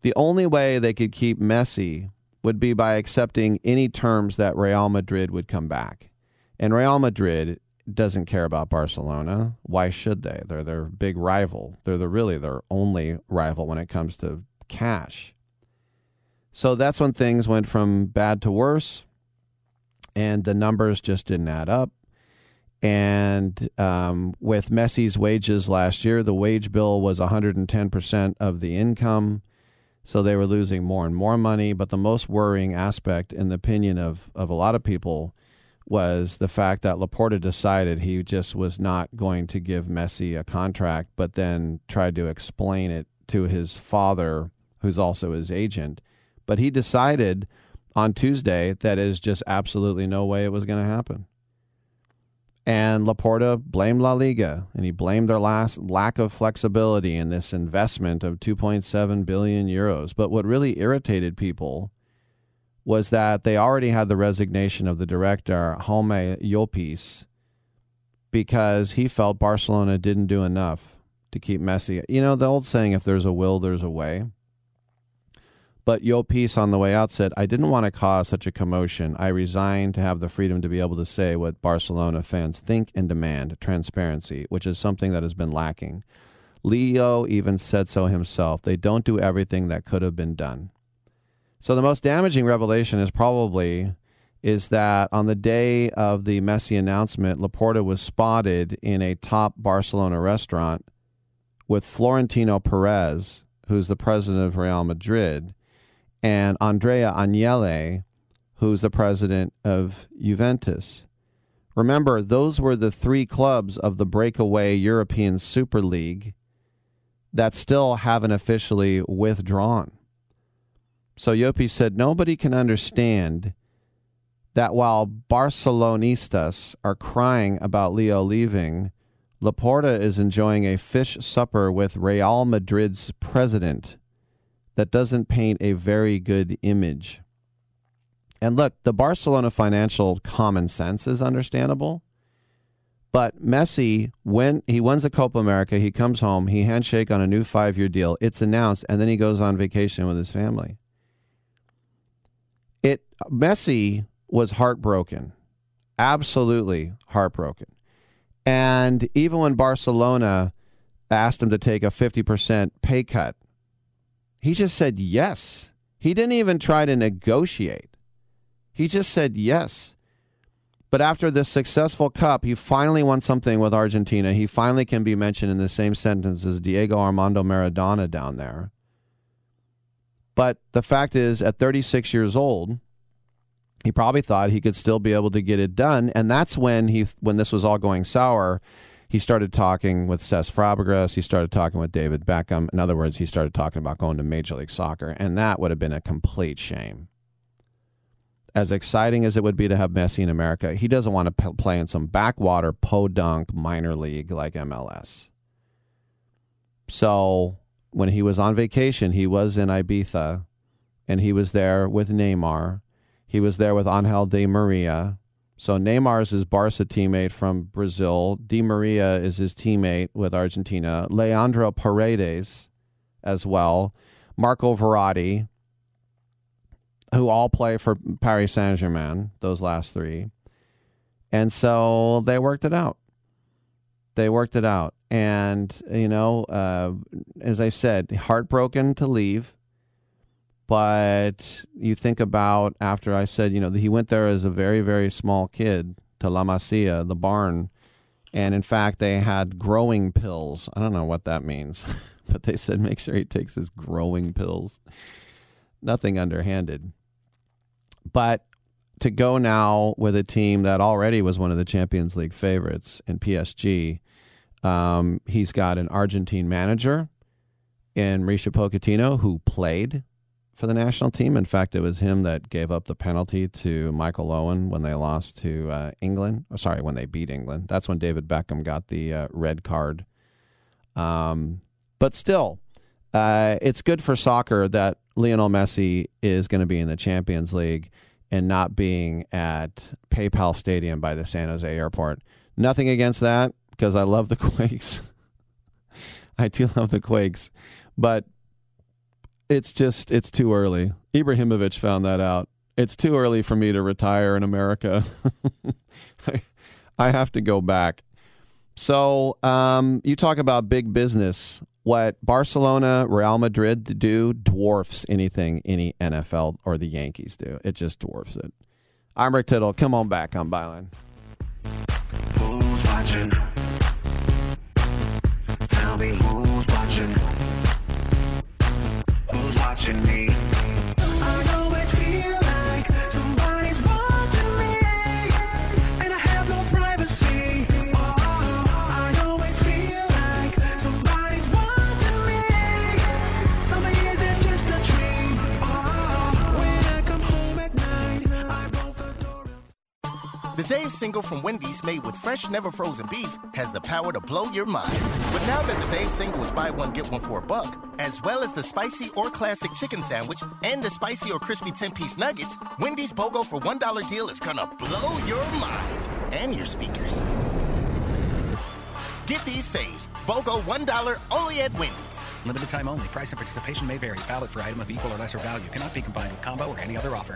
Speaker 2: the only way they could keep Messi would be by accepting any terms that Real Madrid would come back. And Real Madrid doesn't care about Barcelona. Why should they? They're their big rival. They're the really their only rival when it comes to cash. So that's when things went from bad to worse, and the numbers just didn't add up. And um, with Messi's wages last year, the wage bill was 110% of the income. So they were losing more and more money. But the most worrying aspect, in the opinion of, of a lot of people, was the fact that Laporta decided he just was not going to give Messi a contract, but then tried to explain it to his father, who's also his agent. But he decided on Tuesday that is just absolutely no way it was going to happen. And Laporta blamed La Liga, and he blamed their last lack of flexibility in this investment of 2.7 billion euros. But what really irritated people was that they already had the resignation of the director, Jaume Llopis, because he felt Barcelona didn't do enough to keep Messi. You know, the old saying, if there's a will, there's a way. But Llopis on the way out said, I didn't want to cause such a commotion. I resigned to have the freedom to be able to say what Barcelona fans think and demand transparency, which is something that has been lacking. Leo even said so himself. They don't do everything that could have been done. So the most damaging revelation is probably is that on the day of the Messi announcement, Laporta was spotted in a top Barcelona restaurant with Florentino Perez, who's the president of Real Madrid, and Andrea Agnelli, who's the president of Juventus. Remember, those were the three clubs of the breakaway European Super League that still haven't officially withdrawn. So Llopis said nobody can understand that while Barcelonistas are crying about Leo leaving, Laporta is enjoying a fish supper with Real Madrid's president. That doesn't paint a very good image. And look, the Barcelona financial common sense is understandable. But Messi, when he wins the Copa America, he comes home, he handshake on a new five year deal. It's announced, and then he goes on vacation with his family. It Messi was heartbroken, absolutely heartbroken. And even when Barcelona asked him to take a 50% pay cut, he just said yes. He didn't even try to negotiate. He just said yes. But after this successful cup, he finally won something with Argentina. He finally can be mentioned in the same sentence as Diego Armando Maradona down there. But the fact is, at 36 years old, he probably thought he could still be able to get it done, and that's when he, when this was all going sour, he started talking with Cesc Fabregas. He started talking with David Beckham. In other words, he started talking about going to Major League Soccer, and that would have been a complete shame as exciting as it would be to have Messi in America, he doesn't want to play in some backwater podunk minor league like MLS. So when he was on vacation, he was in Ibiza and he was there with Neymar. He was there with Angel Di Maria. So Neymar is his Barca teammate from Brazil. Di Maria is his teammate with Argentina. Leandro Paredes as well. Marco Verratti, who all play for Paris Saint Germain, those last three. And so they worked it out. They worked it out. And, you know, uh, as I said, heartbroken to leave. But you think about after I said, you know, he went there as a very, very small kid to La Masia, the barn. And in fact, they had growing pills. I don't know what that means, <laughs> but they said make sure he takes his growing pills. Nothing underhanded. But to go now with a team that already was one of the Champions League favorites in PSG, um, he's got an Argentine manager in Mauricio Pochettino who played for the national team. In fact, it was him that gave up the penalty to Michael Owen when they lost to uh, England. Oh, sorry, when they beat England. That's when David Beckham got the uh, red card. Um, but still, uh, it's good for soccer that Lionel Messi is going to be in the Champions League and not being at PayPal Stadium by the San Jose airport. Nothing against that because I love the <laughs> Quakes. I do love the Quakes, but it's just it's too early. Ibrahimovic found that out. It's too early for me to retire in America. <laughs> I have to go back. So um, you talk about big business. What Barcelona, Real Madrid do dwarfs anything any NFL or the Yankees do. It just dwarfs it. I'm Rick Tittle. Come on back Byline.
Speaker 47: Who's watching? Tell me who's watching? Watching me? The
Speaker 32: Dave single from Wendy's made with fresh, never frozen beef has the power to blow your mind. But now that the Dave single is buy one, get one for a buck, as well as the spicy or classic chicken sandwich and the spicy or crispy 10 piece nuggets, Wendy's BOGO for $1 deal is gonna blow your mind and your speakers. Get these faves. BOGO $1 only at Wendy's.
Speaker 48: Limited time only. Price and participation may vary. Valid for item of equal or lesser value. Cannot be combined with combo or any other offer.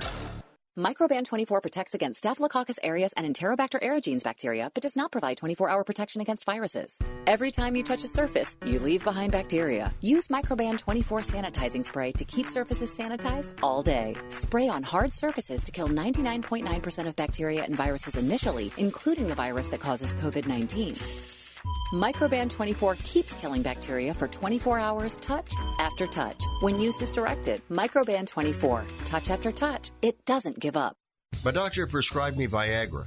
Speaker 49: Microban 24 protects against Staphylococcus aureus and Enterobacter aerogenes bacteria, but does not provide 24 hour protection against viruses. Every time you touch a surface, you leave behind bacteria. Use Microban 24 sanitizing spray to keep surfaces sanitized all day. Spray on hard surfaces to kill 99.9% of bacteria and viruses initially, including the virus that causes COVID 19. Microban 24 keeps killing bacteria for 24 hours, touch after touch. When used as directed, Microban 24, touch after touch, it doesn't give up.
Speaker 7: My doctor prescribed me Viagra.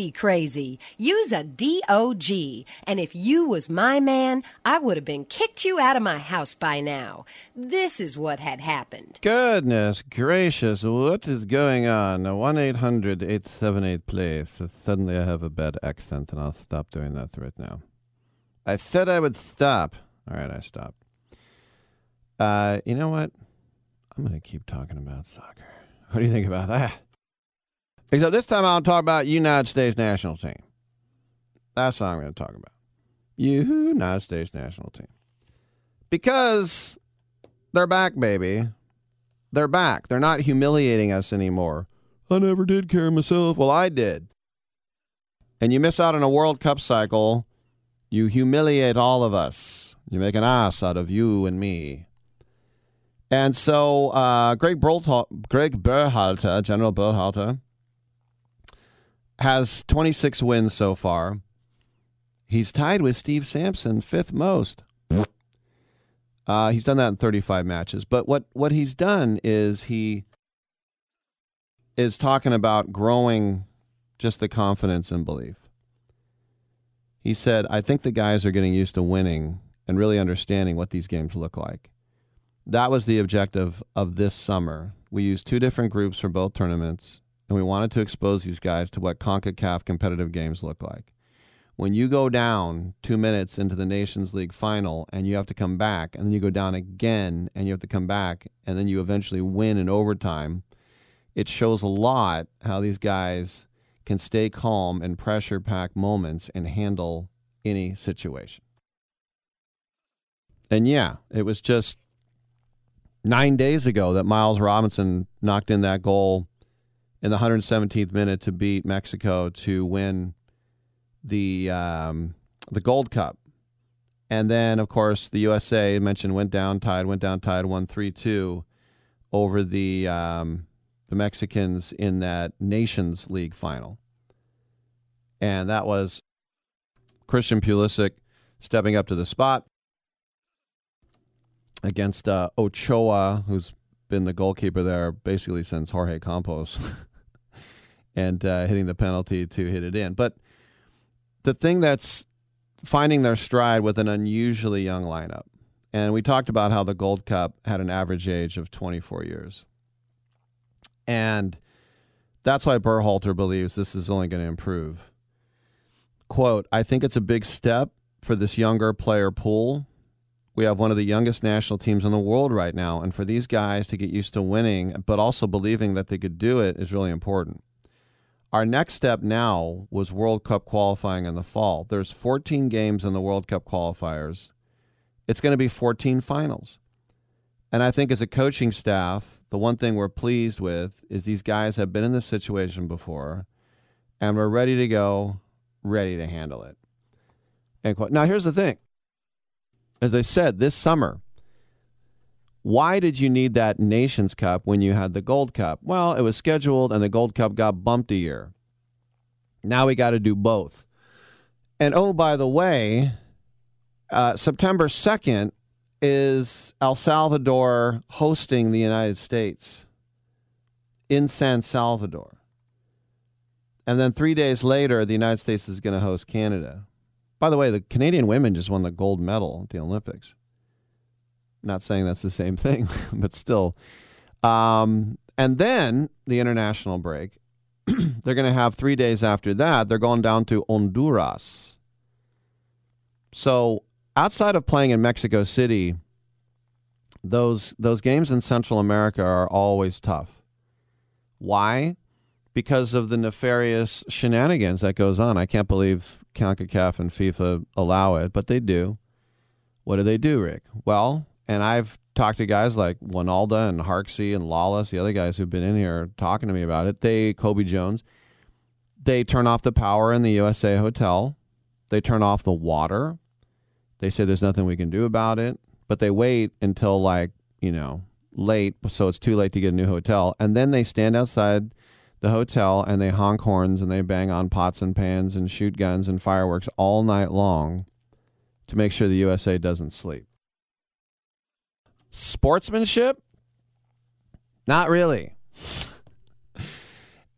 Speaker 46: Be crazy. Use a DOG. And if you was my man, I would have been kicked you out of my house by now. This is what had happened.
Speaker 2: Goodness gracious, what is going on? 1 800 878 play. So suddenly I have a bad accent, and I'll stop doing that right now. I said I would stop. All right, I stopped. Uh, you know what? I'm going to keep talking about soccer. What do you think about that? Except this time I'll talk about United States national team. That's what I'm going to talk about. United States national team. Because they're back, baby. They're back. They're not humiliating us anymore. I never did care myself. Well, I did. And you miss out on a World Cup cycle, you humiliate all of us. You make an ass out of you and me. And so, uh, Greg, Greg Berhalter, General Berhalter, has 26 wins so far. He's tied with Steve Sampson, fifth most. Uh, he's done that in 35 matches. But what, what he's done is he is talking about growing just the confidence and belief. He said, I think the guys are getting used to winning and really understanding what these games look like. That was the objective of this summer. We used two different groups for both tournaments, and we wanted to expose these guys to what CONCACAF competitive games look like. When you go down two minutes into the Nations League final and you have to come back, and then you go down again and you have to come back, and then you eventually win in overtime, it shows a lot how these guys can stay calm in pressure packed moments and handle any situation. And yeah, it was just nine days ago that Miles Robinson knocked in that goal in the 117th minute to beat Mexico to win the um, the Gold Cup. And then, of course, the USA mentioned went down tied, went down tied, won three two over the um, the Mexicans in that Nations League final. And that was Christian Pulisic stepping up to the spot against uh, Ochoa, who's been the goalkeeper there basically since Jorge Campos, <laughs> and uh, hitting the penalty to hit it in. But the thing that's finding their stride with an unusually young lineup, and we talked about how the Gold Cup had an average age of 24 years. And that's why Berhalter believes this is only going to improve. Quote, I think it's a big step for this younger player pool. We have one of the youngest national teams in the world right now. And for these guys to get used to winning, but also believing that they could do it, is really important. Our next step now was World Cup qualifying in the fall. There's 14 games in the World Cup qualifiers. It's going to be 14 finals. And I think as a coaching staff, the one thing we're pleased with is these guys have been in this situation before and we're ready to go, ready to handle it. Now, here's the thing As I said, this summer, why did you need that Nations Cup when you had the Gold Cup? Well, it was scheduled and the Gold Cup got bumped a year. Now we got to do both. And oh, by the way, uh, September 2nd is El Salvador hosting the United States in San Salvador. And then three days later, the United States is going to host Canada. By the way, the Canadian women just won the gold medal at the Olympics. Not saying that's the same thing, <laughs> but still. Um, and then the international break. <clears throat> they're going to have three days after that. They're going down to Honduras. So outside of playing in Mexico City, those those games in Central America are always tough. Why? Because of the nefarious shenanigans that goes on. I can't believe CONCACAF and FIFA allow it, but they do. What do they do, Rick? Well, and I've talked to guys like Wynalda and Harkes and Lalas, the other guys who've been in here talking to me about it. They, Cobi Jones, they turn off the power in the USA hotel. They turn off the water. They say there's nothing we can do about it, but they wait until like, you know, late, so it's too late to get a new hotel. And then they stand outside the hotel and they honk horns and they bang on pots and pans and shoot guns and fireworks all night long to make sure the USA doesn't sleep. Sportsmanship? Not really.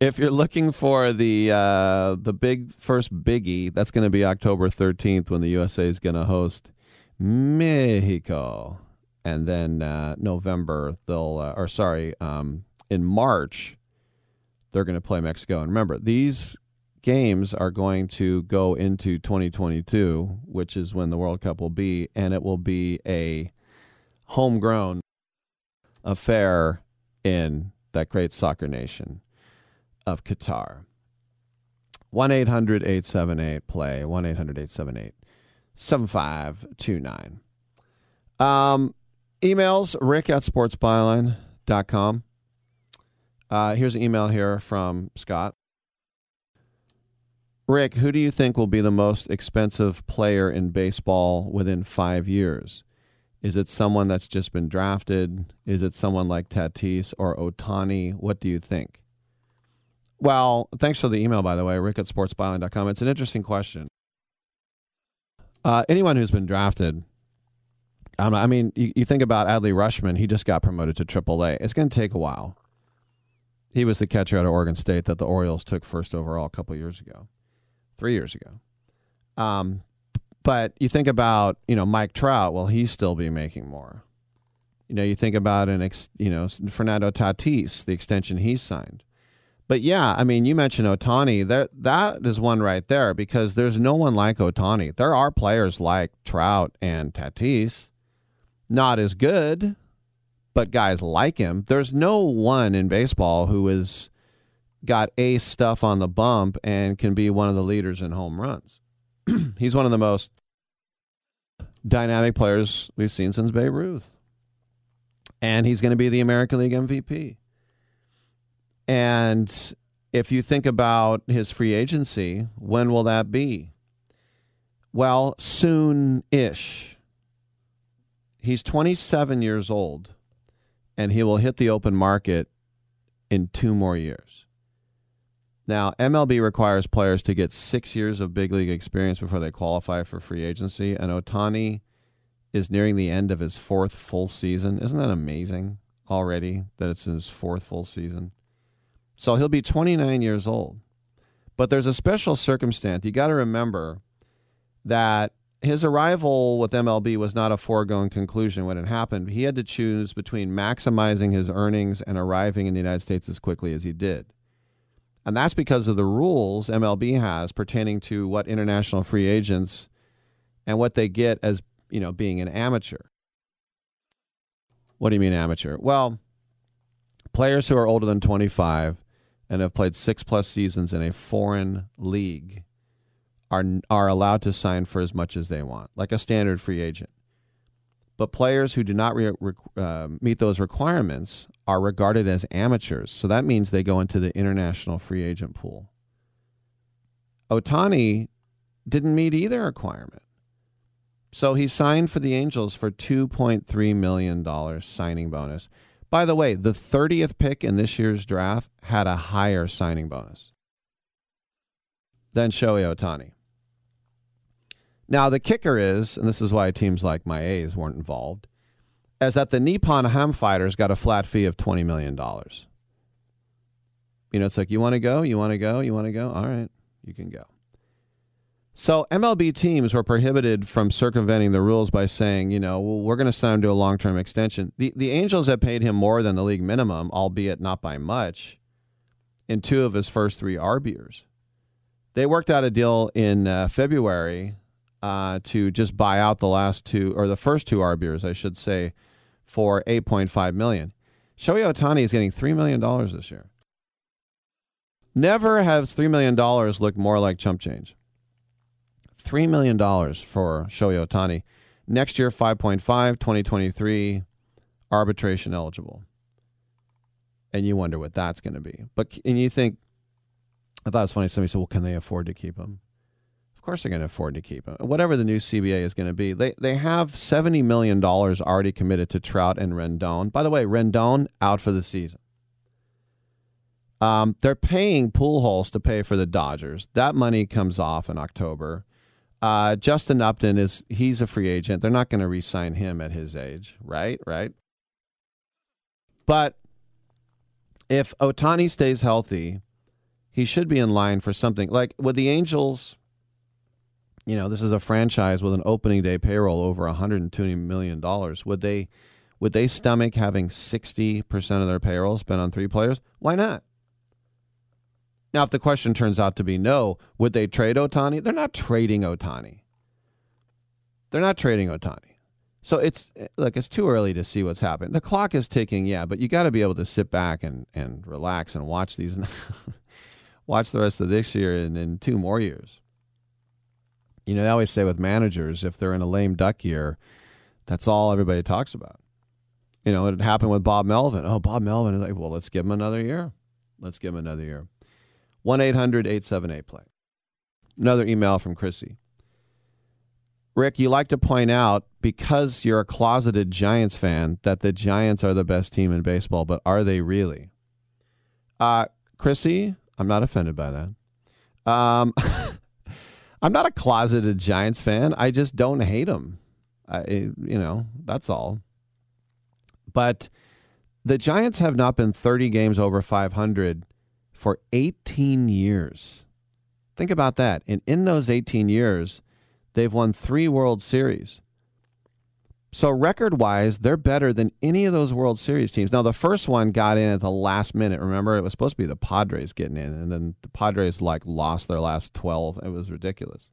Speaker 2: if you're looking for the uh, the big first biggie, that's going to be October 13th when the USA is going to host Mexico, and then uh, November they'll uh, or sorry um, in March they're going to play Mexico. And remember, these games are going to go into 2022, which is when the World Cup will be, and it will be a homegrown affair in that great soccer nation of Qatar. 1 800 878 play, 1 800 878 7529. Um, emails rick at sportsbyline.com. Uh, here's an email here from Scott. Rick, who do you think will be the most expensive player in baseball within five years? Is it someone that's just been drafted? Is it someone like Tatis or Ohtani? What do you think? Well, thanks for the email, by the way, rick at sportsbyline.com. It's an interesting question. Uh, anyone who's been drafted, um, I mean, you, you think about Adley Rutschman, he just got promoted to AAA. It's going to take a while. He was the catcher out of Oregon State that the Orioles took first overall a couple years ago, three years ago. Um, but you think about you know Mike Trout. Well, he's still be making more. You know, you think about an ex, you know Fernando Tatis, the extension he signed. But yeah, I mean, you mentioned Ohtani. That that is one right there because there's no one like Ohtani. There are players like Trout and Tatis, not as good, but guys like him. There's no one in baseball who is got ace stuff on the bump and can be one of the leaders in home runs. <clears throat> He's one of the most dynamic players we've seen since Babe Ruth. And he's going to be the American League MVP. And if you think about his free agency, when will that be? Well, soon ish. He's 27 years old, and he will hit the open market in two more years. Now, MLB requires players to get six years of big league experience before they qualify for free agency, and Ohtani is nearing the end of his fourth full season. Isn't that amazing already that it's his fourth full season? So he'll be 29 years old. But there's a special circumstance. You got to remember that his arrival with MLB was not a foregone conclusion when it happened. He had to choose between maximizing his earnings and arriving in the United States as quickly as he did. And that's because of the rules MLB has pertaining to what international free agents and what they get as, you know, being an amateur. What do you mean amateur? Well, players who are older than 25 and have played 6 plus seasons in a foreign league are are allowed to sign for as much as they want, like a standard free agent. But players who do not re- re- uh, meet those requirements are regarded as amateurs. So that means they go into the international free agent pool. Ohtani didn't meet either requirement. So he signed for the Angels for $2.3 million signing bonus. By the way, the 30th pick in this year's draft had a higher signing bonus than Shohei Ohtani. Now, the kicker is, and this is why teams like my A's weren't involved, is that the Nippon Ham Fighters got a flat fee of $20 million. You know, it's like, you want to go? You want to go? You want to go? All right, you can go. So MLB teams were prohibited from circumventing the rules by saying, you know, well, we're going to sign him to a long-term extension. The the Angels have paid him more than the league minimum, albeit not by much, in two of his first three years. They worked out a deal in uh, February uh, to just buy out the last two or the first two years, I should say, for 8.5 million. Shohei Ohtani is getting three million dollars this year. Never has three million dollars looked more like chump change. $3 million for Shohei Ohtani. Next year, 5.5, 2023, arbitration eligible. And you wonder what that's going to be. But, and you think, I thought it was funny. Somebody said, well, can they afford to keep him? Of course they're going to afford to keep him. Whatever the new CBA is going to be. They, they have $70 million already committed to Trout and Rendon. By the way, Rendon out for the season. Um, they're paying Pujols to pay for the Dodgers. That money comes off in October. Uh, Justin Upton is he's a free agent. They're not going to re-sign him at his age, right? Right. But if Ohtani stays healthy, he should be in line for something like with the Angels. You know, this is a franchise with an opening day payroll over 120 million dollars. Would they, would they stomach having 60 percent of their payroll spent on three players? Why not? Now, if the question turns out to be no, would they trade Ohtani? They're not trading Ohtani. They're not trading Ohtani. So it's look, it's too early to see what's happening. The clock is ticking, yeah, but you got to be able to sit back and, and relax and watch these, <laughs> watch the rest of this year and in two more years. You know, they always say with managers, if they're in a lame duck year, that's all everybody talks about. You know, it happened with Bob Melvin. Oh, Bob Melvin is like, well, let's give him another year. Let's give him another year. 1 800 878 play. Another email from Chrissy. Rick, you like to point out because you're a closeted Giants fan that the Giants are the best team in baseball, but are they really? Uh, Chrissy, I'm not offended by that. Um, <laughs> I'm not a closeted Giants fan. I just don't hate them. I, you know, that's all. But the Giants have not been 30 games over 500 for 18 years. Think about that. And in those 18 years, they've won three World Series. So, record wise, they're better than any of those World Series teams. Now, the first one got in at the last minute. Remember, it was supposed to be the Padres getting in, and then the Padres like lost their last 12. It was ridiculous.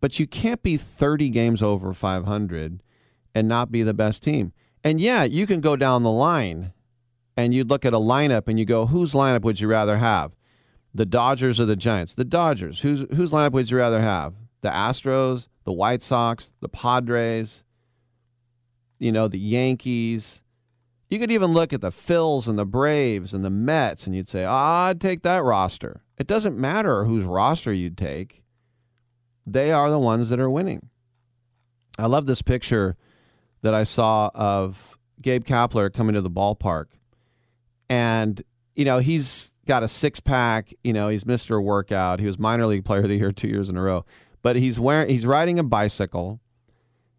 Speaker 2: But you can't be 30 games over 500 and not be the best team. And yeah, you can go down the line and you'd look at a lineup and you go, whose lineup would you rather have? The Dodgers or the Giants? The Dodgers. Whose whose lineup would you rather have? The Astros, the White Sox, the Padres, you know, the Yankees. You could even look at the Phils and the Braves and the Mets and you'd say, oh, I'd take that roster. It doesn't matter whose roster you'd take. They are the ones that are winning. I love this picture that I saw of Gabe Kapler coming to the ballpark and you know he's got a six pack. You know he's Mister Workout. He was minor league player of the year two years in a row. But he's wearing he's riding a bicycle.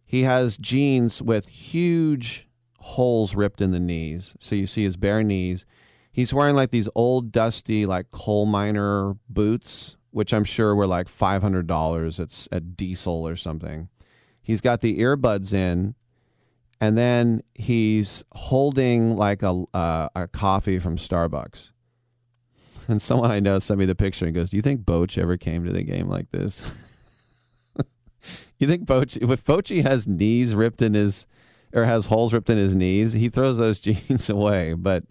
Speaker 2: He has jeans with huge holes ripped in the knees, so you see his bare knees. He's wearing like these old dusty like coal miner boots, which I'm sure were like five hundred dollars. It's a diesel or something. He's got the earbuds in and then he's holding like a uh, a coffee from Starbucks. <laughs> And someone I know sent me the picture and goes, "Do you think Boch ever came to the game like this? <laughs> you think Boch if Bochy has knees ripped in his or has holes ripped in his knees, he throws those <laughs> jeans away, but."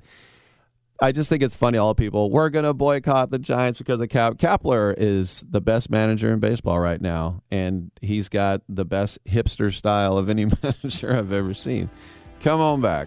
Speaker 2: I just think it's funny. All people, we're going to boycott the Giants because of Cap. Kapler is the best manager in baseball right now, and he's got the best hipster style of any <laughs> manager I've ever seen. Come on back.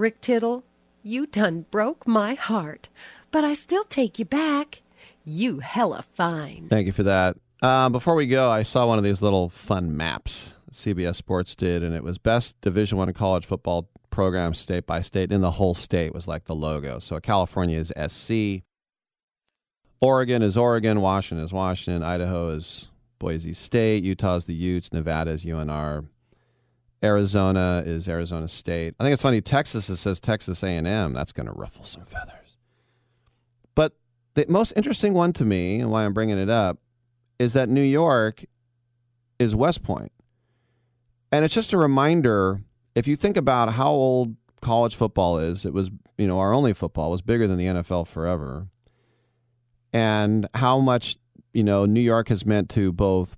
Speaker 28: Rick Tittle, you done broke my heart, but I still take you back. You hella fine.
Speaker 2: Thank you for that. Uh, before we go, I saw one of these little fun maps CBS Sports did, and it was best Division One college football program state by state in the whole state was like the logo. So California is SC, Oregon is Oregon, Washington is Washington, Idaho is Boise State, Utah is the Utes, Nevada is UNR, Arizona is Arizona State. I think it's funny. Texas it says Texas A&M. That's going to ruffle some feathers. But the most interesting one to me, and why I'm bringing it up, is that New York is West Point, and it's just a reminder. If you think about how old college football is, it was you know our only football was bigger than the NFL forever, and how much you know New York has meant to both.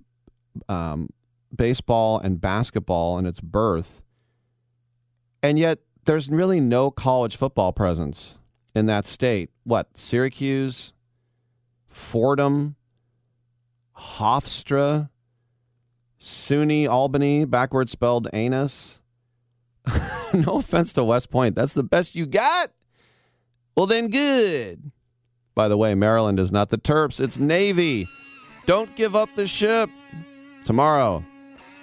Speaker 2: Um, baseball and basketball in its birth. And yet there's really no college football presence in that state. What? Syracuse, Fordham, Hofstra, SUNY Albany, backward spelled anus. <laughs> no offense to West Point. That's the best you got? Well, then good. By the way, Maryland is not the Terps, it's Navy. Don't give up the ship. Tomorrow,